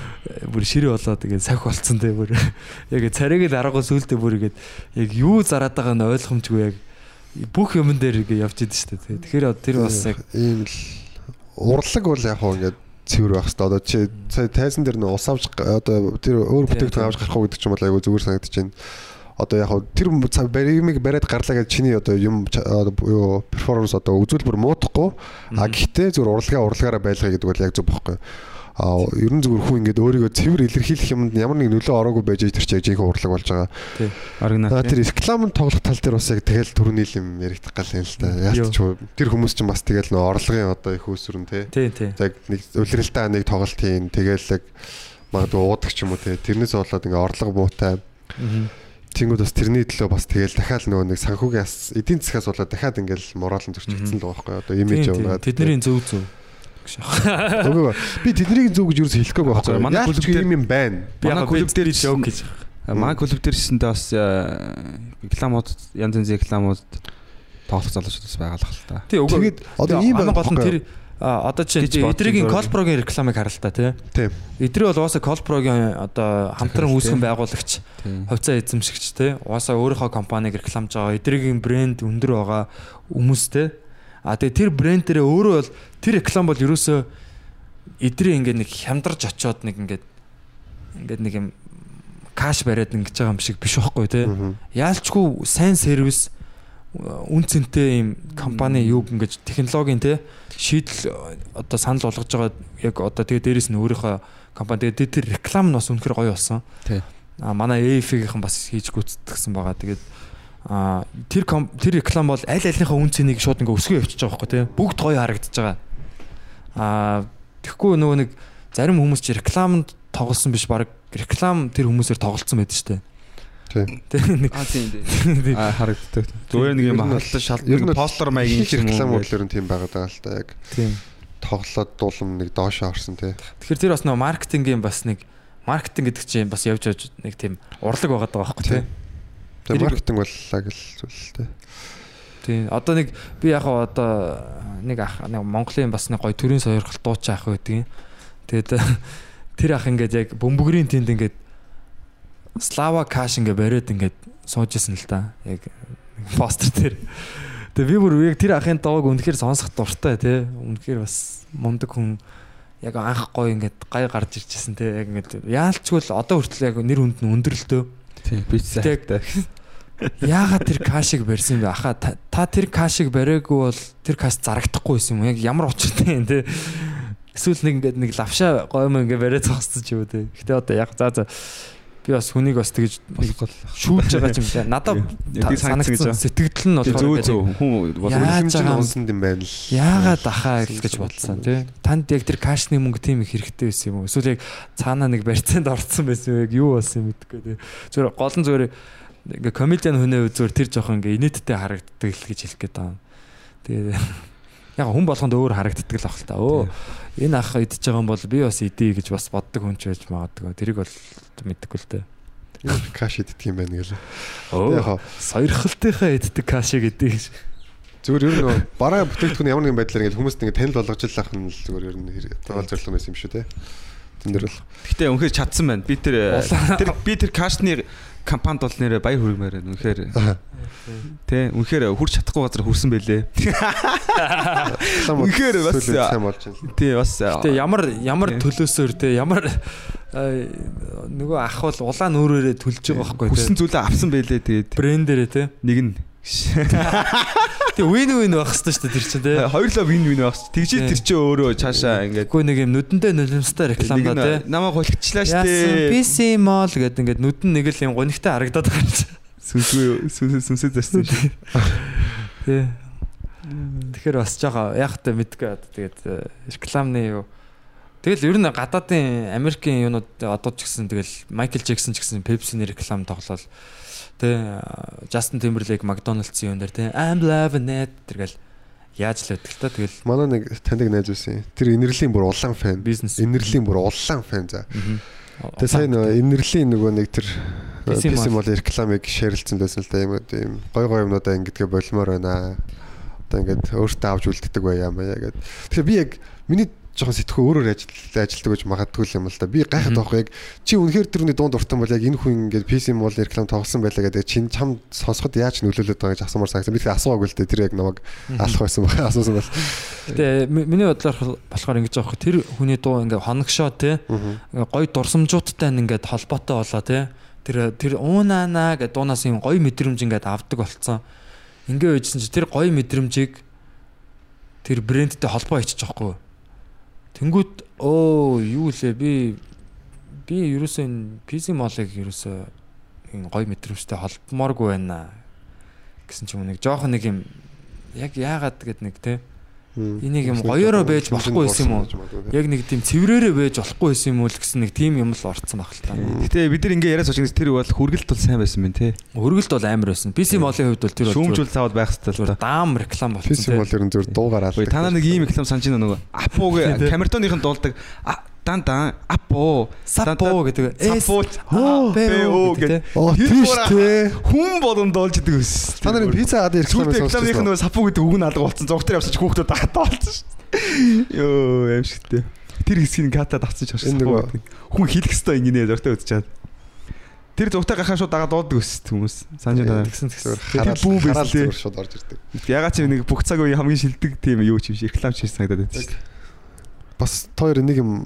бүр ширээ болоод тэгээ сах болцсон те бүр. Яг царайг л аргагүй сүултээ бүр игээд яг юу зараад байгаа нь ойлгомжгүй яг бүх юм дээр ингэ явж идэв шүү дээ. Тэгэхээр тэр бас яг ийм л урлаг бол яг хоо ингээд цэвэр байх хэрэгтэй. Одоо чи сая тайзан дээр нөө ус авч одоо тэр өөр бүтээгдэхүүн авч гарах уу гэдэг ч юм бол айгүй зүгээр санагдаж байна. Одоо яг хоо тэр баримыг бариад гарлаа гэж чиний одоо юм юу перформанс одоо үзүүлбэр муудахгүй а гэхдээ зүгээр урлагаа урлагаараа байлгая гэдэг бол яг зөв бохгүй. Ер нь зүгээр хүн ингээд өөрийгөө цэвэр илэрхийлэх юмд ямар нэг нөлөө ороогүй байж тэр чинь яг жинхэнэ урлаг болж байгаа. Тий. Аригнаа. Тэр рекламын тоглох тал дээр бас яг тэгэл түрүүний юм яригдах гал юм л да. Яалт ч тэр хүмүүс чинь бас тэгэл нөө орлогын одоо их. Тий, тий. Яг нэг улиралтай нэг тоглолтын тэгэл яг магадгүй уудаг ч юм уу тий. Тэрнээс болоод ингээ орлого муутай. Тэнгүүд бас тэрний төлөө бас тэгэл дахиад нөгөө нэг санхүүгийн эдийн засгаас болоод дахиад ингээл моралын зөрчигдсөн л байгаа байхгүй одоо имиж яваад тэдний зөв зөв Үгүй би тэднийг зөв гэж юу хэлэхгүй байхгүй. Манай клуб дээр юм байна. Манай клуб дээр жоок гэж. Манай клуб дээр шиндээ бас рекламууд янз янзын рекламууд тоглох залуучууд бас байгаа л хэл та. Үгүй. Одоо ийм гол нь тэр одоо чинь эдрийн Колпрогийн рекламыг та тий. Тийм. Эдрий бол угаасаа Колпрогийн одоо хамтран үүсгэн байгуулагч, хувьцаа эзэмшигч тий. Угаасаа өөрийнхөө компанийг рекламж байгаа. Эдрийн брэнд өндөр байгаа хүмүүс тий. А тэгээ тэр брэнд дээрээ өөрөө бол тэр реклам бол ерөөсөө эдрээ ингээд нэг хямдарч очоод нэг ингээд ингээд нэг юм каш бариад ингэж байгаа юм шиг биш байхгүй тий. Яалчгүй сайн сервис үн цэнтэй юм компани юу ингэж технологийн тий шийдэл одоо санал болгож байгаа яг одоо тэгээ дээрэс нь өөрийнхөө компани тэгээ тэр реклам нь бас үнэхээр гоё болсон. Тий. А манай AF-ийн бас хийж гүйцэтгсэн байгаа. Тэгээд а тэр тэр реклам бол аль альнийхаа үн цэнийг шууд ингээ өсгөө явчихж байгаа байхгүй тий бүгд гоё харагдаж байгаа. А тэгэхгүй нөгөө нэг зарим хүмүүс чи рекламанд тоглосон биш баг реклам тэр хүмүүсээр тоглолцсон байдаг шүү дээ. Тийм нэг а тийм тийм а харагддаг. Зүгээр нэг юм халтан шалтан постэр маягийн реклам үйлэр нь тийм байгаад байгаа л та яг. Тийм тоглоод дуулам нэг доошоо орсон тий. Тэгэхээр тэр бас нөгөө маркетингийн бас нэг маркетинг гэдэг чинь бас явж явж нэг тийм урлаг байгаад байгаа байхгүй тий Тэгээ маркетинг боллаа гэл зүйл те. тий. Одоо нэг би яг одоо нэг ах нэг Монголын бас нэг гоё төрийн сойрхол дууч ах байдаг юм. Тэгээд тэр ах ингээд яг бөмбөгрийн тэнд ингээд Слава Каш ингээд бариад ингээд суужсэн л да. Яг постэр дээр. Тэгээ би бүр яг тэр ахын доог үнэхээр сонсох дуртай тий. Үнэхээр бас мундаг хүн яг анх гоё ингээд гай гарч ирчихсэн тий. Яг ингээд яалчгүй л одоо хүртэл яг нэр хүнд нь өндөрлөлтөө. Тийм би ч сайтай. Яагаад тэр кашиг барьсан юм бэ? Аха та, тэр кашиг бариагүй бол тэр каш зарагдахгүй байсан юм? Яг ямар учиртай юм те. Эсвэл нэг ингээд нэг лавшаа гойм ингээд бариад зогссон ч юм уу те. Гэтэ одоо яг за за би бас хүнийг бас тэгж шүүж байгаа юм те. Надад санагдсан сэтгэл нь Зөө болохоор зөө хүн бол юм? унсан юм байна л. Яагаад ахаа гэж бодсон тий. Танд яг тэр кашны мөнгө тийм их хэрэгтэй байсан юм уу? Эсвэл яг цаанаа нэг барьцаанд орцсон байсан яг юу болсон юм гэдэггүй тий. Зүгээр гол нь зүгээр ингээ комедиан хүнээ зүгээр тэр жоохон ингээ инээдтэй харагддаг л гэж хэлэх гээд байгаа юм. Тэгээд яг хүн болгонд өөр харагддаг л ах л та. Өө энэ ах идэж байгаа юм бол би бас идэе гэж бас боддог хүн ч байж магадгүй. Тэрийг бол мэдгүй л дээ. Каш иддэг юм байна гэл. Өө Яг хаа сойрхолтынхаа иддэг кашиг идэх гэж. зүгээр ер нь бараа бүтээгдэхүүн ямар нэгэн байдлаар ингээл хүмүүст ингээд танил болгож л ах нь л зүгээр ер нь тоол зорилго байсан юм шүү те. Тэн дээр л Гэтэ үнэхээр чадсан байна. Би тэр би тэр кашны компанид бол нэрээ баяр хүргэмээр байна. Үнэхээр тий үнэхээр хүрч чадахгүй газар хүрсэн байлээ. Үнэхээр бас- сайн болж байна. Тий бас Гэтэ ямар ямар төлөөсөөр те ямар нөгөө ах бол улаан өөрөөрөө төлж байгаа байхгүй те. зүйлээ авсан байлээ тэгээд Брэндэрээ те. нэг нь Тэгээ win win байх хэрэгтэй шүү дээ тэр чинь те. хоёрлоо вин вин байх. Тэгжээ Тий. тэр чинь өөрөө цаашаа ингээд Гэхдээ нэг юм нүдэндээ нулимстай рекламда те. нэг нь намайг хулигчлаа Яасан штэ. PC mall гэдэг ингээд нүд нь нэг л юм гонигтай харагдаад байгаа юм чи. Сүнсгүй сүнсээ зарсан шүү. Тэ. Тэгэхээр бас жоо яг та мэдгүй одоо тэгээд э, рекламны юу Тэгэл ер нь гадаадын Америкийн юунууд одоо ч гэсэн тэгэл Майкл Джексон ч гэсэн Pepsi-ний реклам тоглол тэ Justin Timberlake McDonald's-ийн юм дээр тэ I'm loving it тэргээл яаж л л та тэгэл Манай нэг таньдаг найз байсан. Тэр инэрлийн бүр улаан фэн. бизнес Инэрлийн бүр улаан фэн за. Тэгээ сайн нөгөө инэрлийн нөгөө нэг тэр mall. мол рекламыг шеэрлсэн байсан л да юм уу тийм гой гой юмнуудаа ингэдгээ болмоор байна. Одоо ингээд өөртөө авч үлддэг бай юм аа гэдэг. Тэгэхээр би яг миний жоохон сэтгхүү өөрөөр ажил ажилдаг гэж магадгүй юм л да. Би гайхаад байхгүй яг чи үнэхээр тэрний дунд уртан бол яг энэ хүн ингээд PC мол реклам тоглосон байлаа гэдэг чинь чам сонсоход яаж нөлөөлөд байгаа гэж асуумаар санагдсан. Би тэр асууаагүй л дээ. Тэр яг намайг алах байсан байна. Асуусан бол. Гэтэ ми- миний бодлоор болохоор ингэж байгаа хөө тэр хүний дуу ингээ хоногшоо те гой дурсамжуудтай ингээд холбоотой болоо те тэр тэр уунана гэдэг дуунаас юм гой мэдрэмж ингээд авдаг болцсон ингээ үйжсэн чи тэр гой мэдрэмжийг тэр брэндтэй холбоо хийчих жоохгүй тэнгүүд оо юу лээ би би ерөөсөө энэ PC молыг ерөөсөө гой мэдрэмжтэй холбомооргүй байна. Гэсэн ч юм нэг жоохон нэг юм яг яагаад гэд нэг те Энийг юм гоёороо байж болохгүй байсан юм уу? яг нэг тийм цэврээрээ байж болохгүй байсан юм уу л гэсэн нэг тийм юм л орцсон баг л та. Гэтэ бид нар ингээ яриа сууж тэр бол хүргэлт бол сайн байсан мэн те. Өргөлт бол амар байсан. PC молын хувьд бол тэр бол Шүүмжүүл заавал байх хэрэгтэй л зүгээр та. даам реклам болсон. PC мол ер нь зөв алдаг. та нар нэг ийм реклам санаж байна нөгөө Апог камертоныхын дуулдаг дан дан апо Сапо гэдэг. Сапо бэо гэдэг. гэдэг. Тэр тийш те. Хүн болгон доолж идэг ус. Та нарын пицца ад Сүүлд рекламыг рекламын сонсчихсон. нөгөө сапо гэдэг үг нь алга болсон. Зург дээр явсаж хүүхдүүд дагтаа болсон шүү дээ. Йоо аимшигтэй. Тэр хэсгийг катад авсан ч харсан. Хүн хэлэх хэвээр ингэнэ зуртаа үзчихад. Тэр зургатаа гахаа шууд дагаад дууддаг ус хүмүүс. Санаж байна. Тэгсэн тэгсэн. Хараад бүү байсан шууд орж ирдэг. Ягаад чи нэг бүх цаг үеийн хамгийн шилдэг тийм юу ч юм шиг реклам ч хийсэн байна. шүү дээ. Бас тоор нэг юм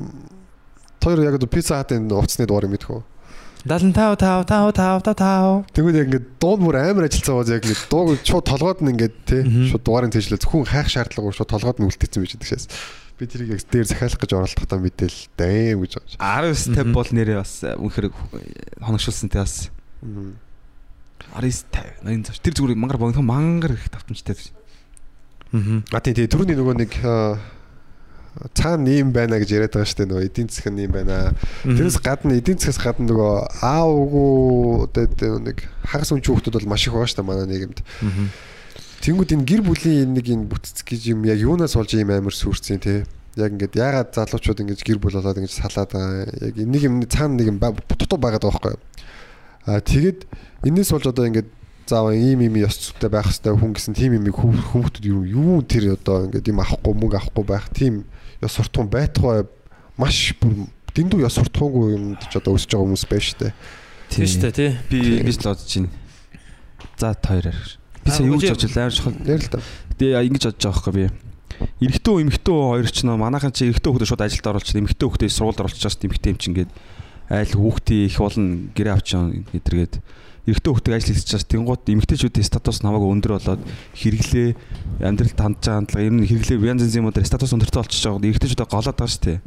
тоор яг одоо пицца хатын уцсны дугаар юм мэдхүү. 75 5 5 5 5 Тэгвэл яг ингээд дууд бүр амар ажиллацгаа байгаа яг нэг дууг шууд толгойд нь ингээд Мгм. шууд дугаарын тэжлээ хүн хайх шаардлагагүй шууд толгойд нь үлдээсэн байж байгаа шээс. Би тэрийг яг дээр захиалах гэж оролдохдоо мэдээл дэм гэж байгаа. 19 50 Мгм. бол нэрээ бас э, үнэхээр хоногшуулсан те бас Мгм. 19 50 80 зав. Тэр зүгээр мангар богино мангар их давтамжтай. Мгм. А тий тий түрүүний нөгөө нэг аа, цаана ийм байна гэж яриад байгаа шүү дээ нөгөө эдийн засаг нь ийм байна. Тэрнээс гадна эдийн засгаас гадна нөгөө аавгүй одоо нэг хагас үн хүүхдүүд бол маш их байгаа дээ манай нийгэмд. Тэнгүүд энэ гэр бүлийн нэг энэ бүтц гэж юм яг юунаас болж ийм амар сүрцэн те. Яг ингээд ягаад залуучууд ингэж гэр бүл болоод ингэж салаад байгаа. Яг нэг юм цаана нэг юм дутуу байгаад байгаа байхгүй? Аа тэгээд энэс болж одоо ингээд заавал ийм ийм ёс зүйтэй байх хэвээр хүн гэсэн тийм юм хүмүүстүүд юу юу тэр одоо ингээд юм авахгүй мөнгө авахгүй байх тийм ёс суртахуун байтугай маш бүр дэндүү ёс суртахуунгүй юмд ч одоо өсөж байгаа хүмүүс байна шүү дээ. Тийм шүү дээ тий. Би би л бодож байна. За арай. Би сая юу гэж бодож амар чухал. Нэр л та. Тэгээ ингэж бодож байгаа байхгүй би. Эмэгтэй хүн хоёр ч нөө манайхан чи эрэгтэй хүүхдээ шууд ажилд оруулчихсан. эмэгтэй хүүхдээ сургуульд оруулчихсан эмэгтэй юм чинь ингээд айл хүүхдээ их болно гэрээ авчихсан гэдэргээд эрэгтэй хүүхдээ ажил хийж чаас тэнгуут эмэгтэйчүүдийн статус намайг өндөр болоод хэрэглээ амьдралд хандж байгаа хандлага ер нь хэрэглээ янз янзын юмудаар статус өндөртэй болчихж байгаа. Эрэгтэйчүүдээ голоод байгаа шүү дээ.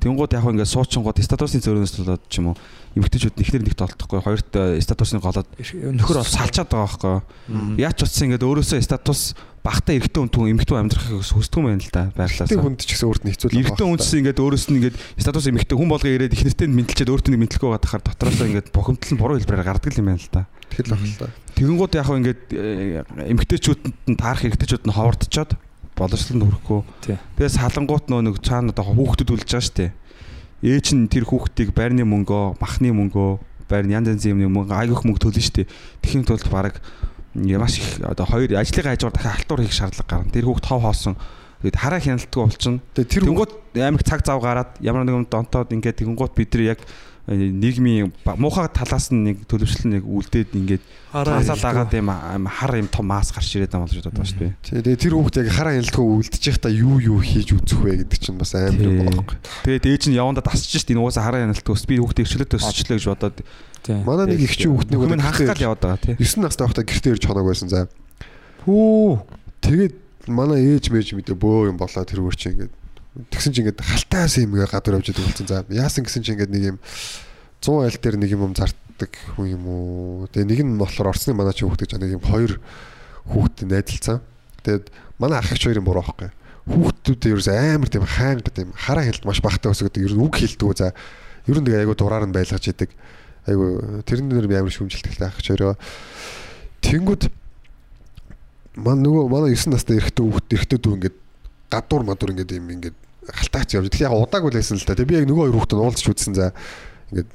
Тэнгуут яг ингээд суучингууд статусын зөрөөс болоод ч юм уу эмэгтэйчүүд ихнэр нэгт олдохгүй хоёрт статусны голоод нөхөр бол салчаад байгаа байхгүй. Яаж ч утсан ингээд өөрөөсөө статус багтаа эрэгтэй хүн түн эмэгтэй амьдрахыг хүсдэг юм байна л да байглаас. Тэг хүнд ч гэсэн өөрт нь хэцүү л Эрэгтэй хүнс ингээд өөрөөс нь ингээд статус эмэгтэй хүн болгоо ирээд их нэртэй мэдлчихэд өөртөө нэг мэдлэхгүй байгаа тахаар дотроосоо ингээд бухимдал нь буруу хэлбэрээр гардаг юм байна л да. Тэгэл баг л та. Тэгэнгүүт яг ингээд эмэгтэйчүүдэд нь таарах эрэгтэйчүүд нь ховордчоод боловсролд хүрэхгүй. Тэгээс салангуут нөө нэг цаана одоо хүүхдүүд үлж байгаа штэ. Ээж нь тэр хүүхдийг байрны мөнгөө, махны мөнгөө, байрны янз янзын юмны мөнгө айгүйх мөнгө төлнө штэ. Тэхийн тулд баг маш их одоо хоёр ажлын хажуугаар дахиад халтур хийх шаардлага гарна. Тэр хүүхд тов хоосон. Тэгээд хараа хяналтгүй болчихно. Тэнгууд амар цаг зав гараад ямар нэгэн донтоод ингээд тэгэнгუут бид нар яг нийгмийн муухай талаас нь нэг төлөвшлэн нэг үлдээд ингээд таасаал агаад юм хар юм том мас гарч ирээд байгаа болж бодож шүү дээ. Тэгээ тэр хүүхд яг хараа хяналтгүй үлдчих та юу юу хийж үзэх вэ гэдэг чинь бас амар юм байна. Тэгээд ээж нь явандаа тасчих шүү дээ. Энэ угаасаа хараа хяналтгүй би хүүхдээ ирчлээд өсчлөө гэж бодоод Манай нэг их чинь хүүхд нэг Хүмүүс хаах гал яваад байгаа тий. 9 настай байхдаа гэртээ ирж хоног байсан за. Хүү. Тэгээд манай ээж мэж мэдээ бөө юм болоо тэр өөр чинь ингээд тэгсэн чинь ингээд халтаас юм ингээ гадар явж идэг болсон за. Яасан гэсэн чинь ингээд нэг юм 100 айл дээр нэг юм зартдаг хүн юм уу. Тэгээ нэг нь болохоор орсны манай чи хүүхд гэж нэг юм хоёр хүүхд найдалцсан. Тэгээд манай ах эгч хоёрын буруу байхгүй. Хүүхдүүд ерөөс амар тийм хаанга тийм хараа хэлт маш багтаа өсгөдөг. Ер нь үг хэлдэг за. Ер нь тэгээ айгу дураар нь байлгаж идэг айгу тэрэн дээр би амар шүмжилтгэлтэй ах чөрөө тэнгүүд ман нөгөө манай 9 настай эрэгтэй хүүхд эрэгтэй дүү ингээд гадуур мадуур ингээд юм ингээд халтаач явж. Тэгэхээр яг удаагүй л байсан л та. Тэгээ би яг нөгөө хоёр хүүхд нь уулзч үзсэн за ингээд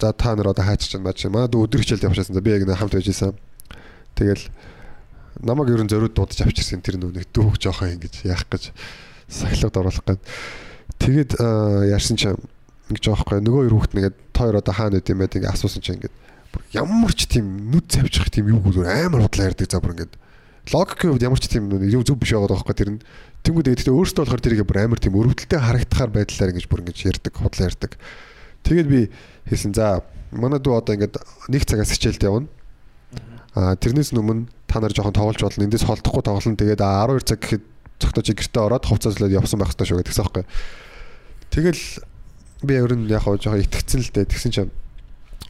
за та нар одоо хаач чинь маа чи маа дүү өдөр хичээлд явчихсан за би яг хамт байж исэн. Тэгэл намайг ерөн зориуд дуудаж авчирсан тэр нэг дүүх жоохон ингэж яах гэж сахилууд оруулах гээд тэгээд яарсан чинь ингэж байхгүй. Нөгөө хоёр хүүхд нэгээд тойр одоо хаана үт юм байд ингэ асуусан чинь ингээд ямар ч тийм нүд завчих тийм юу гүр амар худлаа ярьдаг за бүр ингээд. Логикийн хувьд ямар ч тийм юу зөв биш байгаа байхгүй. Тэр нь тэнгууд гэхдээ өөртөө болохоор тэрийг бүр амар тийм өрөвдөлтэй харагдахаар байдлаар ингэж бүр ингэж ярьдаг худлаа ярьдаг. Тэгээд би хэлсэн за манай дүү одоо ингээд нэг цагаас хичээлд явна. А тэрнээс өмнө та нар жоохон тоглож болно. Эндээс холдохгүй тоглоно. Тэгээд 12 цаг гэхэд цогтож гэртээ ороод хувцаслаад явсан байх хэрэгтэй шүү гэдэгсэн байхгүй. Тэгэл би ер нь яг хоо жоохон итгэцэн л дээ. Тэгсэн чинь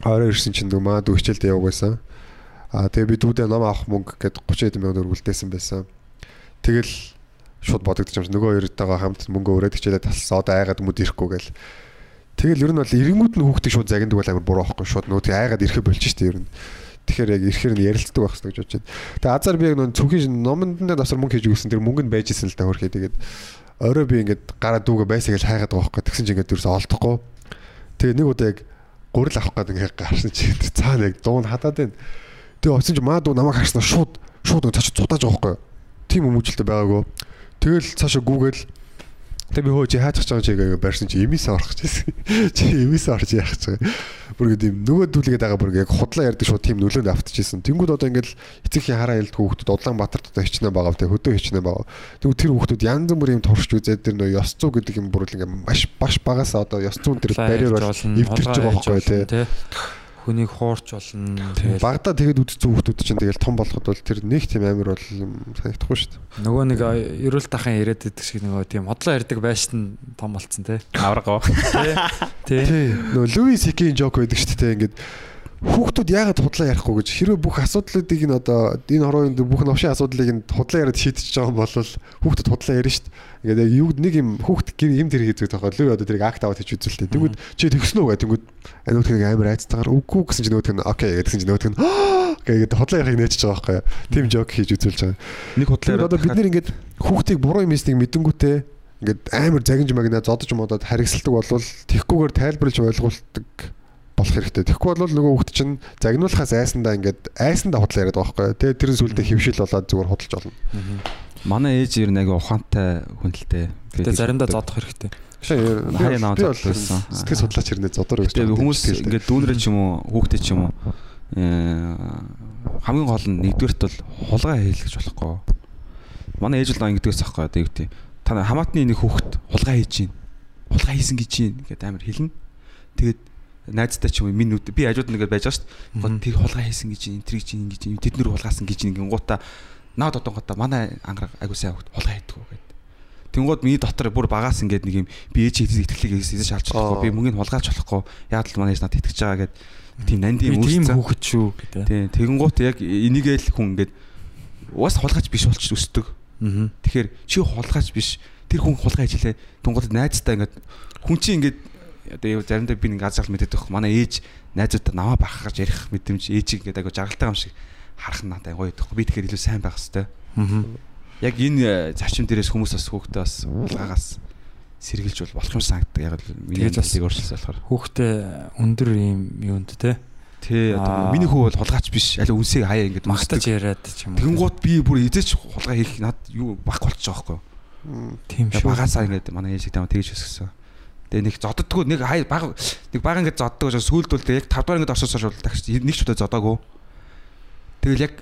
орой ирсэн чинь маа дүү хичээлдээ яваг байсан. Аа тэгээ би дүүдээ ном авах мөнгө гээд 30 хэдэн мянган төгрөг үлдээсэн байсан. Тэгэл шууд бодогдож юмш нөгөө хоёртойгоо хамт мөнгө өрөөд хичээлээ талсан одоо айгаад мөд ирэхгүй гэл. Тэгэл ер нь бол эренгүүд нь хүүхдээ шууд загиндаг бол амар буруу байхгүй шууд нөгөө тэгээ айгаад ирэхэ болж штэ ер нь. Тэгэхээр яг ирэхээр нь ярилцдаг байх хэрэгтэй гэж бодож байна. Тэгээ азар би яг нөө цүнхийн номонд нь давсар мөнгө хийж өгсөн тэр мөнгө нь байж исэн л та хөрхий. Тэгээд орой би ингээд гараа дүүгээ байсаа гэж хайгаад байгаа байхгүй тэгсэн чинь ингээд ерөөсө олдохгүй. Тэгээ нэг удаа яг гурил авах гэдэг ингээд гарсан чи цаана яг дуун хадаад байна. Тэгээ оцсон чи маа дүү намайг харснаа шууд шууд цааш цутааж байгаа байхгүй. Тим хүмүүжлэлтэй байгаагүй. Тэгэл цаашаа гүүгээл Тэг би хөө чи хаачих чам чигээ барьсан чи эмээс орох гэсэн. Чи эмээс орж яах гэж. Бүр ингэ юм нөгөө дүүлгээд байгаа бүр яг худлаа ярддаг шууд тийм нөлөөнд автчихсан. Тэнгүүд одоо ингээл эцэгхийн хараа ялдг хүүхдүүд Улаанбаатарт одоо хичнээн байгаа тэг хөдөө хичнээн байгаа. Тэгвэл тэр хүүхдүүд янз бүр юм турш үзээд тэр нөө ёс зүй гэдэг юм бүр л ингээ маш баш багасаа одоо ёс зүйн тэр барьер бол эвдэрч байгаа байхгүй тий хүнийг хуурч болно. Багада тэгээд үдцсэн хүмүүс чинь тэгэл том болоход бол тэр нэг тийм амир бол санагдахгүй шүү дээ. Нөгөө нэг эрүүл дахин яриад байдаг шиг нөгөө тийм хотлоо ярьдаг байш нь том болцсон те. Аврагоо. Тий. Тий. Нөгөө Луис Сикийн жок байдаг шүү дээ. Ингээд хүүхдүүд яагаад худлаа ярихгүй гэж хэрвээ бүх асуудлуудыг нь одоо энэ хороонд бүх новшийн асуудлыг нь худлаа яриад шийдэж байгаа бол хүүхдүүд худлаа ярина шүү дээ. Ингээд яг юу нэг юм хүүхд гэр юм тэр хийдэг тохиол лөө одоо тэрийг акт аваад хийж үзэлтэй. Тэгвэл чи тэгснэ үү тэнгүүд ануутгийг амар айцтайгаар үгүй гэсэн чинь нөгөөдг нь окей гэдгсэн чинь нөгөөдг нь гэдэг худлаа ярихыг нээчихэж байгаа байхгүй тийм жок хийж үзүүлж байгаа. Нэг худлаа яриад одоо бид нэр ингээд хүүхдийг буруу юм хийснийг мэдэнгүүтээ ингээд амар загинж магнаа зодож модод харигсалдаг болвол тэгхгүйгээр тайлбарлаж ойлгуулдаг болох хэрэгтэй. Тэгэхгүй бол нөгөө хүүхд чинь загнуулахаас айсандаа ингээд айсандаа худлаа яриад байгаа байхгүй. Тэгээ тэр сүулдэ хөвшил болоод зүгээр худалж олно. Манай ээж ер нь аяга ухаантай хүн л дээ. Тэгээ заримдаа зодох хэрэгтэй. Хаяа наваад зодсон. сэтгэл судлаач хэрнээ зодор гэж. Тэгээ хүмүүс ингээд дүүнрээ ч юм уу хүүхдээ ч юм уу э, хамгийн гол нь нэгдүгээрт бол хулгай хийлгэж болохгүй. Манай ээж бол ингэдэгс ахгүй одоо юу гэдэг. Та хамаатны нэг хүүхэд хулгай хийж гин. Хулгай хийсэн гэж гин гэдэг амар хэлнэ. Тэгээд найзтай ч юм уу минь би хажууд нэгээд байж байгаа шүү дээ. Тэр хулгай хийсэн гэж гин, тэр гэж гин гэж тэд нэр хулгаасан гэж гин гингуута наад одонгота манай ангараг айгуу сайн хүүхэд хулгай хийдэг гэдэг. Тэнгууд миний дотор бүр багаас ингээд нэг юм би ээж хийх итгэлийг хийж шалж болохгүй. Би мөнгөний хулгайч болохгүй. Яг л манай ээж надад итгэж байгаа гэдэг тийм нандин Би тийм үүссэн. хүүхэд шүү гэдэг. Тийм тэгэнгუут яг энийгээл хүн ингээд уус хулгайч биш болчих өсдөг. Тэгэхээр чи хулгайч биш. Тэр хүн хулгай хийлээ. Тунгууд найзтай ингээд хүн чи ингээд одоо заримдаа би нэг аз жаргал мэдээд байх. Манай ээж найзуудаа намаа бахарж ярих мэдрэмж ээжийг ингээд айгу жаргалтай юм шиг харах нь надад гоё байхгүй. Би тэгэхээр илүү сайн байх хэвээр. Яг энэ э, зарчим дээрээс хүмүүс бас хүүхдээ бас хулгаагаас сэргэлж бол болох юм санагддаг. Яг л миний зүйлийг өөрчлөсөн болохоор. Хүүхдээ өндөр юм юунд те Тий одоо миний хүү бол хулгайч биш. Аль үнсийг хаяа ингээд магтаж яриад ч юм уу. Тэнгуут би бүр эзэж хулгай хийх над юу бах болчих жоохоо. тийм шүү. багасаа ингээд манай ээжиг таа тэгж өсгсөн. Тэгээ нэг зодддггүй нэг хай баг нэг баг ингээд зоддог гэж сүүлд бол тэгээ яг 5 дахь ингээд орсоосоо шууд тагч нэг ч удаа зодоогүй. Тэгэл яг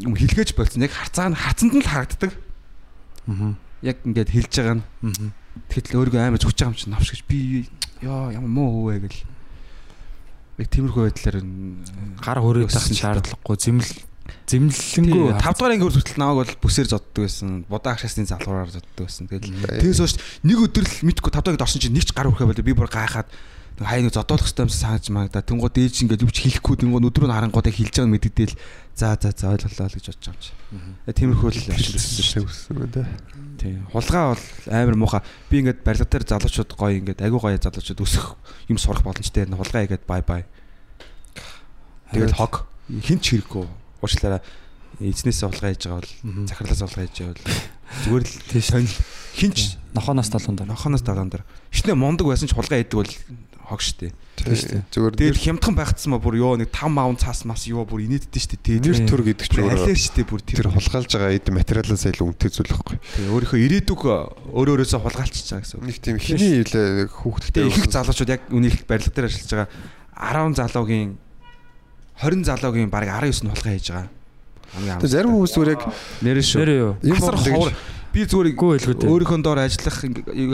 юм хэлгээж болцсон. Яг харцаа нь харцанд нь л харагддаг. Аа. Яг ингээд хэлж байгаа нь Аа. Тэгэхдээ өөрийгөө амар зүгж байгаа юм чинь навш гэж би ёо ямар муу хөвөө гэл. Яг тиймэрхүү байдлаар гар хөрөөд ч шаардлагагүй зэмл зэмлэлэнгүй 5 дахь анги хүртэл намайг бол бүсээр зоддог байсан. Будаа агшаасны залгуураар зоддог байсан. Тэгэл Тэгээс хойш нэг өдөр л мэдгүй тавдагд орсон чинь нэг ч гар хүрхээ болоо би бүр гайхаад хай нэг зодоолох хэвээр юмсан санаж магадаа тэнгууд ээж ингээд юу ч хэлэхгүй тэнгууд өдрөө нь харангууд яг хэлж байгаа нь мэддэл за за за ойлголоо л гэж бодож байгаа юм чи. Тиймэрхүү л ашиг өссөн шүү дээ. өссөн байна. Тий. Хулгай бол амар муухай. Би ингээд барилга дээр залуучууд гоё ингээд агүй гоё залуучууд өсөх юм сурах боломжтой. Хулгай игээд бай бай. Тэгэл хог хинч хэрэггүй. Уучлаарай. Эзнээсээ хулгай хийж байгаа бол захирлаас хулгай хийж байгаа бол зүгээр л тийш сонь хинч нохоноос талуун дээр. нохоноос талаан дээр. Шнэ мундаг байсан ч хулгай хийдэг бол хог штэ. Тийм шүү дээ. Зүгээр нэр хямдхан байхцсан ба бүр ёо нэг 5 маун цаас мас ёо бүр инээддэн штэ. нэр Тэгээд төр гэдэг алер өөрөө штэ бүр тэр хулгайлж байгаа эд материалаас илүү үнэтэй зүйл байхгүй. Тэгээ өөрийнхөө ирээдүг өөр өөрөөсөө хулгайлчихж байгаа гэсэн. үг. Нэг тийм хиний хилээ хүүхдтэй их залуучууд яг үнийг барилга дээр ажиллаж байгаа 10 залуугийн 20 залуугийн баг 19 нь хулгай хийж байгаа. Тэр зарим хүмүүс зүгээр яг нэрээ шүү. Нэр юу? Асар ховор би зүгээр өөрийнхөө доор ажиллах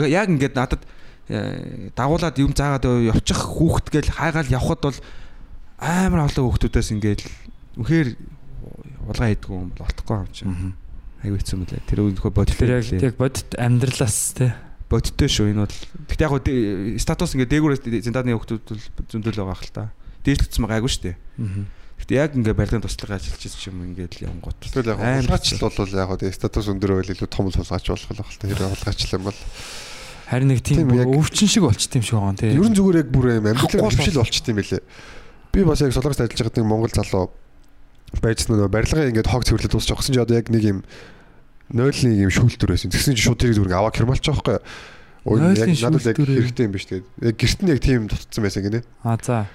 яг ингээд надад э, дагуулад юм заагаад явчих хүүхэд гээл хайгаал явхад бол амар олон хүүхдүүдээс ингээд үнэхээр хулгай хийдэг юм бол олдохгүй юм чи. Аюу хэцүү мөлий. Тэр үнэхээр бодит Тэр яг яг бодит амьдралаас те. бодиттой шүү энэ бол. Гэтэ яг статус ингээ дээгүүрээс зиндааны хүүхдүүд бол зөндөл байгаа хэл та. Дээлтгцсэн байгаа гайгүй шүү дээ. Гэтэ яг ингээ барилгын туслага ажиллаж ч юм ингээд л явгот. Тэгэл яг хулгайч бол яг одоо статус өндөр байл илүү том л хулгайч болох л байна. Тэр хулгайч юм бол Харин нэг тийм яг- өвчин шиг болчт юм шиг байгаа юм те. ер нь зүгээр яг бүр юм Хавхуул хөвшил болчт юм байлээ. Би бас яг солонгост ажиллаж байгаа нэг монгол залуу байжсан нөгөө барилгын ингээд хог цэвэрлээд дуусч авсан чи одоо яг нэг юм нойлны юм шүүлтүр байсан. Тэгсэн чи шууд тэрийг зүгээр аваа хямалч байгаа байхгүй. Ой яг Нойлын надад яг хэрэгтэй юм биш тэгээд. Яг гэрт нь яг тийм дутцсан байсан гинэ. А за.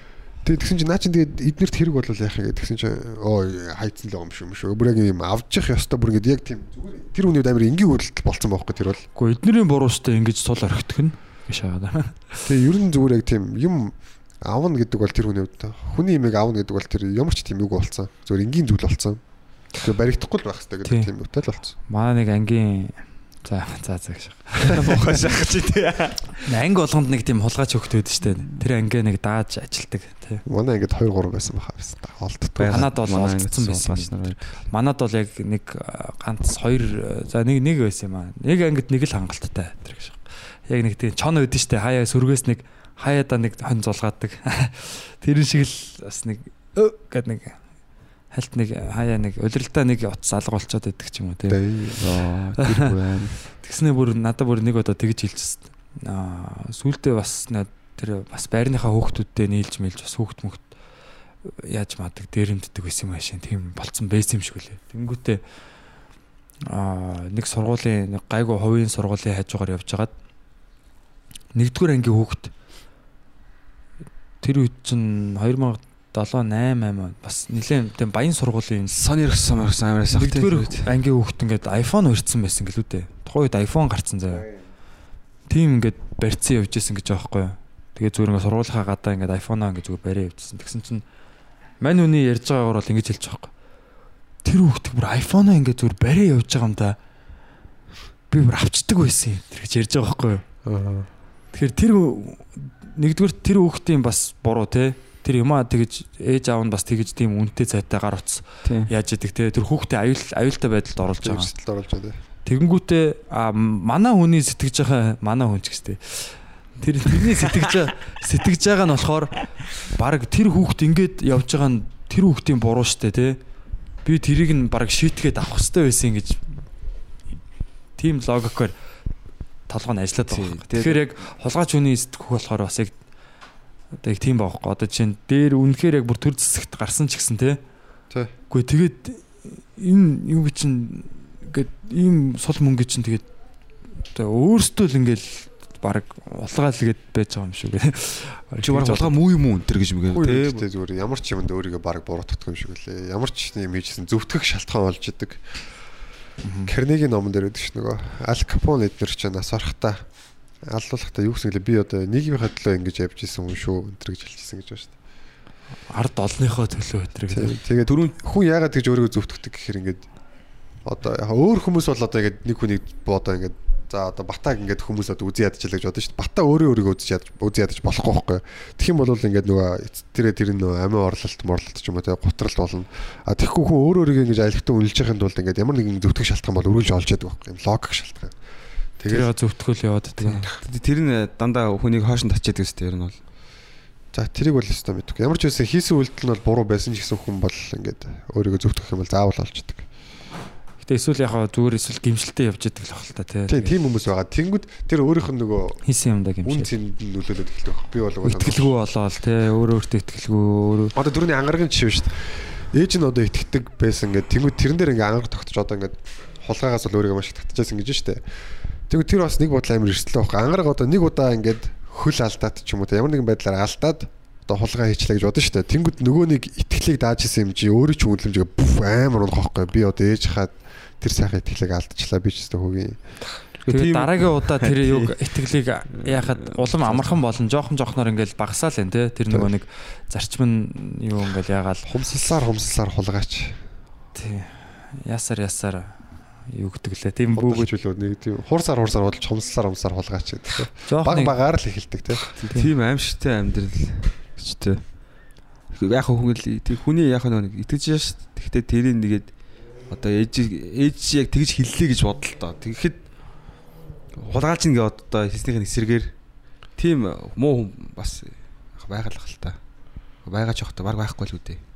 Тэгээд тэгсэн чи наа чин тэгээд эднэрт хэрэг болол яах юм тэгсэн чи ой хайцсан л байгаа юм шүү юм шүү. Бүр яг юм авч явах ёстой бүр ингээд яг тийм зүгээр тэр хүний амар энгийн үйлдэл болцсон байхгүй тэр бол. Гэхдээ эднэрийн буруу штэ ингэж сул орхитг нь гэж байгаа. Тэгээ ер нь зүгээр яг тийм юм авна гэдэг бол тэр хүний хувьд хүний имийг авна гэдэг бол тэр ямар ч тийм үг болцсон. Зүгээр энгийн зүйл болцсон. Тэгээ баригдахгүй л байх хэрэгтэй гэдэг тийм үтэл болцсон. Манай нэг ангийн за за за гэж. Шахах чи тий. Анги болгонд нэг тийм хулгайч хөхт байдаг штэ. Тэр анги нэг дааж ажилдаг тий. Манай ингээд 2 3 байсан баха байсан. Олддоо. Манад бол олдсон байсан. Манад бол яг нэг ганц хоёр а, за нэг нэг байсан юм аа. Нэг ангид нэг л хангалттай тэр гэж. Яг нэг тийм чон үүдэн штэ хаяа сүргээс нэг хаяада нэг хон зулгаадаг. Тэрэн шиг л бас нэг гэд нэг хальт нэг хаяа нэг улиралдаа нэг утас алга болцоод байдаг ч юм уу тий. Аа тэр байна. Тэгснээ бүр надад бүр нэг удаа тэгж хэлчихсэн. Аа сүултээ бас тэр бас байрныхаа хөөхтүүдтэй нийлж мэлж бас хөөхт мөхт яаж мадаг дээрэмддэг байсан юм аашин тийм болцсон байсан юм шиг үлээ. Тэнгүүтээ аа нэг сургуулийн нэг гайгүй хувийн сургуулийн хажуугаар явжгаад нэгдүгээр ангийн хөөхт тэр үед чинь 2007 8 8 бас нэлээд тийм баян сургуулийн Sony Ericsson Ericsson амараас ах нэгдүгээр ангийн хүүхэд ингээд iPhone урьдсан байсан гэлүү дээ. Тухайн үед iPhone гарцсан заяа. Тим ингээд барьцсан явж исэн гэж юу. Тэгээ зүгээр ингээд сургуулийнхаа гадаа ингээд iPhone-аа ингээд зүгээр бариа явжсэн. Тэгсэн чинь мань үний ярьж байгаагаар бол ингэж хэлж байгаа байхгүй. Тэр хүүхэд бүр iPhone-аа ингээд зүгээр бариа явж байгаа юм да. Би бүр авчдаг байсан юм. Тэр гэж ярьж байгаа байхгүй юу. Тэгэхээр тэр нэгдүгээр тэр хүүхдийн бас буруу те. Тэр юмаа тэгж ээж аав нь бас тэгж тийм үнэтэй цайтай гар Тийм. яаж идэг те. Тэр хүүхдээ аюул аюултай байдалд оруулж байгаа. Живсэлд оруулж байгаа. Тэгэнгүүтээ манай хүний сэтгэж байгаа манай хүн ч гэстэй. Тэр тэрний сэтгэж сэтгэж байгаа нь болохоор баг тэр хүүхд ингээд явж байгаа нь тэр хүүхдийн буруу штэ тий. Би тэрийг нь баг шийтгээд авах хэрэгтэй байсан гэж тийм логикоор толгой нь ажиллаад байгаа. Тэгэхээр яг хулгайч хүний сэтгүүх болохоор бас яг одоо яг тийм байхгүй. Одоо жишээ нь дээр үнэхээр яг бүр төр зэсэгт гарсан ч гэсэн тий. Тий. Үгүй тэгээд энэ юу гэж чинь ингээд ийм сул мөнгө чинь тэгээд одоо өөрсдөө л ингээл баг улгаал гээд байж байгаа юм шүү гэ. Чи баг булгаа муу юм уу өнтер гэж мгээ Тий. те. зүгээр ямар ч юмд өөрийгөө баг буруутгах юм шиг үлээ. Ямар ч юм хийжсэн зөвтгөх шалтгаан болж идэг. Карнегийн номон дээр өгдөг ш нөгөө Ал Капоне эднэр ч нас орохта аллуулахдаа юу гэсэн гэлээ би одоо нийгмийнхаа төлөө ингэж явж исэн хүн шүү өнтер гэж хэлчихсэн гэж байна шүү дээ. ард олныхоо төлөө Тий. Тэгээд дөрөв хүн яагаад тэгж өөрийгөө зөвтгөхдөг гэхээр ингээд одоо яг өөр хүмүүс бол одоо ингээд нэг хүнийг бодоо ингээд за одоо батаг ингээд хүмүүс одоо үзий ядчихлаа гэж бодсон шүү дээ. Бата өөрөө өөрийгөө үзий ядаж үзий ядаж болохгүй байхгүй. Тэгэх юм бол ингээд нөгөө тэрэ тэр нөгөө амин орлолт морлолт ч юм уу те гутралт болно. А тэгэхгүй хүн өөр өөрийгөө ингээд айлхтан үнэлж байхын тулд ингээд ямар нэгэн зөвтгөх шалтгаан бол өргөлж олж яадаг байхгүй. Юм логик шалтгаан. Тэгээд зөвтгөл яваад тэгээ. Тэр нь дандаа хүнийг хойш нь тачаад гэсэн тэр нь бол. за тэрийг бол өстой мэдгүй. Ямар ч байсан хийсэн үйлдэл нь бол буруу байсан ч гэсэн хүн бол ингээд өөрийгөө зөвтгөх юм бол заавал олждаг. Гэтэ эсвэл яг хаа зүгээр эсвэл гимшилтэд явж идэг л баг л та тий. Тийм тийм хүмүүс байгаа. Тэнгүүд тэр өөрийнх нь нөгөө хийсэн юм да үн гимшил. цэнд нь нөлөөлөд эхэлдэг байх. Би бол Итгэлгүй болоод тий өөрөө өөртөө итгэлгүй өөрөө Одоо дөрөвний ангаргийн жишээ шүү дээ. Ээж нь одоо итгэдэг байсан ингээд тэнгууд тэрэн дээр ингээ ангаар тогтож одоо ингээд хулгайгаас бол өөрийгөө маш их татчихсан гэж шүү дээ. Тэгвэл тэр бас нэг бодол амар эрсдэл байхгүй. Ангараг одоо нэг удаа ингээд хөл алдаад ч юм уу ямар нэгэн байдлаар алдаад одоо хулгай хийчлээ гэж бодно шүү дээ. Тэнгууд нөгөө нэг итгэлийг дааж исэн юм чи өөрөө ч үнэлэмжгээ бүф амар унах байхгүй. Би одоо ээж хаад тэр сайхан итгэлийг алдчихлаа би ч гэсэн хөгийн. Тэгээ дараагийн удаа тэр юг итгэлийг яхад улам амархан болон жоохон жоохноор ингээл багасаал энэ тий тэр нөгөө нэг зарчим нь юу ингээл ягаал Хумсалсаар хумсалсаар хулгайч. тий ясаар ясаар юу гэдэг лээ тийм Бүгд чөлөө нэг тийм хурсаар хурсаар бодож хумсалсаар хумсаар хулгайч гэдэг. Баг багаар л эхэлдэг те. Тийм аимшигтай амьдрал гэжтэй. Яг хүн л тэг хүний яг нэг итгэж яаш. Тэгтээ тэрийг нэгээд одоо ээж ээж яг тэгж хэллээ гэж бодлоо доо. Тэгэхэд хулгайлч ингээ одоо хийснийх нь эсрэгээр тийм муу хүн бас байгалах л та. Байгаа ч явахта баг байхгүй л үдээ. Аа,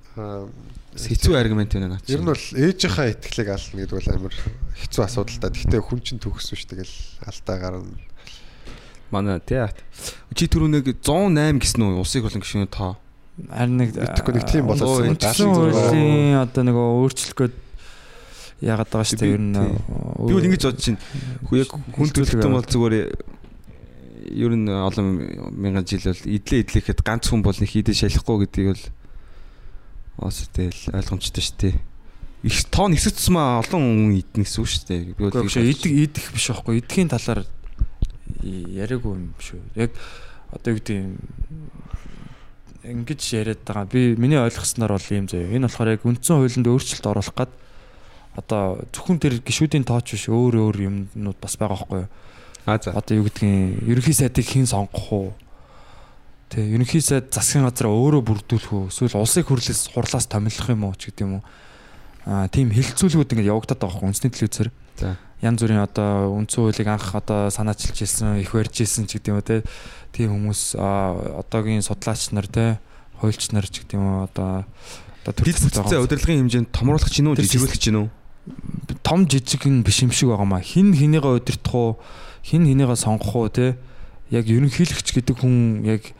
Хэцүү аргумент байна наа. Ер нь бол ээжийнхаа итгэлийг алдна гэдэг бол амар хэцүү асуудал та. Гэхдээ хүн чинь төгссөн шүү тэгэл алдаа гарна. манай тий. Чи түрүү нэг 108 гэсэн үү? Усыг болон гişүн тоо. харин нэг Мэдхгүй нэг тийм Үндсэн хуулийн одоо нөгөө өөрчлөлт гээд яагаад байгаа шүү дээ ер нь Би бол ингэж бодож чинь хүү яг хүн төлөвтөн бол зүгээр ер нь олон мянган жил бол идлээ идлэхэд ганц хүн бол нэг идэж шалахгүй гэдгийг бол бас тэгэл ойлгомжтой шүү дээ. Их тоон хэсэг тусмаа олон хүн идэх гэсэн үг шүү дээ. Би бол идэх идэх биш байхгүй идэхийн талаар яриаггүй юм шүү. Яг одоо юу гэдэг юм ингэж яриад байгаа. Би миний ойлгосноор бол ийм заяа. Энэ болохоор яг үндсэн хуулинд өөрчлөлт оруулах гад одоо зөвхөн тэр гişүүдийн тооч биш өөр өөр юмнууд бас байгаа байхгүй юу? Аа за. Одоо юу гэдгийг ерөнхий сайдыг хэн сонгох уу? Тэ ерөнхий сайд засгийн газар өөрөө бүрдүүлэх үү? Эсвэл улсыг хурлаас хурлаас томилох юм уу ч гэдэг юм уу? Аа тийм хилцүүлгүүд ингээд явагдаад байгаа байхгүй үндэсний телевизээр. За. Янз бүрийн одоо үндсэн хуулийг анх одоо санаачилж ирсэн, их барьж ирсэн ч гэдэг юм уу те. Тийм хүмүүс одоогийн судлаач нар те, хуульч нар ч гэдэг юм уу одоо одоо төр Бид бүтцээ удирдлагын хэмжээнд томруулах чинь үү, жижигүүлэх чинь үү? том жижиг нь биш юм шиг байгаамаа. Хин хинийгаа удирдах уу, хин хинийгаа сонгох уу те. Яг ерөнхийлөгч гэдэг хүн яг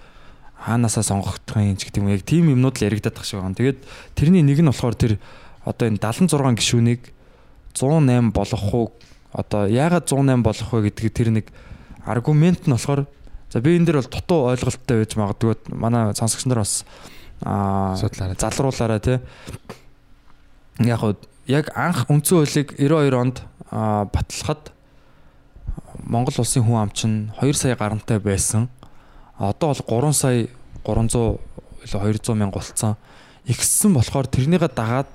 хаанаасаа сонгогдох юм ч гэдэг юм яг тийм юмнууд л яригадаад тах шиг байгаа. Тэгээд тэрний нэг нь болохоор тэр одоо энэ 76 гишүүнийг 108 болгох уу одоо яагаад 108 болгох вэ гэдэг тэр нэг аргумент нь болохоор За би энэ дээр бол дутуу ойлголттой байж магадгүй манай сонсогч нар бас аа залруулаарай те. Яг хуу яг анх үндсэн хуулийг 92 онд батлахад Монгол улсын хүн ам чинь 2 сая гарантай байсан. Одоо бол 3 сая 300 илүү 200 мянга болцсон. Ихссэн болохоор тэрнийгээ дагаад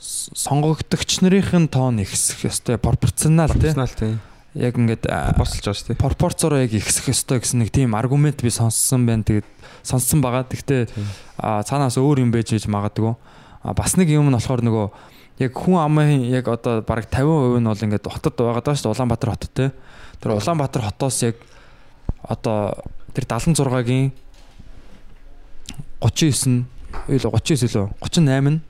сонгогдогч нарын тоон ихсэх ёстой пропорционал тий. Профессионал тий. Яг ингээд Босолж байгаа шүү дээ. пропорцоор яг ихсэх ёстой гэсэн нэг тийм аргумент би сонссон байна. Тэгээд сонссон байгаа. Гэхдээ Тийм. а цаанаас өөр юм байж иж магадгүй. Бас нэг юм нь болохоор нөгөө яг хүн амын яг одоо бараг 50% нь бол ингээд хотод байгаа даа шүү Улаанбаатар хотод те. Тэр Улаанбаатар хотоос яг одоо тэр 76-гийн 39 илүү 39 илүү 38 нь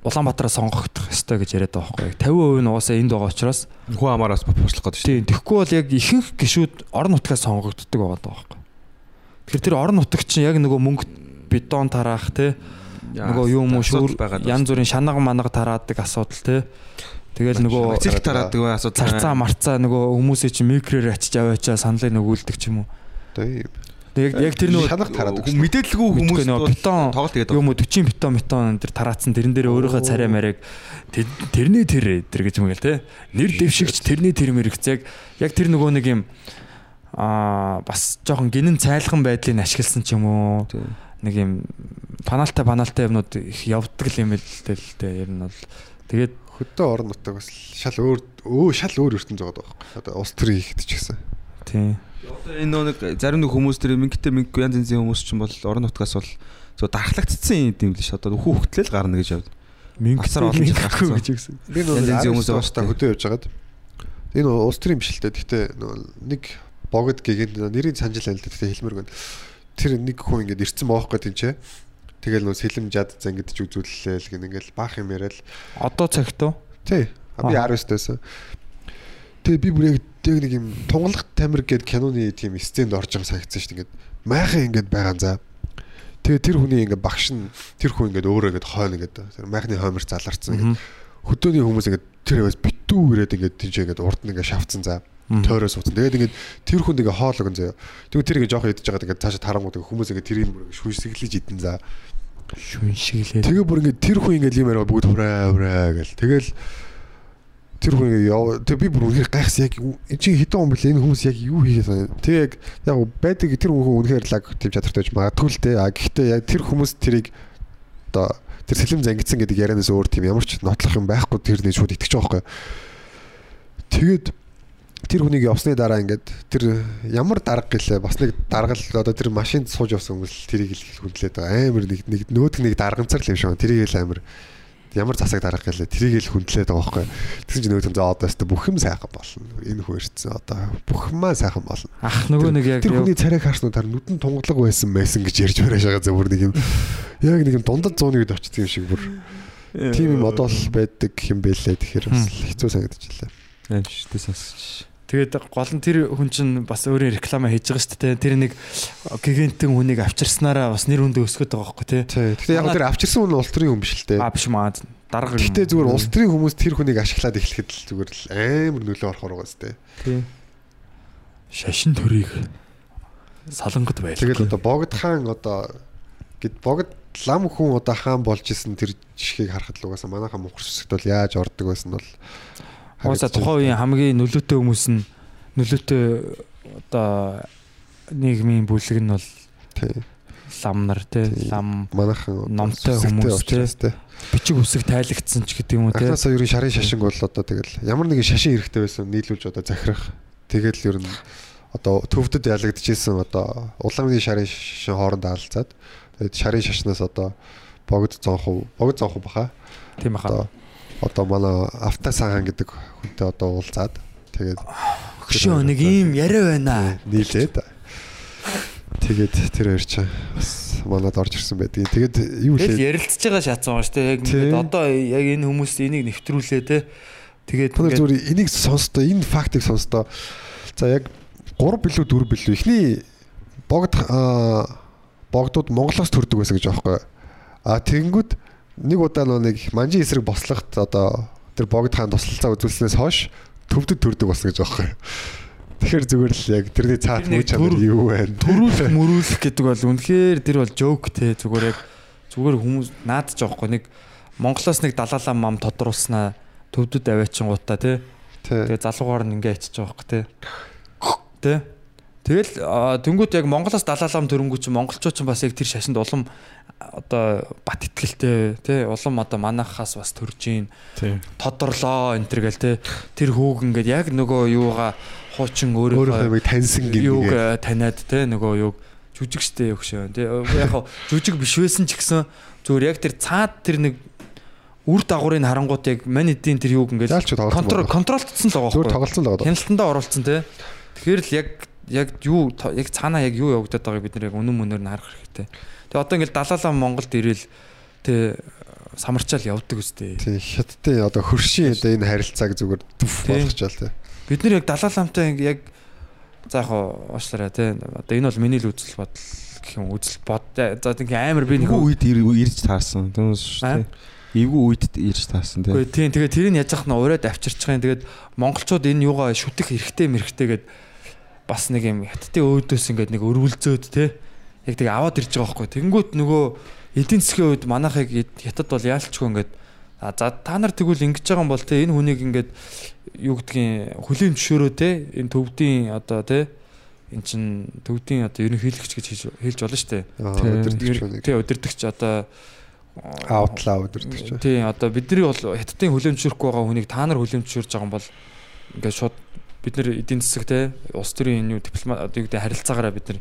Улаанбаатараас сонгогдох ёстой гэж яриад байгаа байхгүй. 50% нь угаасаа энд байгаа учраас Хүн амаараас бослох гэдэг шүү Тийм тэгэхгүй бол яг ихэнх гişүүд орон нутгаас сонгогддог байгаа байхгүй. Тэгэхээр тэр орон нутаг чинь яг нөгөө мөнгө бетон тараах те нөгөө юм уу шүүр янз бүрийн шанага манага тараадаг асуудал те тэгэл нөгөө цирк тараад байгаа асуудал. царцаа марцаа нөгөө хүмүүсээ чинь микрээр ачиж аваачаа саналыг нөгүүлдэг ч юм уу. Ийм. Яг яг тэр нөгөө шанах тараадаг мэдээлэлгүй хүмүүс бетон тоглолт тэгээд юм уу 40 бетон бетон тэр тараацсан тэрэн дээр өөрийнхөө царай марийг тэр- тэрний тэр тэр гэж мэгэл те? Нэр дэвшигч тэрний тэр мэрэгц яг тэр нөгөө нэг юм аа бас жоохон гинэн цайлхан байдлыг ашигласан ч юм уу. Нэг юм паналтай паналтай юмнууд их явдаг юм л дээ л дээ ер нь бол. Тэгээд Хөдөө орон нутаг бас шал өөр өө шал өөр ертөнц байгаа байхгүй. Одоо улс төрийн хийхэд ч гэсэн. тийм Одоо энэ нөө нэг зарим нэг хүмүүс тэр мингтэй минггүй янз янзын хүмүүс ч юм бол орон нутгаас бол зөв дархлагдсан юм л ш. Одоо хүү хөвтлэл гарна гэж явд. Алсаар олон жил гарсан. гэж гэсэн. Би Янз янзын хүмүүс уустаа хөдөө явж хагаад энэ улс төрийн биш л дээ. Гэхдээ нөгөө нэг богод гэгэнд нэрийг санаж л дээ. Гэхдээ хэлмэр гэн. Тэр нэг хүн ингээд ирцэн боохгүй тэнчээ. Тэгэл нөгөө сэлэм жад зангидж үзүүллээ л гин ингээл баах юм яриад одоо цагт уу Тий. А би Аа. 19 тайсан. Тэгээ би бүр яг яг нэг юм тунгалах тамир гээд киноны тийм сценд орж байгаа санагдсан шүү дээ. Ингээд майхан ингээд байгаа за. Тэгээ тэр хүний ингээд багш нь тэр хүн ингээд өөрөө ингээд хойно ингээд тэр майхны хоймор заларсан ингээд хөдөөний хүмүүс ингээд тэр хэвээс битүү ирээд ингээд тийч ингээд урд нь ингээд шавцсан за. Тойроо суудсан. Тэгээд ингээд тэр хүнд ингээ хоол өгөн заяа. Тэгвэл тэр ингээ жоох идэж байгаад ингээ цаашаа тарангууд ингээ хүмүүс ингээ тэрийг бүр ингээ шүнсэглэж идэн за. шүншиглээ Тэгээ бүр ингээ тэр хүн ингээ юм яриа бүгд хураа хураа гэл. Тэгэл тэр хүн яв. Тэг би бүр үнэхээр гайхсан яг юу- чи хэдэн хүн бэлээ энэ хүмүүс яг юу хийгээд байна. Тэг яг яг байдаг тэр хүн үнэхээр лаг тийм чадртай байж магадгүй л дээ. А гэхдээ яг тэр хүмүүс тэрийг одоо тэр сэлэм зангидсан гэдэг ярианаас өөр тийм ямар ч нотлох юм байхгүй тэр нэг шууд итгэж байгаа байхгүй. Тэгээд тэр хүнийг явсны дараа ингээд тэр ямар дарга гэлээ бас нэг даргал одоо тэр машинд сууж явсан хүмүүс тэрийг л хүндлээд байгаа. Амар нэг нэг нөөдг нэг дарганцар л юм шиг тэрийг л амар ямар засаг дарга гэлээ тэрийг л хүндлээд байгаа байхгүй. Тэгсэн чинь нөөдг за одоо өстө бүх юм сайхан болно. Энэ хүн ирсэн одоо бүх юмаа сайхан болно. Ах нөгөө нэг яг тэр хүний царайг харснуу тар нүдэн тунгалаг байсан байсан гэж ярьж барааш байгаа зөв бүр нэг юм. Яг нэг юм дундад 100-ыг очсон юм шиг бүр. Тийм юм одоо л байдаг юм бэлээ тэгэхээр бас хэцүү санагдчихлаа Аим шүү дээ сонсч. Тэгээд гол нь тэр хүн чинь бас өөрөө реклама хийж байгаа шүү дээ. Тэр нэг гигантэн хүнийг авчирснараа бас нэр хүндээ өсгöd байгаа байхгүй тий. Гэхдээ яг тэр авчирсан хүн нь улс төрийн хүн биш л дээ. Аа биш маа дарга. юм. Гэхдээ зүгээр улс төрийн хүмүүс тэр хүнийг ашиглаад эхлэхэд л зүгээр л амар нөлөө орохоор байгаа сте. тий. Шашин төрийг салангад байлаа. Тэгэл одоо богд хаан одоо гэд богд лам хүн одоо хаан болж исэн тэр жишгийг харахад л угаасаа манайхаа мухар сүсэгт бол яаж ордог байсан бол Уусаа тухайн үеийн хамгийн нөлөөтэй хүмүүс нь нөлөөтэй одоо нийгмийн бүлэг нь бол тий. лам нар тий. Тий. Лам Манайхан Номтой хүмүүс, те. бичиг үсэг тайлагдсан ч гэдэг юм уу тий. Анхнаасаа ерөн шарын шашинг бол одоо тэгэл ямар нэгэн шашин хэрэгтэй байсан нийлүүлж одоо захирах. Тэгэл ер нь одоо төвдөд ялагдчихсэн одоо улааны шарын шашин хоорондоо алцаад тэгээд шарын шашнаас одоо богд зонхов богд зонхов баха. Тийм баха. Одоо манай авта саахан гэдэг хүнтэй одоо уулзаад тэгээд Хөшөө нэг ийм яриа байна. нийлээд тэгээд тэр хоёр чинь бас манад орж ирсэн байдгийг. Тэгээд юу лээ ярилцж байгаа шатсан шүү дээ. Яг ингээд одоо яг энэ хүмүүс энийг нэвтрүүлээ те. Тэгээд ингээд зүгээр энийг сонстоо, энэ фактыг сонстоо. За яг 3 билүү 4 билүү эхний богд аа, богдууд Монголоос төрдөг байсан гэж аахгүй. А тэгэнгүүт нэг удаа нөө нэг манжи эсрэг бослогт одоо тэр богд хаан туслалцаа үзүүлснээс хойш төвдөд төрдөг болсон гэж аахгүй. Тэгэхээр зүгээр л яг тэрний цаат муу чанар юу байна? төрүүлэх мөрүүлэх гэдэг бол үнэхээр тэр бол жоок те. Зүгээр яг зүгээр хүмүүс наадж байгаа хгүй нэг Монголоос нэг далаалаа мам тодруулснаа төвдөд аваачингуудаа те. Тэгээ залуугаар нь ингээ ичиж байгаа хгүй те. Те тэгэл а, тэнгуут яг Монголоос далаалам төрөнгүү чи монголчууд ч бас яг тэр шашинд улам одоо бат итгэлтэй те улам одоо манахаас бас төрж ийн. Тодорлоо энэ төр гэл те тэр хүүг ингээд яг нөгөө юугаа хуучин Өөрөө таньсан юуг гинэ. э, таниад те нөгөө юуг жүжиг штэ өгшөө те яг жүжиг биш байсан ч гэсэн зүгээр яг тэр цаад тэр нэг үр дагаврын харангуут яг мань эдийн тэр юуг ингээд контрол контролтсон л байгаа байхгүй. тоглолцсон л байгаа. хяналтандаа оруулсан те тэгэхээр л яг яг юу яг цаанаа яг юу явагдаад байгааг бид нэр яг үнэн мөнөөр нь харах хэрэгтэй тэгээ одоо ингээд далаалаа Монголд ирэл те самарчаал явдаг үстэй Тий. Хятадын одоо хөршийн одоо энэ харилцааг зүгээр дүф Тий. болгочаал тий. бид нар яг далаалаамтай яг за яг уушлаарай те одоо энэ бол миний л үзэл бодол гэх юм үзэл бод за тийм амар би нэг үед ир- ирж таарсан. Шүү дээ. Эвгүй үед ирж таарсан тийм. Үгүй тийм тэгээ тэрийг яаж яах нь ураад авчирчихын тэгээд монголчууд энэ юугаа шүтэх хэрэгтэй мэрхтэй гэд бас нэг юм хаттын өөдөөс ингээд нэг өрвөлзөөд те яг тэгээ аваад ирж байгаа байхгүй тэгэнгүүт нөгөө эдийн засгийн үед манайхыг хятад бол яалчгүй ингээд а за та нар тэгвэл ингэж байгаа юм бол те энэ хүнийг ингээд юу гэдгийг хүлийн зөвшөөрөө те энэ төвдийн одоо те эн чин төвдийн одоо ерөнхийлөгч гэж хэлж болно шүү дээ Тий. өдөртөгч одоо Аутлаа өдөртөгч. тий одоо бидний бол хятадын хүлэмжшүүрхгүй байгаа хүнийг та нар хүлэмжшүүрж байгаа юм бол ингээд шууд бид нар эдийн засаг те улс төрийн энэ дипломат одоо юу гэдэг харилцаагаараа бид нар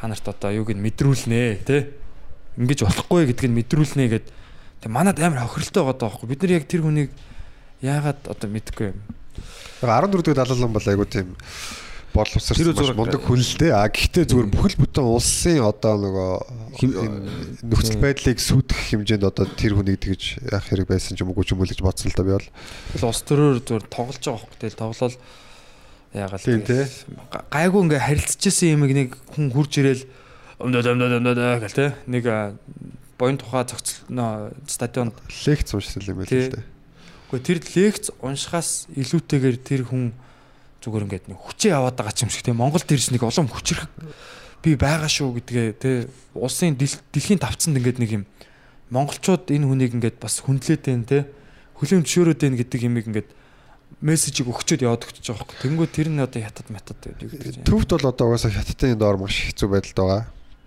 та нарт одоо юуг нь мэдрүүлнэ те ингэж болохгүй гэдгийг мэдрүүлнэ гэд. Тэг манад амар хохиролтой байгаа даахгүй бид нар яг тэр хүнийг яагаад одоо мэдэхгүй юм? 14 дэх далаалан бол айгу тийм боловсрсан мундаг хүн л дээ. А гэхдээ зүгээр бүхэл бүтэн улсын одоо нөгөө нөхцөл байдлыг сүйдэх хэмжээнд одоо тэр хүнийг тэгж яах хэрэг байсан ч юм уу ч юм уу л гэж бодсон л да би бол. Улс төрөөр зүгээр тоглож байгаа хөх тэгэл тоглол яагаад Тийм, гайгүй ингээ харилцажсэн юм нэг хүн хурж ирэл өмдөө өмдөө өмдөө гэл те. Нэг боён тухай зохицолно стадионд. Лекц уншсан юм байл л дээ. Гэхдээ тэр лекц уншихаас илүүтэйгээр тэр хүн зүгээр ингээд нэг хүчээ аваад байгаа ч юм шиг тийм Монголд ирж нэг улам хүчрэх би байгаа шүү гэдгээ тий улсын дэл- дэлхийн тавцанд ингээд нэг юм монголчууд энэ хүнийг ингээд бас хүндлээд байна тий хүлэм зөвшөөрөөд байна гэдэг юмыг ингээд мессежийг өгчөөд яваад өгч байгаа байхгүй тэнгүү тэр нь одоо хятад матад юу гэдэг юм Төвд бол одоо угаасаа хятадын доор маш хэцүү байдалд байгаа.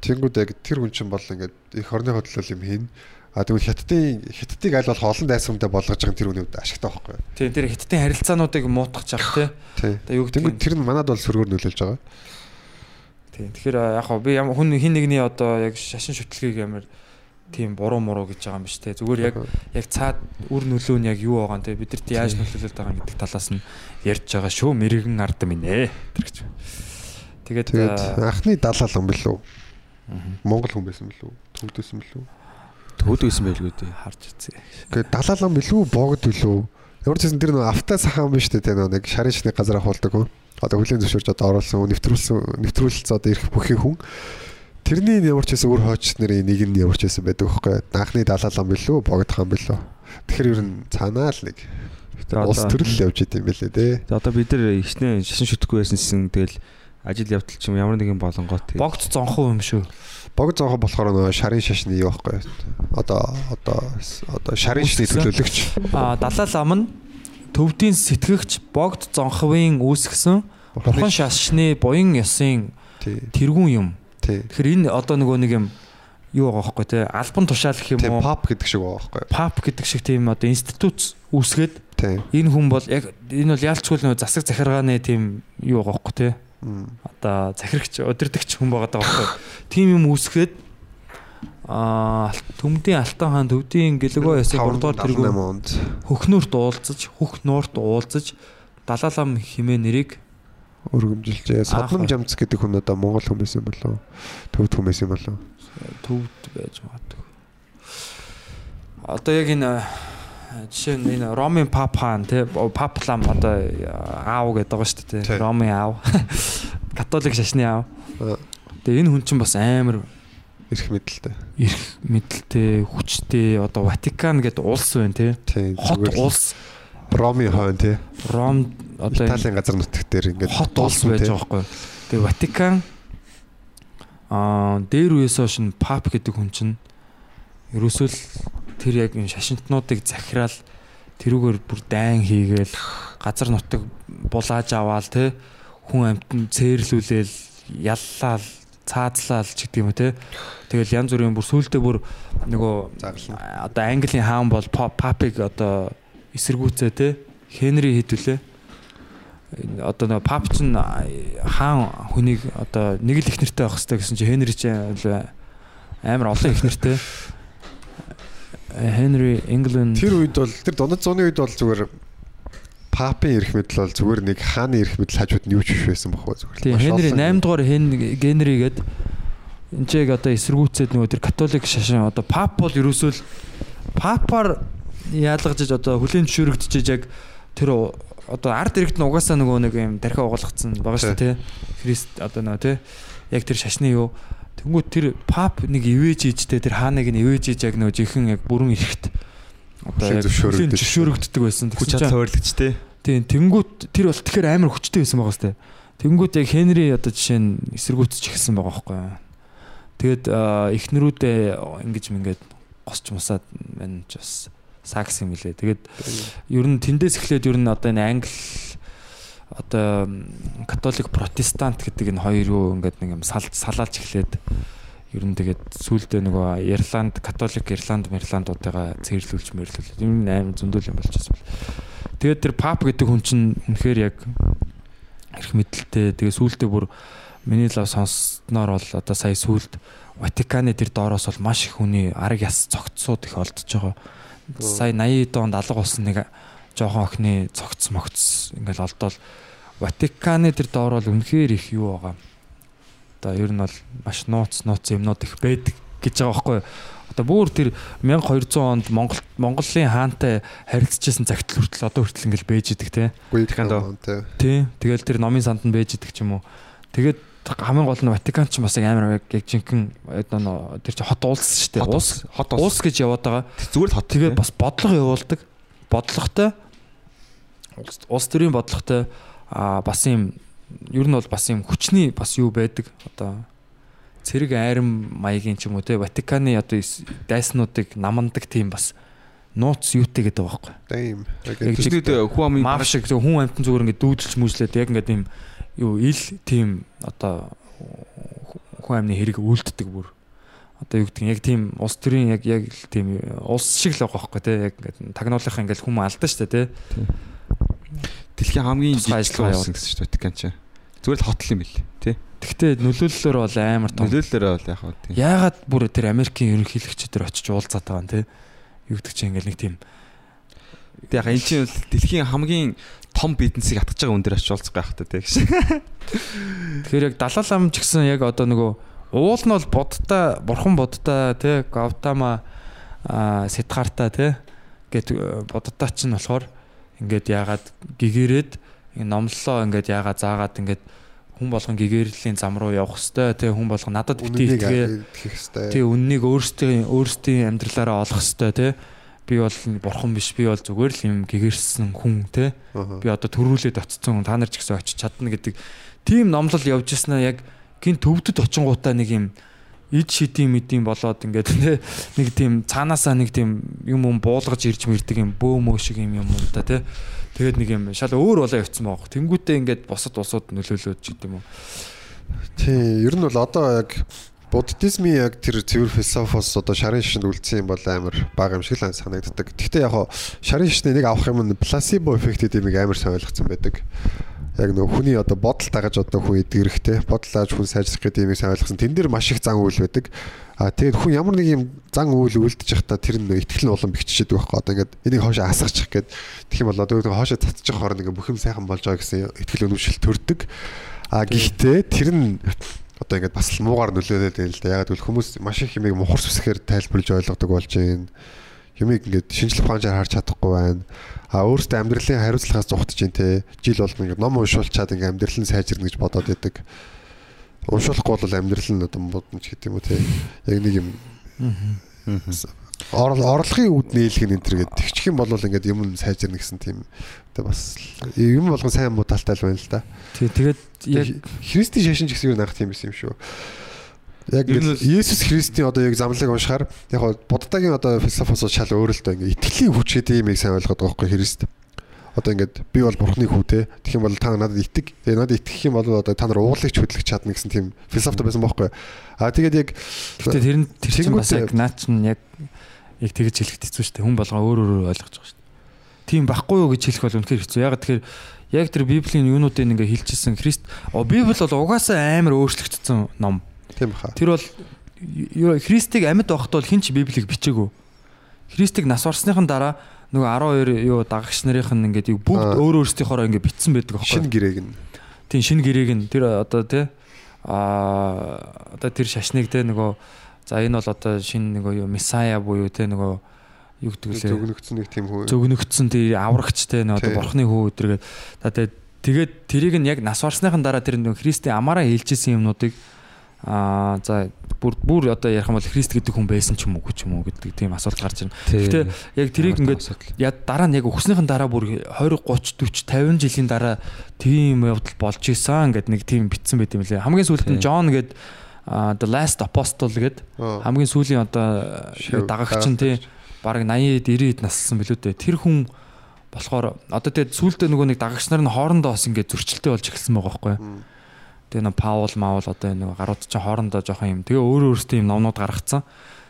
Тэнгүүд яг тэр хүн чинь бол ингээд их орны хөдлөл юм хийн. А тэгвэл хятадын хятадыг аль болох олон дайсамтай болгож байгаа тэр хүний хувьд ашигтай байхгүй. тий тэр хятадын харилцаануудыг муутгах жах тий одоо юу гэдэг юм тэр нь манад бол сөргөөр нөлөөлж байгаа. тий тэгэхээр яг хоо би ямар хүн хин нэгний одоо яг шашин шүтлгийг ямар тийм буруу муруу гэж байгаа юм биш те зүгээр яг яг цаад үр нөлөө нь яг юу байгаа нь те бидэрт яаж нөлөөлөд байгаа гэдэг талаас нь ярьж байгаа шүү мэрэгэн ард минь ээ тэр гэж. Тэгээд Тэгээд анхны далаал юм билүү? Монгол хүн байсан билүү? Төвдөөсөн билүү? Төвдөөсөн байлгүй дээ. харж үзье. Гэхдээ далаал юм билүү? Богд билүү? Ямар ч гэсэн тэр нөө авто сахан биш те нөө нэг шарын шний газар ахуулдаг хүн. Одоо хүлийн зөвшөөрч одоо оруулсан, нэвтрүүлсэн, нэвтрүүлэлцээ одоо ирэх бүхий хүн. Тэрний ямар ч гэсэн өөр хойч нарын нэг нь ямар ч гэсэн байдаг байхгүй. Анхны далаал юм билүү? Богд хаан билүү? Тэгэхээр ер нь цаанаа л нэг улс төрөл явж идэм байлээ те. За одоо бид нар ихнэ шашин шүтгэхгүй байсан гэсэн тэгэл ажил явдал ч юм ямар нэгэн болонгоо тэг. Богд зонхоо юм шүү. Богд зоохо болохоор нөө шарын шашны юу байхгүй. Одоо одоо одоо шарын шашны төлөөлөгч. А далал ам нь төвдийн сэтгэгч богд зонховын үүсгэсэн бурхан шашны буян ёсын тэргүүн юм. Тэгэхээр энэ одоо нөгөө нэг юм юу байгаа байхгүй те? Альбан тушаал гэх юм уу? pop гэдэг шиг байгаа байхгүй. пап гэдэг шиг тийм одоо институт үүсгээд энэ хүн бол яг энэ бол яалчгүй л нөө засаг захиргааны тийм юу байгаа байхгүй те? Одоо захирагч удирдахч хүн байгаа даа байхгүй. Тийм юм үүсгээд аа төмдийн алтан хаан төвдийн гэлэгөө ясыг 3 дугаар тэргүүн 578 онд. Хөхнүүрт уулзаж хөх нуурт уулзаж далаалам химээ нэрийг өргөмжилжээ. Содном жамц гэдэг хүн одоо монгол хүмүүс юм болов? Төвд хүмүүс юм болов? төвд байж магадгүй. Одоо яг энэ а, жишээ нь энэ Ромын пап хаан тий паплам одоо аав гэдэг байгаа шүү дээ Ромын аав католик шашны аав. Аа. Тэгээ энэ хүн чинь бас амар Ирэх мэдлэлтэй. эрх мэдэлтэй хүчтэй одоо Ватикан гэдэг улс байна тий хот улс Роми хойн тий. Ром одоо Италийн газар нутаг дээр ингээд хот улс байж байгаа байхгүй. Тэгээ Ватикан аа дээр үеэс хойш нь пап гэдэг хүн чинь ерөөсөө л тэр яг энэ шашинтнуудыг захираал тэрүүгээр бүр дайн хийгээл газар нутаг булааж аваал те хүн амтнд цээрлүүлээл яллаал цаазлаал ч гэдэг юм те тэгэл янз бүрийн бүр сүултээ бүр нөгөө одоо Английн хаан бол па- папыг одоо эсэргүүцээ те Хенри хэдвүлээ одоо нөгөө пап ч хаан хүнийг одоо нэг л их нэртэй байх хэрэгтэй гэсэн чи Хенри ч амар олон их нэртэй Хенри England. Тэр үед бол тэр дунад зууны үед бол зүгээр папын эрх мэдэл бол зүгээр нэг хааны эрх мэдэл хажууд нь юу ч биш байсан бохоо зүгээр. Хенри олон- 8 дугаар Генри гээд энэ чиг одоо эсэргүүцээд нөгөө тэр католик шашин одоо пап бол ерөөсөө л папаар яалгажж одоо хүлэн зөвшөөрөгдөж яг тэр одоо ард иргэд нь угаасаа нөгөө нэг юм тархи угаалгацсан байгаа шүү дээ тий. Христ одоо нөгөө тий яг тэр шашны юу Тэнгүүд тэр пап нэг ивэж ийжтэй тэр хааныг нь ивэж ийж яг нөгөө жинхэнэ яг бүрэн эрэхт одоо яг зөвшөөрөгддөг байсан. Хүч чадал хуваарлagч те. Тийм тэнгүүд тэр бол тэгэхээр амар хүчтэй байсан байгаа сте. Тэнгүүд яг Хенри одоо жишээ нь эсэргүүцэж эхэлсэн байгаа байхгүй юу. Тэгэд аа, эхнэрүүдээ ингэж мингээд госч мусаад байна ч бас сакс юм лээ. Тэгээд ер нь тэндээс эхлээд ер нь одоо энэ англи одоо католик протестант гэдэг энэ хоёр юу ингээд нэг юм сал салаалж эхлээд ер нь тэгээд сүүлдээ нөгөө Ирланд католик Ирланд Мерландуудаа цэрлүүлж мэрлүүлээд ер нь аим зөндөл юм болчихсон. Тэгээд тэр пап гэдэг хүн чинь үнэхээр яг эрх мэдэлтэй тэгээ сүүлдээ бүр миний лав сонссноор бол одоо сая сүүлд Ватиканы тэр доороос бол маш их хүний арга яс цогцсууд их олдож байгаа. Сая 80 донд алга болсон нэг жоохон охины цогц могц ингээл олдоод Ватиканы тэр доор бол үнэхээр их юу байгаа. Одоо ер нь бол маш нууц нууц юмнууд их байдаг гэж байгаа байхгүй юу? Одоо бүр тэр 1200 онд Монгол Монголын хаантай харилцажсэн цагт хүртэл одоо хүртэл ингээл бэж идэг те. Тий. Тэгэл тэр номын санд нь бэж идэг ч юм уу. Тэгээд хамгийн гол нь Ватикан ч бас яг амар яг жинхэнэ одоо тэр чи хот улс шүү дээ. Улс хот улс. гэж яваад байгаа. Зүгээр л хот. Тэгээд бас бодлого явуулдаг. Бодлоготой улс улс төрийн бодлоготой а бас юм ер нь бол бас юм хүчний бас юу байдаг. Одоо цэрэг айрам маягийн ч юм уу те Ватиканы одоо дайснуудыг намандаг тийм бас нууц юутэй гэдэг байгаа байхгүй. Дэм. Яг Тэснүүд хүн амын Маав шиг хүн амтан зүгээр ингээд дүүдэлж мүжлээд яг ингээд юм юу ил тийм одоо хүн амны хэрэг үлддэг бүр. Одоо юу гэдэг нь яг тийм улс төрийн яг яг л тийм улс шиг л байгаа байхгүй те яг ингээд тагнуулах ингээд хүмүүс алдаа штэ те. дэлхийн хамгийн жижиг улс гэсэн чинь Ватикан ч. Зүгээр л хотл юм бэл тий. Тэгтээ нөлөөллөөр бол амар том. Нөлөөллөөр бол яг хаа тий. Яагаад бүр тэр Америкийн ерөнхийлөгчдөр очиж уулзаад байгаа юм те. Юу гэдэг чинь ингээд нэг тийм Тэг яг энэ чинь бол дэлхийн хамгийн том бизнесийг хатгаж байгаа хүн дээр очиж уулзах байх та тий гэж. Тэгэхээр яг далаа лам ч гэсэн яг одоо нөгөө уул нь бол бодтой бурхан бодтой те Гавтама а Сидхарта те гэт бодтой ч нь болохоор ингээд яагаад гэгэрээд номлолоо ингээд яагаад заагаад ингээд хүн болгон гэгэрлийн зам руу явах хэвээр те хүн болгон надад Үнэнийг итгээ тий үннийг өөрсдийн өөрсдийн амьдралаараа олох хэвээр те би бол бурхан биш би бол зүгээр л юм гэгэрсэн хүн те би одоо төрүүлээд очсон та нар ч гэсэн очиж чадна гэдэг. Тийм номлол явж яснаа яг гин төвдөд очингуудаа нэг юм ид шидийн мэдийн болоод ингээд тэ? Нэг тийм цаанаасаа нэг тийм юм юм буулгаж ирж мэрдэг юм бөө мөө шиг юм юм да тэ? Тэгээд нэг юм шал өөр болоо явцсан байгаа. Тэнгүүтээ ингээд босод усууд нөлөөлөөд ч гэдэм үү. Тий, ер нь бол одоо яг буддизмын яг тэр цэвэр философоос одоо шарын шишинд үлдсэн юм бол амар бага юм шиг л санагддаг. Гэхдээ яг хоо шарын шишний нэг авах юм нь пласибо эффект гэдэг юм амар сайн ойлгоцсон байдаг. Яг нөх хүний одоо бодол дагаж одоо хүн эдгэрхтэй бодол дааж хүн сайжрах гэдэг юм сайн ойлгосон. Тэн дээр маш их зан үйл байдаг. А тэгээд хүн ямар нэг юм зан үйл үлдэж явахдаа тэр нь ихтгэл нь улам бэхжижэдэг байхгүй. Одоо ингээд энийг хоошоо асгачих гээд тэгэх юм бол одоо хоошоо татчих хооронд ингээд бүх юм сайхан болж байгаа гэсэн ихтгэл өнөмшил төрдөг. А гэхдээ тэр нь одоо ингээд бас л муугар нөлөөлөд байна л да. Ягаад гэвэл хүмүүс маш их юмыг мухар сүсгээр тайлбарлаж ойлгодог болж байна. Юмыг ингээд шинжлэх ухаанаар харж чадахгүй байна. А өөрөөсөө амьдралын хариуцлагаас зугтаж байна те. Жил болгон ингээд ном уншуулчаад ингээд амьдрал нь сайжирна гэж бодоод байдаг. Уншуулахгүй бол амьдрал нь одоо муудна ч гэдэг юм уу те. Яг нэг юм орол орлогын үүд нээлгэн энэ төр гэдэг тэгчих юм бол ингээд юм сайжирна гэсэн тийм одоо бас юм болгон сайн муу талтай л байна л да. Тий тэгээд яг Христийн шашин ч гэсэн юу нах тийм байсан юм шүү. Яг Есүс Христийн одоо яг замлаг уншихаар яг буддагийн одоо философос шал өөр л доо ингээд итгэлийн хүч гэдэг юмыг сайн ойлгоод байгаа байхгүй Христ. Одоо ингээд би бол бурхны хүү те. Тэгэх юм бол та надад итэг. Тэгээ надад итгэх юм бол одоо та нар уулыг ч хөдлөх чадна гэсэн тийм философи байсан байхгүй. Аа тэгээд яг Гэтэ тэр нь тэр чинь бас яг наа чин яг яг тэгж хэлэхэд хэцүү шүү дээ. Хүн болгоо өөр өөр ойлгож байгаа шүү дээ. Тийм байхгүй юу гэж хэлэх бол үнэхээр хэцүү. Яг тэгэхээр яг тэр Библийн юунуудыг ингээ хэлчихсэн Христ Библи бол угаасаа амар өөрчлөгдсөн ном. тийм баха. Тэр бол Христийг амьд байхад бол хин ч Библийг бичээгүй. Христийг нас барсныхан дараа нөгөө 12 юу дагагч нарын нь ингээд бүгд өөр өөрсдийнхоороо ингээд битсэн байдаг аахгүй. гэрээг нь. Тийм шинэ гэрээг нь тэр одоо тий аа одоо тэр шашныг те нөгөө за энэ бол одоо шинэ нөгөө юу месая буюу те нөгөө юу гэдэг лээ Зөвгнөгцсөн нэг тийм хүн. зөвгнөгдсөн тэр аврагч те нөгөө одоо Тий. бурхны хүү өдргээд за тэгээд тэгээд тэрийг нь яг нас барсныхан дараа тэр нөгөө Христийн амаараа хэлжсэн юмнуудыг аа за бүр бүр одоо ярих юм бол Христ гэдэг хүн байсан ч юм уу ч юм уу гэдэг тийм асуулт гарч ирнэ. Гэтэ яг тэрийг ингээд яа дараа нь яг өгснөхийн дараа бүр 20 30 40 50 жилийн дараа тийм явдал болж исэн гэд нэг тийм битсэн байт юм лээ. Хамгийн сүүлд нь Тий. John гэд а, The Last Apostle гэд хамгийн сүүлийн одоо дагагч нь тий бараг 80 90-д наслсан билүү дээ. Тэр хүн болохоор одоо тэгээд сүүлдээ нөгөө нэг дагагч нар нь хоорондоо бас ингээд зөрчилтэй болж эхэлсэн байгаа байхгүй? Тэгээ нэг Паул Маул одоо нөгөө гарууд чинь хоорондоо жоохон юм. Тэгээ өөр өөрсдөө юм номнууд гаргацсан.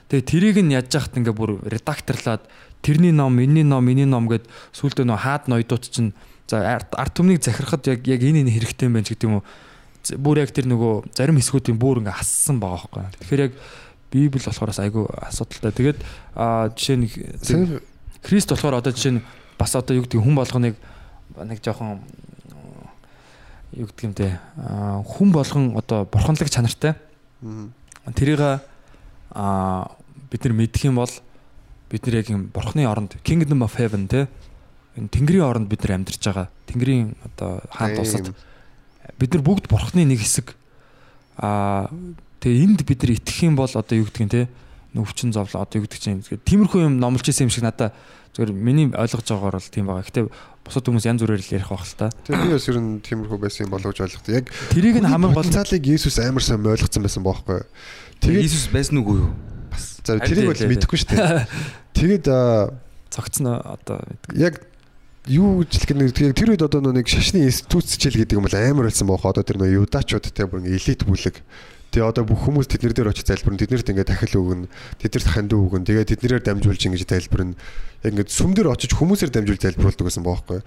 Тэгээ тэрийг нь яаж яхад ингээ бүр редакторлаад тэрний ном, энэний ном, энэний ном гэд сүүлдээ нөгөө хаад ноёдууд чинь за арт түмнийг захирахад яг яг энэ энэ хэрэгтэй юм байна гэдэг юм уу. Бүр яг тэр нөгөө зарим хэсгүүдийн бүр ингээ хассан байгаа байхгүй. Тэгэхээр яг Библи болохоор бас айгүй асуудалтай. Тэгээд жишээ нь Христ болохоор одоо жишээ нь бас одоо юу гэдэг хүн болгоныг нэг жоохон юу гэдэг юм те хүн болгон одоо бурханлаг чанартай тэрийг аа бид нар мэдэх юм бол бид нар яг юм бурхны оронд kingdom of heaven те энэ тэнгэрийн оронд бид нар амьдарч байгаа тэнгэрийн одоо хаант улсад Ийм. Бид нар бүгд бурхны нэг хэсэг аа тэгээ энд бид нар итгэх юм бол одоо юу гэдэг юм те өвчин зовлон одоо юу гэдэг чинь тэгэхээр тиймэрхүү юм номлож исэн юм шиг надаа зөвөр миний ойлгож байгаагаар бол тийм байгаа. Гэтэ бусад хүмүүс янз бүрээр л ярих байх л та. Тэгээ би бас ер нь тиймэрхүү байсан юм болов гэж ойлгохтой. Яг Тэрийг нь хамгийн гол потенциалыг Есүс амар сайн ойлгоцсон байсан бохоггүй. Тэгээд Иесус байсан уу юу? Бас за тэрийг бол мэдэхгүй шүү дээ. Тэгээд аа, цогцно одоо яг юу гэж хэлэх нэг тэр үед одоо нэг шашны институтчил гэдэг юм бол амар байсан бохоо. Одоо тэр нөө юдачуудтай бүр ингээ элит бүлэг. Тэгээ одоо бүх хүмүүс тэднэр дээр очиж залбирна. Тэднэрт ингээ дахил өгнө. Тэднэрт хандив өгнө. Тэгээ тэднэрээр дамжуулж ингэж залбирна. Яг ингээ сүм дээр очиж хүмүүсээр дамжуулж залбиулдаг гэсэн бохоггүй.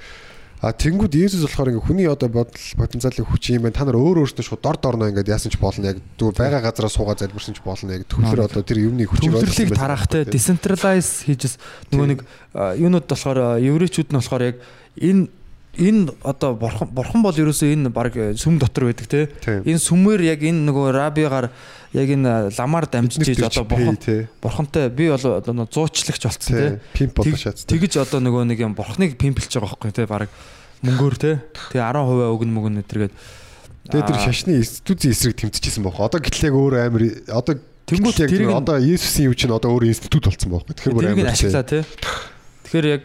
А тэнгууд Есүс болохоор ингээ хүний одоо бодол потенциалын хүч юм байна. Та нар өөр өөртөө шууд дор дорноо ингээ яасан ч болно. Яг зүгээр байгаа газараа суугаад залбирсан ч болно. Яг төвлөр одоо тэр төвлөрлийг байсан тараахтай байхгүй. decentralize хийж нөгөө нэг юунууд болохоор еврейчүүд нь болохоор яг энэ энэ одоо бурхан бурхан бол ерөөсөө энэ баг э, сүм дотор байдаг те. Энэ сүмээр яг энэ нөгөө рабигаар яг энэ ламаар дамжиж ийж одоо бурхан бурхантай би бол одоо зуучлагч болцсон те. Пимп болоо шатсан. Тэгэж одоо нөгөө нэг юм бурхныг пимплж байгаа байхгүй те баг мөнгөөр те. Тэгээ 10% өгнө мөгн өтергээд Тэгээд тэр шашны институтийн эсрэг тэмцэжсэн бохоо. Одоо гэтэл яг өөр амар одоо Тэнгүүт яг одоо Есүсийн юу чинь одоо өөр институт болсон бохоо. Тэгэхээр бүр амар тэгэхээр яг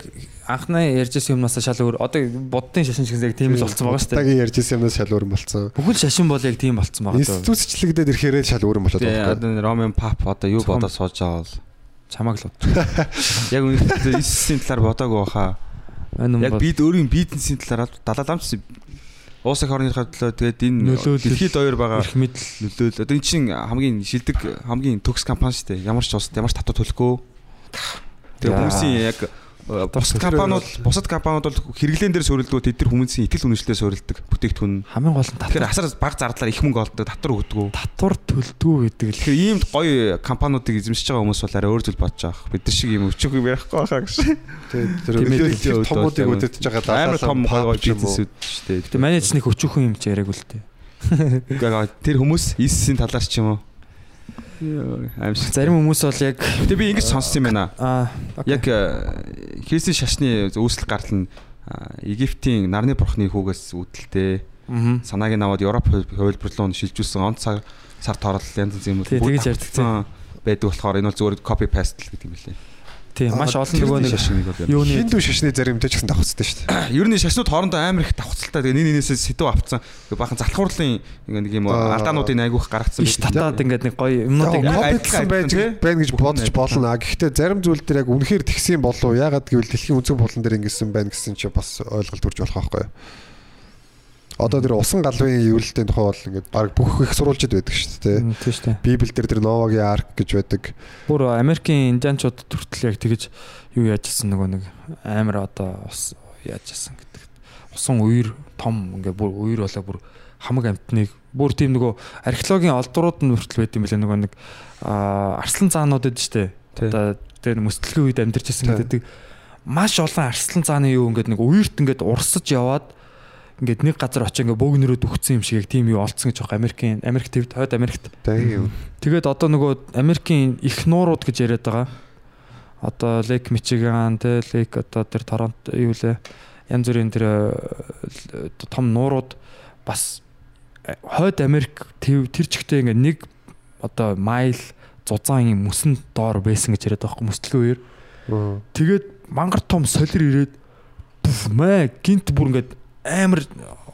анхны ярьжсэн юмнаас шал өөр одоо буддын шашин шиг яг тийм л болцсон байгаа шүү дээ Тагийн ярьжсэн юмнаас шал өөр болсон. бүхэл шашин бол яг тийм болцсон байгаа дөө Институтчлэгдээд ирэхээр шал өөр болоод байгаа. одоо Ромын пап одоо юу бодож сууж байгаа бол чамаг л яг үнэхээр Иесусийн талаар бодоагүй баха. энэ Яг бид өөрийн бизнесийн талаар далааламч уус их орныхаа төлөө тэгээд энэ дэлхийд хоёр байгаа их мэдл нөлөөл. Одоо эн чинь хамгийн шилдэг хамгийн төгс компани шүү дээ. Ямар ч улсад ямар ч татвар төлөхгүй. Тэгээ Яа. хүмүүсийн яг бусад компаниуд бусад компаниуд бол хэрэглэн дээр суурилдгүү тэд нар хүмүүсийн итгэл үнэмшлээ суурилдаг бүтээгдэхүүн. хамгийн гол нь Тэгэхээр татвар асар баг зардлаар их мөнгө олдог татвар өгдөг. татвар төлдгүү гэдэг л Тэгэхээр ийм гоё компаниудыг эзэмшиж байгаа хүмүүс бол арай өөр зүйл бодож байгаа. Бид нар шиг ийм өвчөөгөө байхгүй байхаа гэж. Тэгээд томуудыг үдэтж байгаа Амар том гоё бизнесүүд шүү дээ. тэгээ менежник өчүүхэн юм ч яриаг л дээ Гэхдээ тэр хүмүүс Иесусийн талаар ч юм уу. Аимшиг. зарим хүмүүс бол яг Гэтэ би ингэж сонссон юм байна. аа Яг э, Христийн шашны үүсэл гарал нь Египтийн нарны бурхны хүүгээс үүдэлтэй мгм санааг нь аваад Европ хувилбар руу шилжүүлсэн он цаг сар тоорол янз янз юм Тий, тэгж ярьдаг, байдаг болохоор энэ бол зүгээр copy paste л гэдэг юм лээ. Тийм маш олон нөгөө нэг юуны Хиндүү шашны заримтай ч гэсэн давхцтай шүү дээ. Ер нь шашнууд хоорондоо амар их давхцалтай. Тэгээ нэг нэгнээс сэдв авцсан. Бахан залхуурлын нэг юм Аа. алдаануудын айгүйх гаргацсан иш татаад ингээд нэг гоё юмнуудыг адилхан, байж байна гэж бодож болно. Гэхдээ зарим зүйл дээр яг үнэхээр тэгсэн болов уу? Ягаад гэвэл дэлхийн өнцөг болон дээр ингэсэн байна гэсэн чи бас ойлголт төрж болох байхгүй юу? Одоо тэр усан галвын ивэлтийн тухай бол ингээд баг бүх их сурвалжид байдаг шүү дээ. Тийм шүү дээ. Библиэл дээр тэр Новагийн арк гэж байдаг. Бүр Америкийн индианчууд төртөл яг тэгэж юу яажсэн нөгөө нэг амар одоо ус яажсэн гэдэг. Усан үер том ингээ бүр үер болоо бүр хамаг амтныг бүр тийм нөгөө археологийн олдрууд нь хүртэл байт юм билээ нөгөө нэг арслан цаанууд эд штэ. Тий. Одоо тэр мөстлөгийн үед амьдарч Тий. гэдэг маш олон арслан цааны юу ингээд нэг үерт ингээд урсаж яваад ингээд нэг газар очиж ингээд бөөгнөрөө дүгцсэн юм шиг яг тийм юу олцсон гэж байгаа Америкийн Америк твд хойд Америкт. Тэгээд одоо нөгөө Америкийн их нуурууд гэж яриад байгаа. Одоо Lake Michigan, тэ Lake одоо тэр Торонто юу лээ. Янз бүрийн тэр э, том нуурууд бас э, хойд Америк тэр тэр чигтээ ингээ нэг одоо майл зузаан юм мөсөн доор байсан гэж яриад байгаа мөслөгийн үеэр. Тэгээд мангар том солир ирээд мэ гинт бүр ингээд амар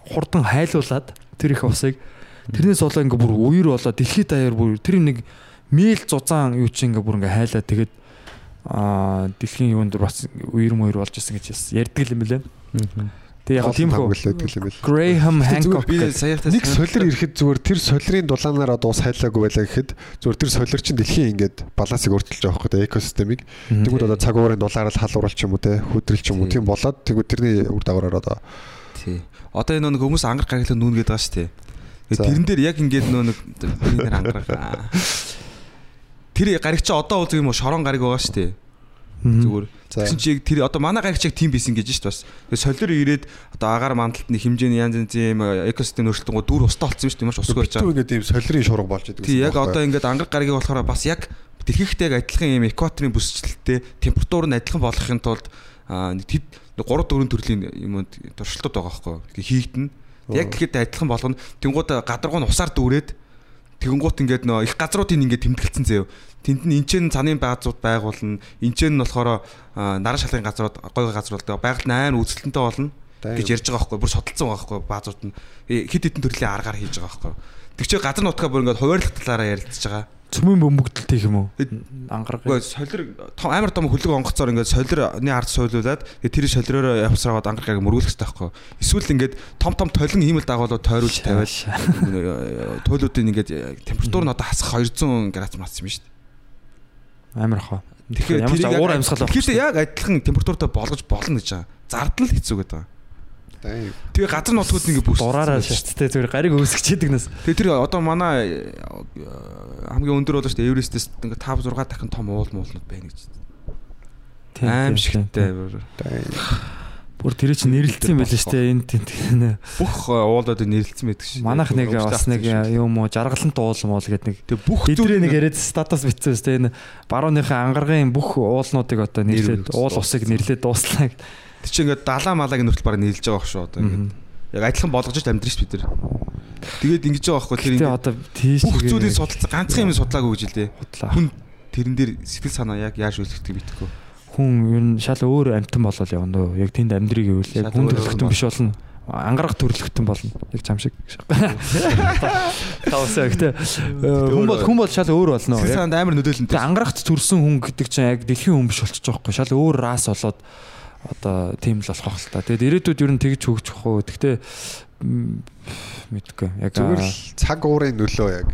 хурдан хайлуулад тэр их усыг тэрнээс болоо ингээ бүр үер болоо дэлхийд даяар бүр тэр нэг мэйл зузаан юу чи ингээ бүр ингээ хайлаа тэгээд аа дэлхийн юунд бас үер мөр болж исэн гэж ярьдаг юм лээ. Тэгээ яг тийм хөө байдаг юм байл. Graham Hancock Нэг солир ирэхэд зүгээр тэр солирын дулаанаар одоо ус хайлаагүй байлаа гэхэд зүгээр тэр солир чинь дэлхийн ингээд балансыг өөрчилж байгаа дээ экосистемийг. Тэгвэл одоо цаг уурын дулаар л халуурал ч юм уу те хөдрөл ч юм уу тийм болоод тэгвэл тэрний үр дагавраар одоо Тий. Одоо энэ нэг хүмүүс ангар гаргалаа нүүн гэдэг байгаа шүү дээ. Тэрэн дээр яг ингээд нөө нэг бидний нэр ангараа. Тэр гариг чи одоо үзэх юм уу шорон гариг байгаа шүү дээ. Зүгээр. Тэгсэн чи тэр одоо манай гариг чиг тийм байсан гэж шүү дээ бас. Тэгээ солиор ирээд одоо агаар мандалтны хэмжээний янз янзын юм экосистем өөрчлөлтөнд дүр устаа болсон шүү дээ. Маш усгүй битүү очоо. ингээд тийм солирын шураг болж идэг. Тий яг одоо ингээд ангар гаригийг болохоор бас яг дэлхийгтэй яг адилхан юм экваторын бүсчлэлтэй температур нь адилхан болохын тулд нэг 3 4 төрлийн юмуд туршилтууд байгаа байхгүй хийгдэн. Яг тэгэхэд адилхан болгоно. Тэнгууд гадаргуу нь усаар дүүрээд тэгэнгуут ингээд нөө их газруудын ингээд тэмдэглэсэн заяа. Тэнд нь энчэн цанын баазууд байгуулна. Энчэн нь болохоор наран шалгын газрууд гоё газрууд байгаль нь айн үзэлтэнтэй болно гэж ярьж байгаа байхгүй бүр судалсан байгаа байхгүй баазууд нь Э, хид хідэн төрлийн аргаар хийж байгаа байхгүй. Тэг чи газар нутгаа бүр ингээд хуваарлах талаараа ярилцж байгаа. цөмийн бөмбөгдөлтэй юм уу? Ангараг. Үгүй солир амар том хөлөг онгоцоор ингээд солирны ард суйлуулад тэр солиороо явсараад ангар гараг мөргүүлэх хэрэгтэй байхгүй. Эсвэл ингээд том том толин хиймэл дагуулууд тойруулж тавиад э, туйлуудын ингээд температур нь одоо хасах 200 градус мас юм шүү дээ. Амар хаа. Тэгэхээр ямар ч уур яг- амьсгал авах. Тэгэхдээ яг адилхан температуртай болгож болно гэж байгаа. Зардал л хэцүү гэдэг байгаа. Тэгээ газар нутгууд ингээд бүс. дураараа шаттай зүгээр гариг өсгчээдэг нас. Тэгээ тэр одоо манай э, хамгийн өндөр болоо шүү дээ. Эверестээс ингээд 5 6 дахин том уул муулнууд байна гэж. Аим шигтэй. Бүр тэр чинь нэрлэлсэн юм байлаа шүү дээ. Энд тийм. Бүх э, уулууд нэрлэлсэн байдаг шүү. Манайх нэг бас нэг шүү. юм уу жаргалан туул муул гэдэг нэг Тэгээ бүх Бидний зүйл нэг яриад статус бичсэн үстэй энэ барууныхаа ангаргийн бүх уулнуудыг одоо нэрлээд Нэр уул усыг нэрлээд дууслаа гэдэг. Тэг чи ингээд далаа малааг нүртэл бараг нийлж байгаа хөш одоо ингээд. Яг адилхан болгож ш амьдрин ш бид нар. Тэгээд ингэж байгаа байхгүй тэр ингээд одоо тийш бүх зүйлийг судалцсан ганцхан юм судлаагүй гэж хэлээ. Хүн тэрэн дээр сэтгэл санаа яг яаж үйлчлэгдэх битгэхгүй. Хүн ер нь шал өөр амтан болол явна дөө. Яг тэнд амьдрыг ивэл яг хүн төрлөختөн биш болно ангарах төрлөختөн болно. Яг чам шиг. Тавсаа гэхдээ э, хүн бол хүн бол шал өөр болно. Яг амар нөлөөлөлтэй. Ангарахт төрсэн хүн гэдэг чинь яг дэлхийн хүн биш болчих жоохоо. Шал өөр рас болоод одоо тийм л болох л та. Тэгээд ирээдүйд ер нь тэгж хөгжих. Гэхдээ м, мэдгүй. Яг Зүгээр л цаг уурын нөлөө яг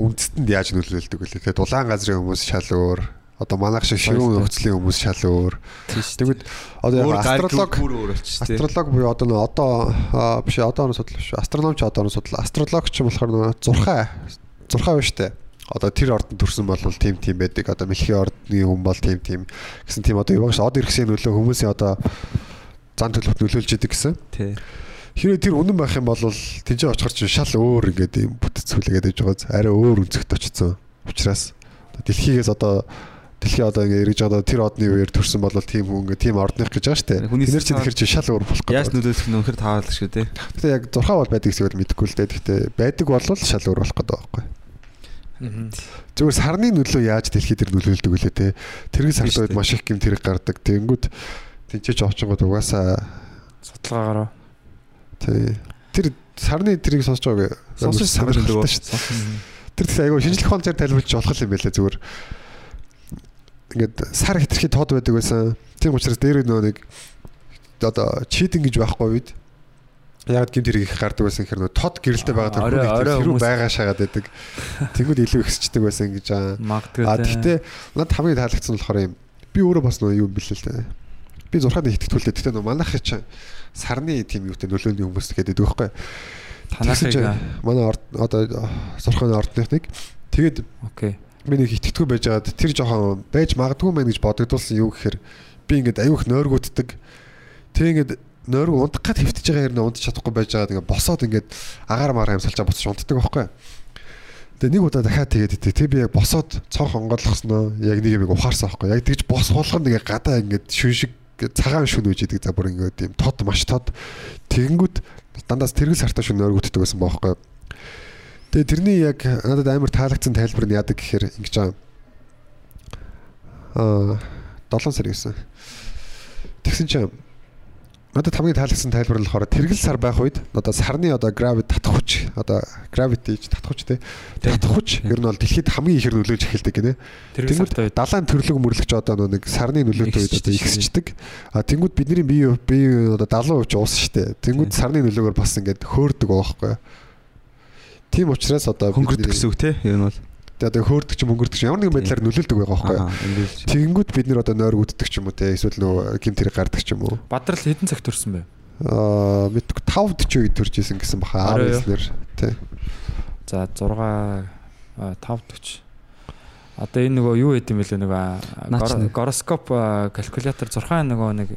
үндэстэнд яаж нөлөөлдөг вэ? Тэгээ дулаан газрын хүмүүс шал өөр. Одоо манайх шиг ширүүн нөхцөлийн хүмүүс шал өөр. Тэгвэл одоо яг астролог астролог буюу одоо нөө одоо биш одоо судлал биш. Астрономч одоо оны судлал. Астролог ч юм болохоор нөө зурхай зурхай биш үү? Одоо тэр ордонд төрсэн бол тийм тийм байдаг. Одоо мэлхийн ордны хүн бол тийм тийм гэсэн тийм одоо юу багш од иргэсийн нөлөө хүмүүсийн одоо зан төлөвт нөлөөлж идэг гэсэн. Тий. Хэрвээ тэр үнэн байх юм бол тэнцээ очихор чинь шал өөр ингээд юм бүтцүүлгээд байж байгаа. Арай өөр үнцгт очсон. Учираас дэлхийгээс одоо дэлхий одоо ингээд эргэж одоо тэр одны үеэр төрсэн бол тийм хүн ингээд тийм ордных гэж байгаа штэ. Тэрнэр чинь тэгэхээр чинь шал өөр болох Яаж гэдэг. нөлөөлөх нь үнэхээр таавал шүү дээ. Гэтэ яг зурхаа бол байдаг гэсэн үг мэдэхгүй л дээ. Гэхдээ байдаг бол шал өөр болох гэдэг байгаа байхгүй. Зүгээр сарны нөлөө яаж дэлхий дээр нөлөөлдөг вүлээ те. Тэрэг сард үед маш их гэмт хэрэг гардаг. Тэнгүүд тэнцэж очингууд угаасаа Судалгаагаар. тий. Тэр сарны тэрийг сонсож байгааг. Сонсож санагдав. шүү. Тэр тэгсэн айгүй шинжлэх ухааны зэрэг тайлбарлаж болох юм байлаа зүгээр. Ингээд сар хэтэрхий тод байдаг байсан. Тийм учраас дээр нөгөө нэг одоо читинг гэж байхгүй үед яг гэмт хэрэг их гардаг байсан гэхээр нөгөө тод гэрэлтэй байгаа орой хэрүү байгаа шагаад байдаг. Тэнгүүд илүү ихсчдэг байсан гэж аа. А тэгтээ надад хамгийн таалагдсан болохоор юм. Би өөрөө бас нөгөө юу бэлээ л дээ. Би зурхааны итгэтгүүлээ. Тэгтээ нөгөө манайх чинь сарны тийм юутай нөлөөний хүмүүс гэдэг чинь танахыг манай одоо зурхааны ордныхныг тэгээд окей. би нэг итгэдэггүй байжгаад тэр жоохон байж магадгүй мэн гэж бодогдуулсан юу гэхээр би ингээд аюух нойргууддаг. Тэг ингээд нойрг унтах гад хөвтөж байгаа хэрнээ унтж чадахгүй байжгаад ингээд босоод ингээд агаар мараа юмсалж босч унтдаг байхгүй. Тэгээ нэг удаа дахиад тэгээд итэ. Тэг би яг босоод цонх онгойлгосноо яг нэг юм ухаарсан байхгүй. Яг тэгж бос болгоно ингээд гадаа ингээд шүн шиг цагаан шүн үж идэг за бүр ингээд тийм тод маш тод. Тэгэнгүүт дандаас тэргэл сартаа шүн нойргууддаг байсан байхгүй. Тэгээ тэрний яг надад амар таалагдсан тайлбар нь яадаг гэхээр ингэж байгаа. Аа 7 сар гэсэн. Тэгсэн чинь надад хамгийн таалагдсан тайлбар нь болохоор тэргэл сар байх үед одоо сарны одоо gravity татах хүч одоо gravity гэж татах хүч те татах хүч ер нь бол дэлхийд хамгийн ихээр нөлөөлж эхэлдэг гинэ. Үед далайн төрлөг мөрлөгч одоо нэг сарны нөлөөтэй үед одоо Ихсчдэг. ихсчдэг. А тэнгууд бидний бие бие одоо 70% ус шүү дээ. Тэнгууд сарны нөлөөгөөр бас ингээд хөөрдөг байхгүй. Тийм учраас одоо Хөнгөрдөг гэсэн үг те. Ер нь бол. Одоо хөөрдөг ч юм өнгөрдөг ч ямар нэгэн байдлаар нөлөөлдөг байгаа байхгүй. Ингээд. Тэнгүүд бид нэр одоо нойр үддэг ч юм уу те эсвэл нөгөө гимт хэрэг гардаг ч юм уу. Бадрал хэдэн цаг төрсөн бэ? Аа мэдгүй 5 40 үед төрж исэн гэсэн баха Орой юу? 19 нэр те. За 6 540. Одоо энэ нөгөө юу гэдэм бэлээ нөгөө гороскоп калькулятор 6 нөгөө нэг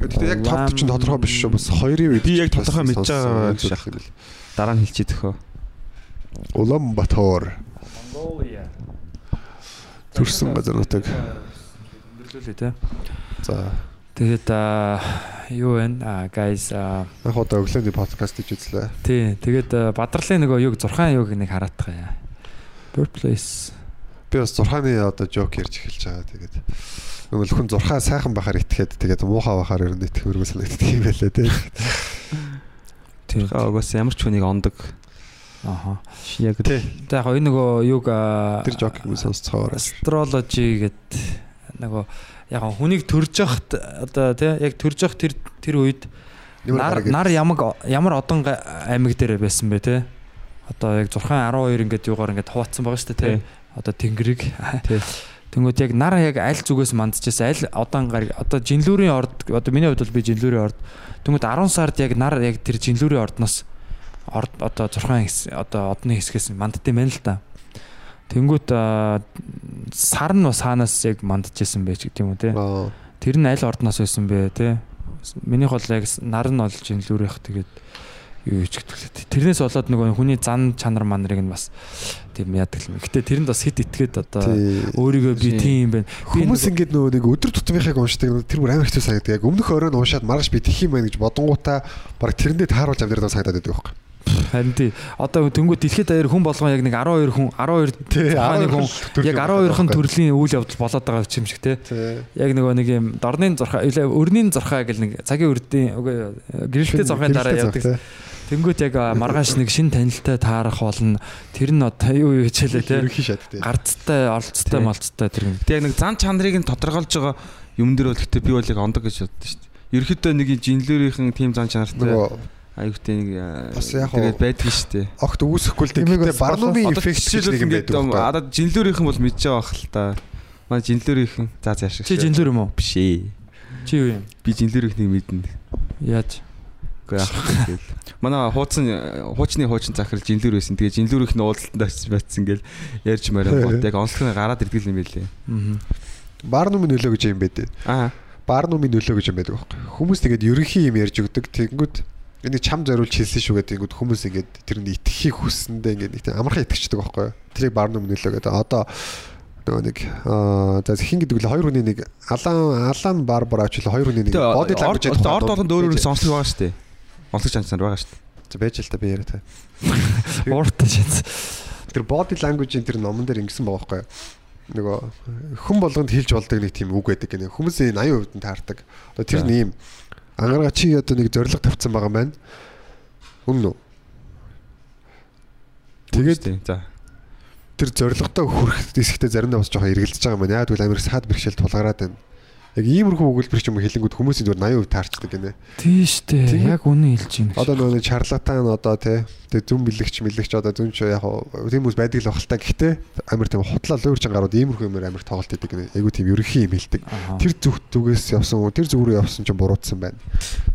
Гэхдээ яг 5 40 тодорхой биш шүү бас 2-ын үед Би яг тодорхой мэдж байгаа байж шах. болох юм. Дараа нь хэлчихээ төхөө. Улаанбаатар төрсэн газар нутаг. Нэрлүүлээ те. За Тэгээд юу вэ? А guys а, яг одоо өглөөний подкаст хийж үзлээ. тий тэгээд бадралын нөгөө юг 6 юг нэг хараатгаа. Birthplace Би бас 6-ны одоо жок ярьж эхэлж байгаа. Тэгээд нөгөө хүн 6 сайхан бахаар итгээд тэгээд муухай бахаар ер нь итгэх мөргөө санагддаг юм байлаа те. тий. Угаас ямар ч хүнийг ондог. Аха. Яг Тий. Тэгээд яг энэ нөгөө юг Тэр нь сонсцохоор. astrology гэд нөгөө яг хүнийг төрж явахт одоо тий яг төрж явах тэр тэр үед нар нар ямар ямар одон аймаг дээр байсан бэ тий одоо яг 6 12 ингээд юугаар ингээд хуваацсан байгаа шүү дээ тий одоо тэнгэрийг Тий. тэнгууд яг нар яг аль зүгээс мандчихсан аль одон гар одоо жинлүүрийн орд одоо миний хувьд бол би жинлүүрийн орд тэнгууд 10 сард яг нар яг тэр жинлүүрийн ордноос орд одоо 6 хэс одоо одны хэсгээс манддсан байна л да аа, сар нь бас хаанаас яг мандчихсан ч гэдэг юм уу Аа Тэр нь аль ордноос байсан бэ те? Минийх бол яг нар нь олж инлүүрийнх тэгээд юу ч гэдэг. Тэрнээс болоод нөгөө хүний зан чанар манарыг нь бас тийм яадаг юм. Гэтэ тэрэнд бас хит итгээд одоо өөрийгөө би тийм юм байна. Хүмүүс ингээд нөгөө нэг өдөр тутмынхыг уншдаг тэр бүр амар хэцүү санагддаг. Яг өмнөх оройн уншаад маргааш би тэх юм байна гэж бодонгуудаа баг тэрэндээ тааруулж авдирдаа санагдаад байдаг байхгүй. Харин тий. Одоо тэнгуү дэлхийд даяар хүн болгон яг нэг 12 хүн 12 Тий, тухайн нэг хүн 12 яг 12хан төрлийн үйл явдал болоод байгаа юм шиг те. Тий. Яг нөгөө нэг юм дорны зурхаа өрнийн зурхаа гэл нэг цагийн үрдийн үгүй гэрэлтэй зурхааны дараа явдаг. Тэнгүүт яг маргааш нэг шин танилтай таарах болно. Тэр нь одоо юу юу хичээлээ те. Ерөнхий шат тий. Гарцтай, олцтой, Тий. молцтой тэр юм. Тэг яг нэг зан чанарыг нь тодорхойлж байгаа юм дээр бол гэхдээ би бол яг ондог гэж боддоо шүү дээ. Ерөнхийдөө нэг жинлэрийнхэн тим зан чанартай аюутай нэг Бас яг тэгээд байдаг шүү дээ. огт үүсэхгүй л барнумын Одоо эффект нэг юм байдаг одоо жинлэрийнхэн бол мэдж байгаа бах л та. Манай жинлэрийнхэн за за яшиг. Чи жинлэр юм уу? биш ээ. Чи юу юм? Би жинлэрийнхнийг мэднэ. Яаж? Үгүй яах вэ гээл. Манай хууцсан хуучны хуучин захирал жинлэр байсан. Тэгээ жинлэрийнх нь уулзалтанд очиж батсан гээл ярьж мараа. Гот яг онцлогын гараад ирдэг юм байлээ. Аа. Барнумын нөлөө гэж юм байдаг. Аа. Барнумын нөлөө гэж юм байдаг байхгүй. Хүмүүс тэгээд ерөнхий юм ярьж өгдөг. Тэгэнгүүт энийг чам зориулж хэлсэн шүү гэдэг. Тэгэнгүүт хүмүүс ингээд тэрнд итгэхийг хүссэндээ ингээд нэг тийм амархан итгэждэг байхгүй. Тэрийг барнумын нөлөө гэдэг. Одоо нөгөө нэг аа за хин гэдэг л хоёр хүний нэг алан алан барбара ч л хоёр хүний нэг body language орд орд болгонд өөр өөр сонслог байгаа шүү дээ. Онцлог чанар байгаа шүү дээ. байж л та би яриа та. Ууртай шин. тэр body language-ийн тэр номон дээр ингэсэн байгаа байхгүй юу? Нөгөө хүн болгонд хэлж болдог нэг тийм үг байдаг гэнэ. Хүмүүсийн 80% нь таардаг. Одоо тэр За. нэм ангараа чи одоо нэг зориг тавьсан байгаа юм байна. Үнэн үү? Тэгээд. За. тэр зоригтой хүрэх хэсэгтээ заримдаа бас жоохон эргэлдэж байгаа юм байна. Яг тэгвэл амир саад бэрхшээл тулгараад байна. Яг иймэрхүү өгүүлбэр ч юм уу хэлэнгүүд хүмүүсийн зүгээр 80% таарчдаг гинэ. Тийм штэ. Тийм. Яг үнэн хэлж байна. Одоо нөгөө шарлатан одоо тий тэг зүн бэлэгч мэлэгч одоо зүн ч яг тийм хүмүүс байдаг л бах л та гэхдээ амир тийм хутлаа луурчин гарууд иймэрхүү юмэр амир тоглолт идэг гинэ. Айгу тийм ерөнхий юм хэлдэг. Тэр зүг зүгээс явсан тэр зүг рүү явсан ч буруутсан байна.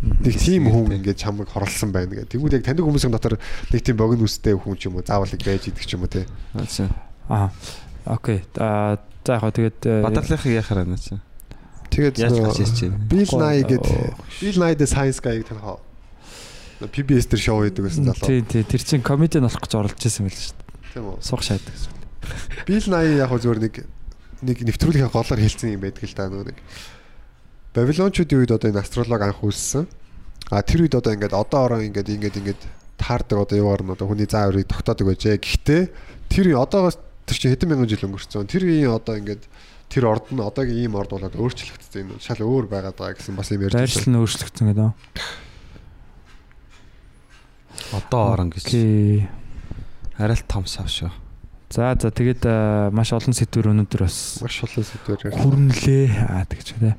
Нэг тийм хүн ингээд чамайг хорлсон байна гэх. Тэгмүүд яг таньдаг хүмүүсийн дотор нэг тийм богино үстэй хүн ч юм уу заавал байж идэг ч юм уу тий. За. Аа. Окей. За яг тэгээд э, Бадралынхыг яхаар байна чи. Тэгээд Яаж гарч ирж байна? Bill Nye гээд Оо. Bill Nye the Science Guy гэх тань PBS дээр шоу хийдэг гэсэн залуу. Тий, тий. Тэр чинь комеди болох гэж оролж ирсэн байл шүү дээ. Тийм үү. Сух шаадаг гэсэн. Bill Nye яг хөө зүгээр нэг нэг нэвтрүүлгийн голоор хэлсэн юм байдаг л да нэг. Бабилончуудын үед одоо энэ астролог анх үүссэн. А тэр үед одоо ингээд одоо ороо ингээд ингээд ингээд таардаг одоо юугаар нь одоо хүний заа өрийг тогтоодог байжээ. Гэхдээ тэр одоогоос тэр чинь хэдэн мянган жил өнгөрцөн. Тэр үеийн одоо ингээд тэр орд нь одоогийн ийм орд болоод өөрчлөгдсөн юм. Шал өөр байгаад байгаа гэсэн бас юм ярьж Байршил нь өөрчлөгдсөн гэдэг. Одоо орон гэж. Арай л том сав шүү. За за тэгээд э, маш олон сэдвэр өнөөдөр бас Маш олон сэдвээр ярьж. хүрнэлээ. Аа тэгж тий.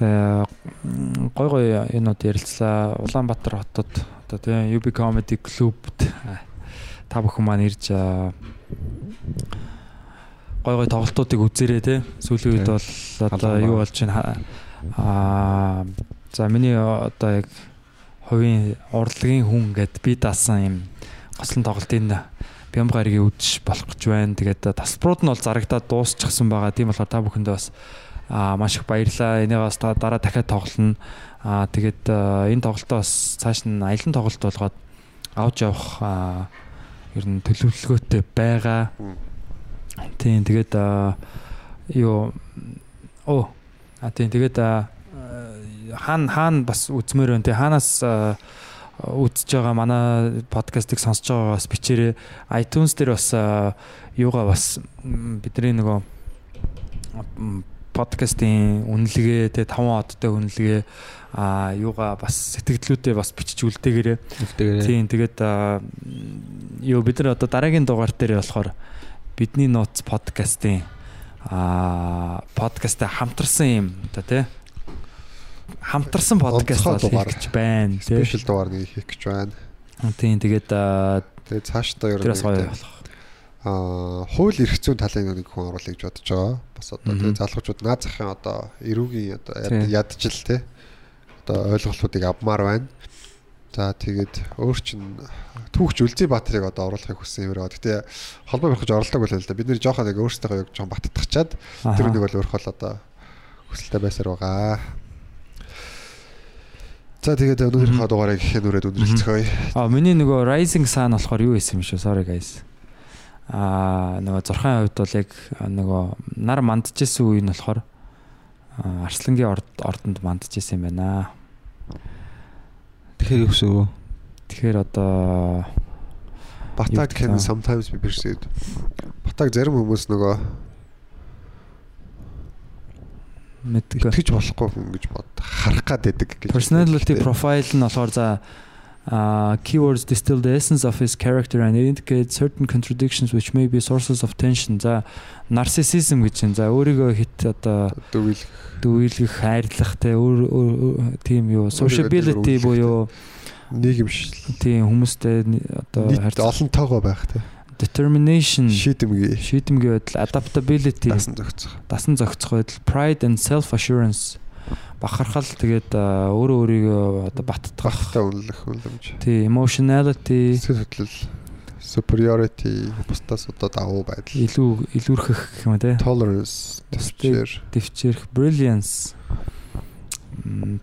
Тэгээ гой гой юмуд ярилцлаа. Улаанбаатар хотод одоо тий UB Comedy Club-д та бүхэн маань ирж аа, гой гой тоглолтуудыг үзээрэй тий. Сүүлийн үед бол одоо юу болж байна аа за миний одоо яг хувийн урлагийн хүн гэд би даасан юм гослон тоглолтын бямб гарагийн үдш болох гэж байна. Тэгээд тасбрууд нь бол зарагдаад дуусчихсан байгаа. Тийм болохоор та бүхэндээ бас аа маш их баярлалаа. Энийг бас та дараа дахиад тоглоно. Аа тэгээд энэ тоглолтоо бас цааш нь аялын тоглолт болгоод авч явах ер нь төлөвлөгөөтэй байгаа. Тийм тэгээд юу оо а тийм тэгээд аа, хаана хаана бас үзмээр байна. Тэг хаанаас аа, үзэж байгаа манай подкастыг сонсож байгаа бас бичээрэй. iTunes дээр бас аа, юугаа бас бидний нөгөө подкастын үнэлгээ тэ 5 одтой үнэлгээ а юугаа бас сэтгэлдлүүдээ бас бичиж. Үлдээгээрээ. Тийм тэгээд юу бид нар одоо дараагийн дугаар дээр болохоор бидний ноц подкастын а подкастаа хамтарсан юм одоо тий хамтарсан подкаст бол хийх гэж байна тий. Спешиал дугаар нэг хийх гэж байна. Тийм тэгээд аа, Тэгээ цаашдаа ер нь аа хууль эрх зүйн талын нэг хүн оруулах гэж бодож байгаа. Бас одоо Мгм. тэгээ залхуучууд наад захын одоо эрүүгийн одоо Тий. яд- ядчил те одоо ойлголтуудыг авмаар байна. За тэгээд өөр чин түүхч Үлзий Баатрыг одоо оруулахыг хүссэн юм байна. Гэтэ холбоо барих гэж оролдог байлаа л да. Бид нэр жоохон яг өөрсдөө яг жоохон баттгачаад тэр нэг бол өөрөх бол одоо хүсэлтэй байсаар байгаа. За тэгээд өнөөдрийнхөө дугаарыг хэнүүрээд өндөрлцгөөе. А миний нөгөө Rising Sun болохоор юу байсан юм шүү. Sorry guys. А нөгөө зурхайн хувьд бол яг нөгөө нар мандчихсэн үе нь болохоор Арслангийн орд ордонд мандчихсэн юм байна. Тэгэхээр юу гэсэн үү? Тэгэхээр одоо Батаг can sometimes be perceived. Батаг зарим хүмүүс нөгөө мэдгүй. итгэж болохгүй хүн гэж бод харах гад байдаг гэж. Personality profile нь болохоор за uh, keywords distill the essence of his character and indicate certain contradictions which may be sources of tension. За narcissism гэж байна. За өөрийгөө хит одоо дүүл дүүйлгэх, хайрлах те өөр тийм юу sociability буюу нийгэмшил тийм хүмүүстэй одоо нийт харьцах олон тоогоо байх те. determination Шийдэмгий шийдэмгий байдал adaptability дасан зохицох. дасан зохицох байдал pride and self assurance бахархал. Тэгээд өөрөө өөрийгөө одоо баттгах Багтаа үнэлэх үнэлэмж. тий emotionality. Сэтгэл superiority бусдаас одоо давуу байдал. илүү илүүрхэх гэх юм те Tolerance төвчээр дэвчээрх brilliance.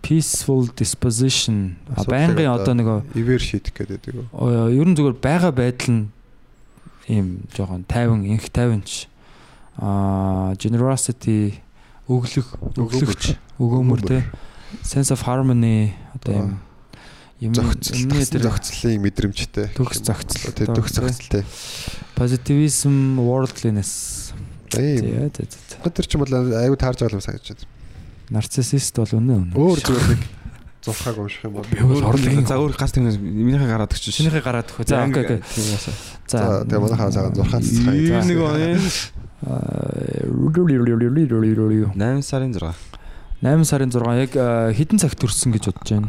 Peaceful disposition. Байнгын одоо нөгөө ивэр шийдэх гэдэг үү. Ер нь зүгээр байгаа байдал нь ийм жоохон тайван инх тайванч. А generosity өглөх өглөгч өгөөмөр те sense of harmony одоо юм зохицол юмны тэр зохицлын мэдрэмжтэй. төгс зохицол. Тэг төгс зохицолтэй. Positivism, worldliness. Тийм. Тэр ч юм бол аюу таарж байгаа юм санагдаж байна. Нарциссист бол үнэ үнэ. Өөр зүгээр нэг зурхааг унших юм бол орлын За өөр ганц тийм минийхээ гараад өгч. шинийхээ гараад өгөх. За окей окей. За тэгээ манайхаа цагаан зурхаан. Ийм нэг оны 8 8 сарын 6. сарын 6 яг э, хэдэн цагт төрсөн гэж бодож байна.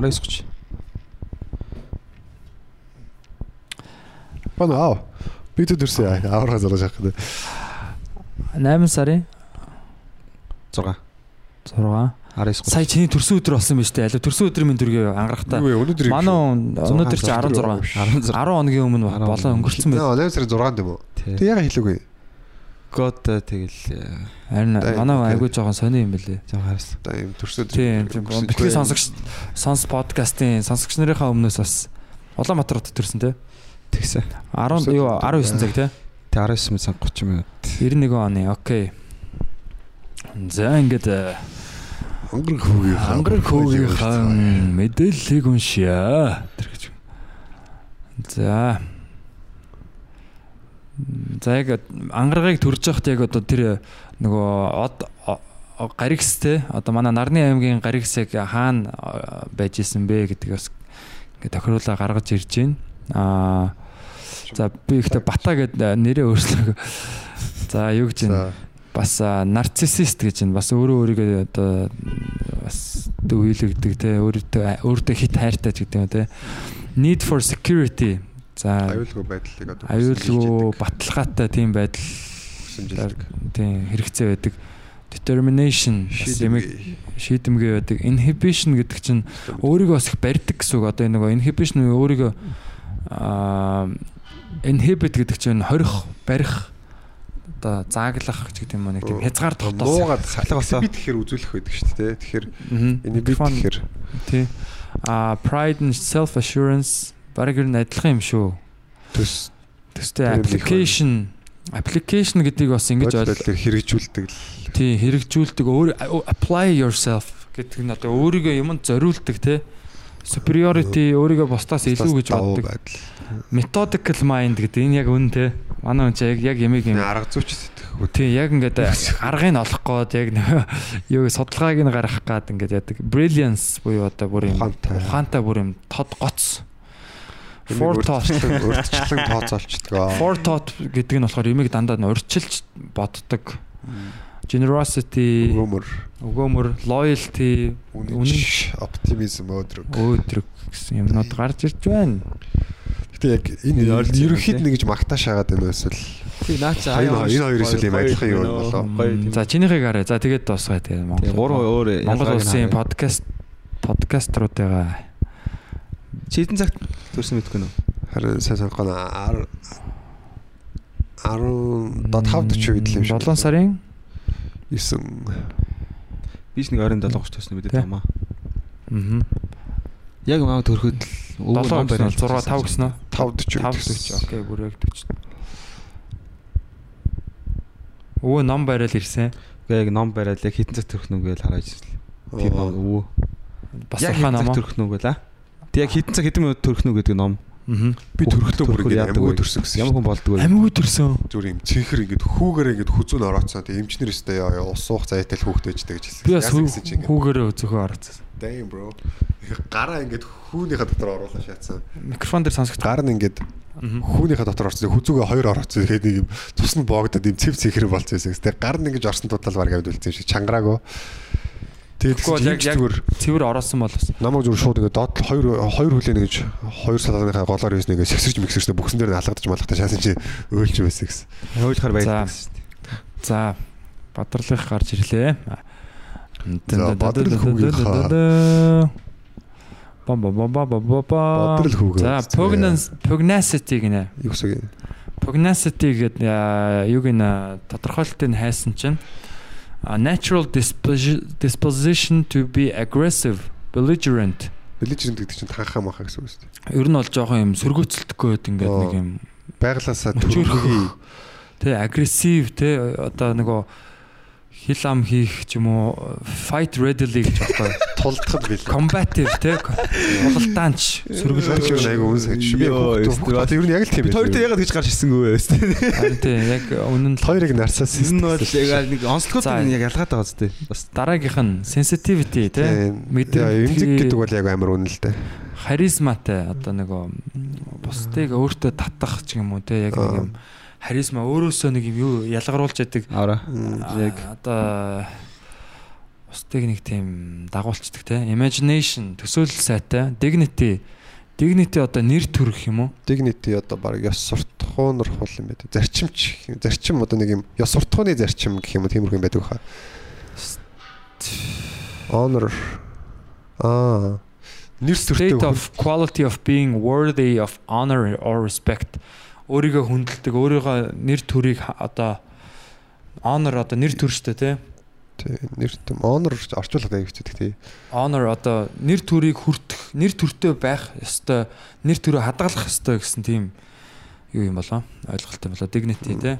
19 30. Бана аа. Би тэр төрсөн яа. Аврахаа зурж авах гэдэг. 8 сарын 6. 6. 19 30. Сая чиний төрсөн өдөр болсон биз дээ. Алив төрсөн өдрийн минь төргөө ангарахтаа. Манай өнөөдөр чи 16. 16. 10 хоногийн өмнө болоо өнгөрцөн байл. Наа 8 сарын 6-нд юм уу? Тэг яга хэлээгүй. Гот тэгэл Харин Дай- манай айгуу жоохон сони юм бэлээ. жаа харсан. За юм төрсөн. Тийм тийм битгий сонсогч сонс подкастын сонсогч нарынхаа өмнөөс бас Улаанбаатар хот төрсөн те. Тэгсэн. 10 юу 19 цаг те. Тэг 19 минут сан 30 минут. 91 оны. Окей. За ингээд э, Өнгөрөх хүүгийн хангар хөөгийнхаа мэдээллийг уншия. Тэр гэж. За. За яг ангаргыг төрж явахт яг одоо тэр нөгөө од гаригс те одоо манай нарны аймгийн гаригс яг хаана байж исэн бэ гэдэг бас ингээд тохируулаа гаргаж ирж байна. Аа за би ихтэй бата гэдэг нэрээ өөрчлөг. За юу гэж байна? Бас нарциссист гэж байна. Бас өөрөө өөрийгөө одоо бас дөвөөлөгдөг те өөртөө өөртөө хит хайртай ч гэдэг юм те. Need for security. За аюулгүй байдлыг одоо аюулгүй баталгаатай тийм байдал хүсэмжилдэг. тийм хэрэгцээ байдаг. Determination бас ямиг шийдэмгэй байдаг. Inhibition гэдэг чинь өөрийгөө бас их барьдаг гэсэн үг. Одоо энэ нөгөө inhibition нь өөрийгөө аа inhibit гэдэг чинь хорих, барих одоо зааглах ч гэдэг юм уу нэг тийм хязгаар тогтоос. Нуугаад Салга басаа. би тэгэхээр үзүүлэх байдаг шүү дээ. Тэгэхээр Микрофон- тэгэхээр Тий. А pride and self assurance бараг ер нь адилхан юм шүү. төс Тийм их application application гэдгийг бас ингэж бодит ойл байдлыг хэрэгжүүлдэг л. Тий хэрэгжүүлдэг өөр apply yourself гэдэг нь одоо өөрийгөө юмд зориулдаг те superiority өөрийгөө бусдаас илүү гэж боддог. methodical mind гэдэг энэ яг үн те манай хүн чи яг ямиг юм Арга зүйч сэтгэх үү. тий яг ингээд аргыг олох гээд яг юу судалгааг нь гаргах гээд ингээд яадаг. Brilliance буюу одоо бүр юм ухаантай бүр юм тод гоц forethought урдчлан тооцоолчдөг. forethought гэдэг нь болохоор юмыг дандаа нь урьдчилж боддог generosity Өмөр, өгөөмөр loyalty үнэнч, оптимизм өөдрөг. өөдрөг гэсэн юмнууд гарч ирж байна. Гэтэ яг энэ ерөнхийд тийм. нэг гэж магтааш хагаад байна эсвэл Тэг наача энэ энэ хоёр эсвэл юм адилхан юу болоо. За чинийхийг харъя. За тэгээд дуусгая тэгээ Тэг Монгол. гурван өөр Монгол улсын подкаст подкаструудаа Чи хэдэн цагт төрсөн мэдгүй нөө. харин сайн санахгүй наа 10 540 гэдэг юм шиг. 7 сарын 9 Биш нэг 27 30 төрсөн мэдээ Тэ. тамаа. мгм Яг маа төрөхөд л 7 гэсэн 6 5 гэсэн үү? 540 5 40. Окей, бүр яг 40. Өвөө ном барайл ирсэн. Гээ яг ном бариад яг хэдэн цаг төрөх нүг гээл хараад ирсэн. Тэр ном өвөө. Бас цаг ном. төрөх нүг гээл аа. Тэг яг хэдэн цаг хэдэн минут төрөх нүг гэдэг ном. Аа. би төрхлөө бүр ингэ амгүй төрсөн гэсэн. Ямар хүн болдгоо. Амьгүй төрсөн. зүгээр юм цэнхэр ингэ хүүгээр ингэ хүзүүн орооцсон. Тэгээ эмчнэр өстэй яа ус суух зайтай л ичдэг гэж хэлсэн. Би бас Яасан гэсэн чи ингэ. хүүгээрээ зөвхөн орцсон. Damn bro. Гараа ингэ хүүнийхээ дотор оруулаа шаацсан. Микрофон дээр сонсогд. Гар нь ингэ хүүнийхээ дотор орсон. Хүзүүгээ хоёр орооцсон. Тэгээд нэг юм цус нь боогдоод юм цэв цэнхэр болцсон юм. Тэгээ гар нь ингэж орсон тутал баг авд үлдсэн юм шиг чангараагүй. Тэгэхгүй яг яг зүгээр цэвэр оросон бол бас намайг зүгээр шууд ингэ доод хоёр хоёр хүлээ нэгж хоёр салгааныхаа голоор хийсэн ингэ сэгсэрч мэгсэрчтэй бүксэн дээр нь халгадаж малгадаж шаасан чи өөлч байсан гэсэн. Байдаг шүү дээ. за бадрлах гарч ирлээ. За, Бадрал хүүгийнхаа- Бам бам бам бам бам бам. Бадрал хүүгээ За үзтээ. pugnacity гинэ. Юу гэсэн юм. Pugnacity гэдэг аа, юу гинэ тодорхойлолтыг нь хайсан чинь a natural disposi- disposition to be aggressive, belligerent. Белижрэнд гэдэг чинь танхаа махаа гэсэн үг шүү дээ. Ер нь бол жоохон юм сөргөөцөлтгөөд ингээд Оо. нэг юм Байглаасаа төрхий тэ агрессив тэ одоо нөгөө хил ам хийх ч юм уу fight readily гэж багтаа. Тулдахад бил. Combative те. Бололтаанч Сөргөлж сөргөл айгу үнс гэж. Би хүүхдүүд ер нь яг л тийм Бид хоёр дээр ягаад гэж гарч ирсэнгүй вэ? харин тий яг үнэн л Хоёрыг нарсаас Энэ бол яг нэг онцлогууд За. нь яг ялгаатай байгаа зү. Бас дараагийнх нь sensitivity те. Мэдээ эмзэг гэдэг бол яг амар үнэн л дээ. харизматай одоо нөгөө бусдыг өөртөө татах ч юм уу те яг нэг юм харизма өөрөөсөө нэг юм юу ялгаруулж яадаг? Яг одоо бусдыг нэг тийм дагуулцдаг те. Imagination төсөөлөл сайтай. Dignity. Dignity одоо нэр төрөх юм уу? Dignity одоо баг ёс суртахуунар хул юм байдаг. Зарчимч зарчим одоо нэг юм ёс суртахууны зарчим гэх юм уу тиймэрхүү юм байдаг хаа. Honor. Аа. Нэр сүртэй state of quality of being worthy of honor or respect өөрийгөө хүндэлдэг өөрийгөө нэр төрийг одоо honor одоо нэр төр штэ те тий нэр төм honor орчуулах аяг хэвчдэг тий. honor одоо нэр төрийг хүртэх нэр төртэй байх ёстой нэр төрөө хадгалах ёстой гэсэн тийм юу юм болоо ойлголттой болоо dignity те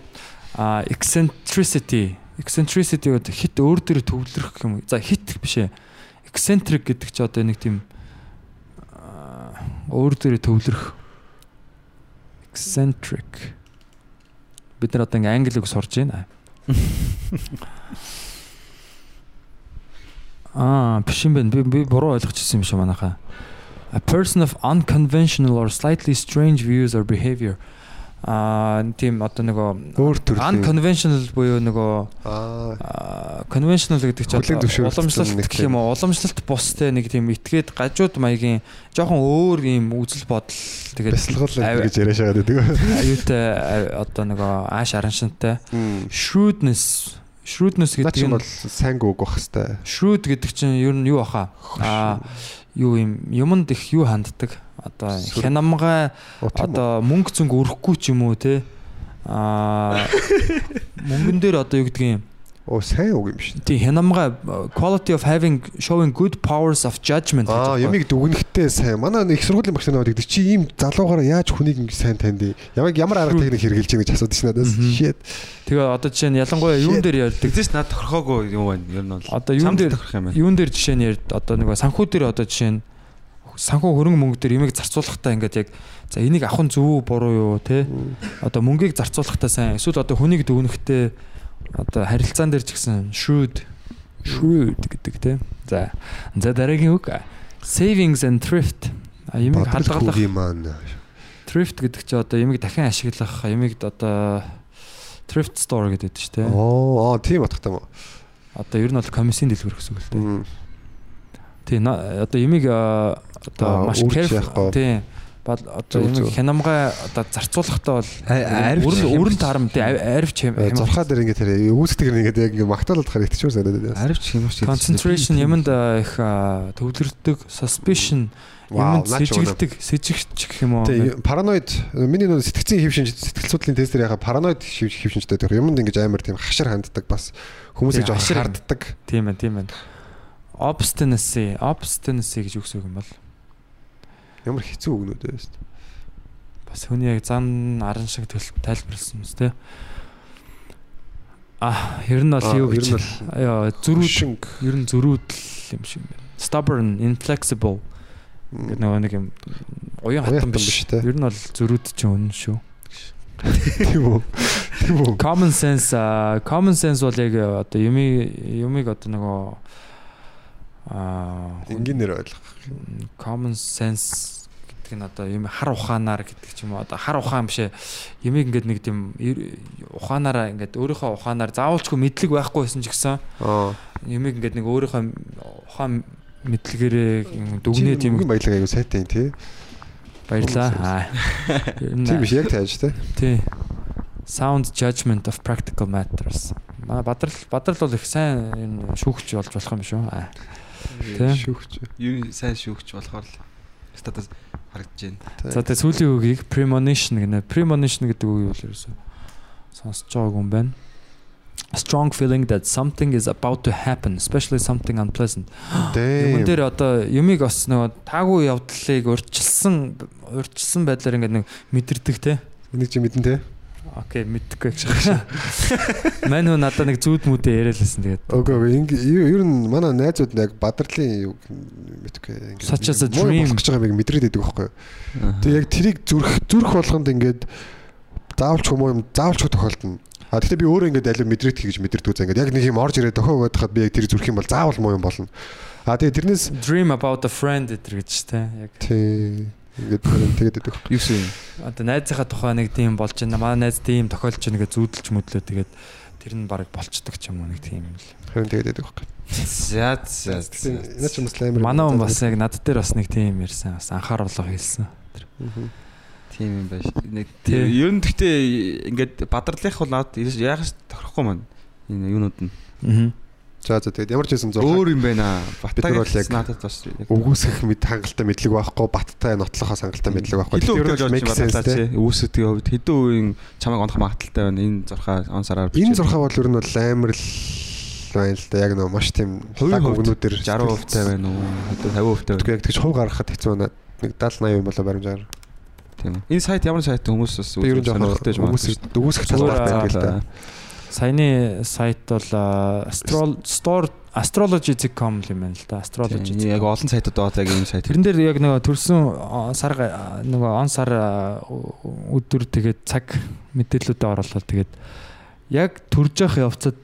а eccentricity eccentricity гэдэг хит өөр дөр төвлөрөх юм за хит биш ээ. Eccentric гэдэг чи одоо нэг тийм өөр дөр төвлөрөх eccentric бид нар одоо ингээм англи үг сурж байна Аа, биш юм байна. Би би буруу ойлгочихсон юм шиг манайхаа. A person of unconventional or slightly strange views or behavior. Аа, тийм одоо нөгөө Өөр төрлийн unconventional буюу нөгөө аа conventional гэдэг чинь уламжлалт гэх юм уу? Уламжлалт бустэй нэг тийм итгээд гажууд маягийн жоохон өөр юм үзэл бодол тэгээд бясалгал гэж яриа шагаад байдаг. аюутай одоо нөгөө ааш араншинтай shrewdness shrewdness гэдэг нь бол сайн үг байх хэвээр. Shrewd гэдэг чинь ер нь юу баха? Аа юу юм юмд их юу ханддаг? Одоо хянамгай одоо мөнгө зөнгө өрөхгүй ч юм уу те. Аа мөнгөн дээр одоо юу гэдгийг юм? Оо сайн үг юм шиг. Тий хянамгай quality of having showing good powers of judgment Аа ямиг дүгнэхтэй сайн. Манай их сургуулийн багш нар гэдэг чи ийм залуугаараа яаж хүнийг ингэ сайн танд. Ямаг ямар арга техник хэрэгжилж байгаа гэж асуудаг шин надаас. Shit. Тэгээ одоо жишээ нь ялангуяа юун дээр ярьдаг? Тэгдэж над тохирхоогүй юм байна. Ер нь бол. Одоо юун дээр юун дээр жишээ нь ярд одоо нэг санхүү дээр одоо жишээ нь санхүү хөрөнгө мөнгө дээр имийг зарцуулахдаа ингээд яг за энийг авах нь зөв буруу юу те? Одоо мөнгийг зарцуулахдаа сайн. Эсвэл одоо хүнийг дүгнэхдээ одоо харилцаан дээр ч гэсэн shrewd shrewd гэдэг те? За за дараагийн үг. Savings and thrift. А имийг хадгалах thrift гэдэг чи одоо имийг дахин ашиглах имийг одоо thrift store гэдэг чинь те? Оо, тийм батхтай юм одоо ер нь бол комиссийн дэлгүүр гэсэн үг л те. Тий одоо имийг а, одоо маш careful тий Бал одоо зөв. хянамгай одоо зарцуулахдаа бол өрн тарам тий арвч Зурхаа дээр ингэ тэр үүсдэг ингэ яг ингэ магтаалаад шүү санагдаад байна. Арвч хэмэрч. concentration юмд их төвлөрдөг suspicion юмд сэжигдэг сэжигч гэх юм уу? Параноид миний нөө сэтгцийн хэв шинж сэтгэл судлалын тест дээр яхаа параноид хэв шинжтэй тэр юмд ингэж амар тийм хашир ханддаг бас. Хүмүүсийг жоох харддаг. тийм ээ тийм ээ obstinacy obstinacy гэж юу гэсэн үг юм бол Ямар хэцүү үгнүүд вэ? бас хүний яг зан аран шиг төл- тайлбарласан юм тест а ер нь бол юу гэж яа зөрүүд ер нь зөрүүдл юм шиг байна. Stubborn, inflexible гэдэг нөгөө нэг юм уян хатан биш. те. Ер нь бол зөрүүд чинь үнэн шүү. тийм үү? Тийм үү? Common sense common sense бол яг одоо юмыг юмыг одоо нөгөө аа Энгийнээр ойлгох. common sense гэдэг нь одоо юм хар ухаанаар гэдэг ч юм уу одоо хар ухаан биш ээ юмыг ингээд нэг тийм ухаанаараа ингээд өөрийнхөө ухаанаар заавалчгүй мэдлэг байхгүй байсан ч гэсэн юмыг ингээд нэг өөрийнхөө ухаан мэдлэгээрээ дүгнээд юм юм баялаг аягүй сайтай тий. баярлаа. Тийм биш яг тааж те. Тий. Sound judgment of practical matters. Бадрал бадрал бол их сайн шүүгч болж болох юм шүү. Аа. Тий. Шүүгч. Юу сайн шүүгч болохоор л статус харагдаж байна. За тэгээ сүүлийн үгийг premonition гэнэ. Premonition гэдэг үг юу вэ ерөөсөө? Сонсож байгааг юм байна. A strong feeling that something is about to happen, especially something unpleasant. Дээ. дээр одоо юмыг бас нөгөө таагүй явдлыг урьдчилсан урьдчилсан байдлаар ингээд нэг мэдэрдэг те. Энийг чи мэдэн те. Окей, мэдхгүй гэж байна. Мань хөө надад нэг зүүд мүдэ яриалсан тэгээд. Окей. Ингээ ер нь манай найзууд яг бадрлын юу a муу dream. гэж байгаа юм мэдрээд байдаг байхгүй юу? Тэгээ яг тэрийг зүрх зүрх болгонд ингээд заавалч хүмүүс юм заавалч тохиолдно. А тэгтээ би өөрөө ингээд алив мэдрээд гэж мэдэрдэг үзэн ингээд яг нэг юм орж ирээд дохиогоод хахад би яг тэр зүрх юм бол заавал муу юм болно. А тэгээ тэрнээс Dream about a friend гэдэг гэж те. Яг тий ингээд тэгээд байдаг. Юу юм? одоо найзынхаа тухай нэг тийм болж байна. Манай найз тийм тохиолж байна гэж зүүдэлж мөдлөө тэгээд тэр нь баг болцдог ч юм уу нэг тийм л. Харин тэгээд байдаг байхгүй. За за. Энэ ч юм бас амар. Манай хүн бас яг над дээр бас нэг тийм ярьсан. Бас анхааруулга хэлсэн. Тийм юм байна. Нэг Тий. ер нь гэхдээ ингээд бадрлах бол наад яг тохирохгүй маань. Энэ юунууд нь Аа. За за тэгээд ямар ч байсан зураг өөр юм байна. Нар бол яг надад бас яг өгөөсгөх мэд хангалттай мэдлэг байхгүй баттай нотлохоос хангалттай мэдлэг байхгүй. Тэр бол make sense те. Үүсэтийн хувьд хэдэн үеийн чамайг онох магадaltaй байна. Энэ зурхаа он сараар Энэ зурхаа бол ер нь бол амар л байна л да. Яг нөө маш тийм Хувийн өгнүүдээр 60% таа байна уу? Одоо 50% таа байна. Тэгвэл яг тэгж хувь гаргахад хэцүү байна. Нэг 70 80 юм болоо баримжаар. Тийм. Энэ сайт ямар сайт хүмүүс бас жоохон сонирхолтой юм өгөөсгөх өгөөсгөх Зүгээр, талбарт байдаг л да. Саяны сайт бол Store astrology.com юм байна л да. Astrology. Яг олон сайтууд байгаа яг энэ сайт. Тэрэн дээр яг нөгөө төрсөн сар нөгөө он сар өдөр тэгээд цаг мэдээллүүдэд оруулаад тэгээд яг төрж явах явцад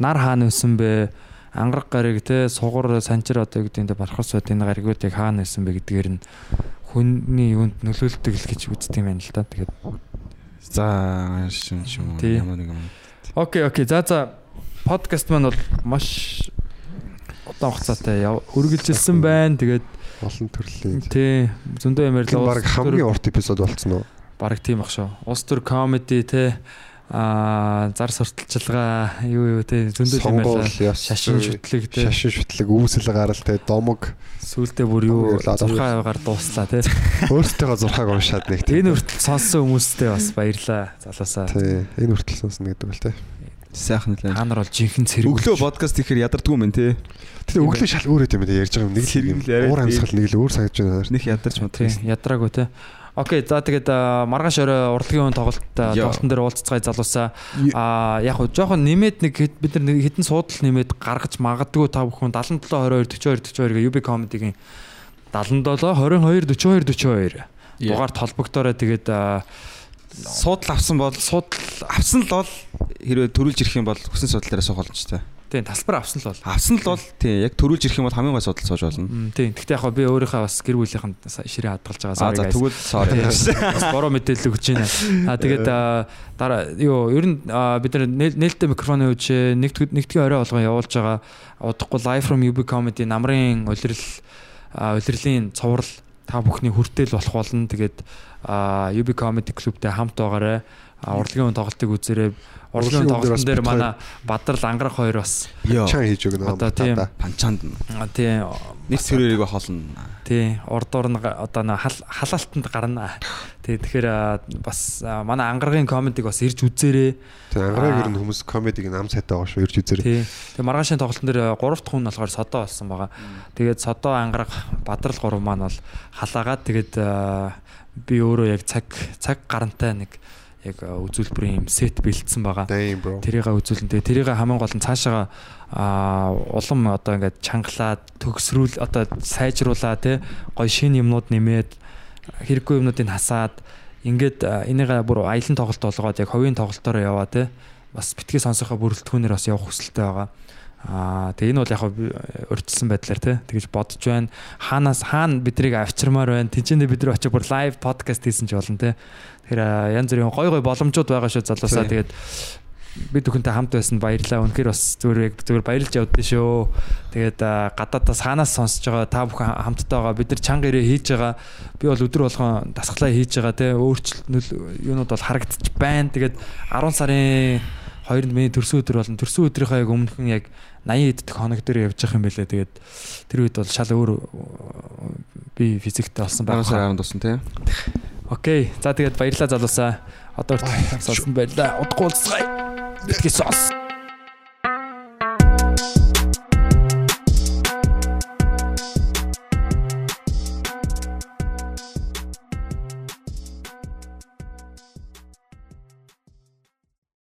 нар хаана өсөн бэ? Ангараг гариг те сугар санчир одоо гэдэг нь бархас бод энэ гаригууд яг хаана өсөн бэ гэдгээр нь хүний юунд нөлөөлдөг л гэж үздэг юм байна л да. Тэгээд За шин шин ямар нэг юм. Окей, окей. За за подкаст маань бол маш удаан хугацаатай үргэлжилсэн байна. Тэгээд Олон төрлийн. тий зөндөө юм Энэ ярьлаа. баг хамгийн урт эпизод болцсон уу? баг тийм ах шүү. Улс төр комеди те а зар сурталчилгаа юу юу те зөндөө юм яс, Шашин шүтлэг те Шашин шүтлэг, үүсэл гарал те домог сүултээ бүр юу Ярьлаа. зурхаагаар дууслаа те. өөртөө зурхааг уншаад нэг тийм. Энэ хүртэл сонссон хүмүүстээ бас баярлаа. Залуусаа. Тий, энэ хүртэл сонсно гэдэг бол те. Сайхан нэлээ. Та нар бол жинхэнэ цэрэг. Өглөө подкаст ихээр ядардгүй юм те. Тэгээ өглөө шал өөрөө юм даа ярьж байгаа юм. Нэг л Сэргэл яриад уур амьсгал нэг л өөр санагдаж байна. Них ядарч мадрас. ядраагүй те. Окей, за тэгээд маргааш орой урлагийн үн тоглолт тоглолтын дээр уулзцгаая залуусаа. А яг хөө жоохон нэмээд нэг бид нар нэг хэдэн суудал нэмээд гаргаж магадгүй та бүхэн 77 22 42 42 гээ UB comedy-гийн 77 22 42 42 дугаар толбогдорой тэгээд а, Суудал авсан бол суудал авсан л бол хэрвээ төрүүлж ирэх юм бол хүсэн дээр суух боломжтой. Тийм тасбар авсан л бол. Авсан л бол тий яг төрүүлж ирэх юм бол хамгийн гой судал сууж болно. Тийм. Гэхдээ яг би өөрийнхөө бас гэр бүлийнхэн ширээ хадгалж байгаа. Аа за тэгвэл sorry. бас бороо мэдээлэл өгч байна. А тэгээд дараа юу ер нь бид нар нээл- нээлттэй микрофоны үуч нэгд нэгдгийн орой болгон явуулж байгаа. Удахгүй live from UB comedy намрын улирал улирлын цуврал та бүхний хүртэл болох болно. Тэгээд UB comedy клубтэй хамт байгаарай. А, урлагийн тоглолтыг үзээрэй. Урлагийн үн дээр манай Бадрал ангарах хоёр бас. Чан хийж өгнө. Одоо тийм. Панчаанд а, тий нэг цэрэрийг холно. Тий, урдуур нь га- одоо халаалтанд гарна. Тий, тэгэхээр бас манай ангаргийн комедиг бас ирж үзээрэй. Тэгээ ангараг ер нь хүмүүс комедиг ам сайтай байгаа шүү ирж үзээрэй. Тий. Тэгээ маргаашийн тоглолтын дээр 3 дахь хүн болохоор содоо болсон байгаа. Тэгээд содоо ангараг бадрал 3 маань бол халаагаад тэгээд би өөрөө яг цаг цаг гарантай нэг яг үзүүлбэрийн юм сет бэлдсэн байгаа. Тэрийгээ үзүүлэн тэгээ тэрийгээ хамгийн гол нь цаашаа улам одоо ингээд чангалаад төгсрүүл одоо сайжруулаа тий гой шин юмнууд нэмээд хэрэггүй юмнуудыг хасаад ингээд а, энийгээ бүр аялын тоглолт болгоод яг ховийн тоглолтоор яваа тий бас битгий сонсохоо бүрэлдэхүүнээр бас явах хүсэлтэй байгаа. Аа тэгээ энэ бол яг хөө өрчлсөн байдлаар тий тэгэж бодож байна. Хаанаас хаана бидрийг авчирмаар байна. Тинчэндээ бид нар очиж бүр лайв подкаст хийсэн ч болно тий. Тэгэхээр а, янз бүрийн гой гой боломжууд байгаа шүү залуусаа тэгээд бид бүхэнтэй хамт байсан баярлалаа. Үнэхээр бас зүгээр яг зүгээр баярлж явдсан шүү. Тэгээд а, гадаадаас хаанаас сонсож байгаа та бүхэн хамтдаа байгаа. Бид нар чанга ирээ хийж байгаа. Би бол өдөр болгон дасглаа хийж байгаа те өөрчлөлт юунууд бол харагдчих байна. Тэгээд 10 сарын 2-нд миний төрсөн өдөр болно. Төрсөн өдрийнхөө яг өмнөхөн яг 80 эддэх хоног дээр явж явах юм байлаа. Тэгээд тэр үед бол шал өөр би физиктэй болсон Багш байх. сарын 10 дуусна тий. Окей. За тэгээд баярлалаа залуусаа. Одоо хүртэл сонсон баярлалаа. Удахгүй уулзцгаая. Битгэс сонс.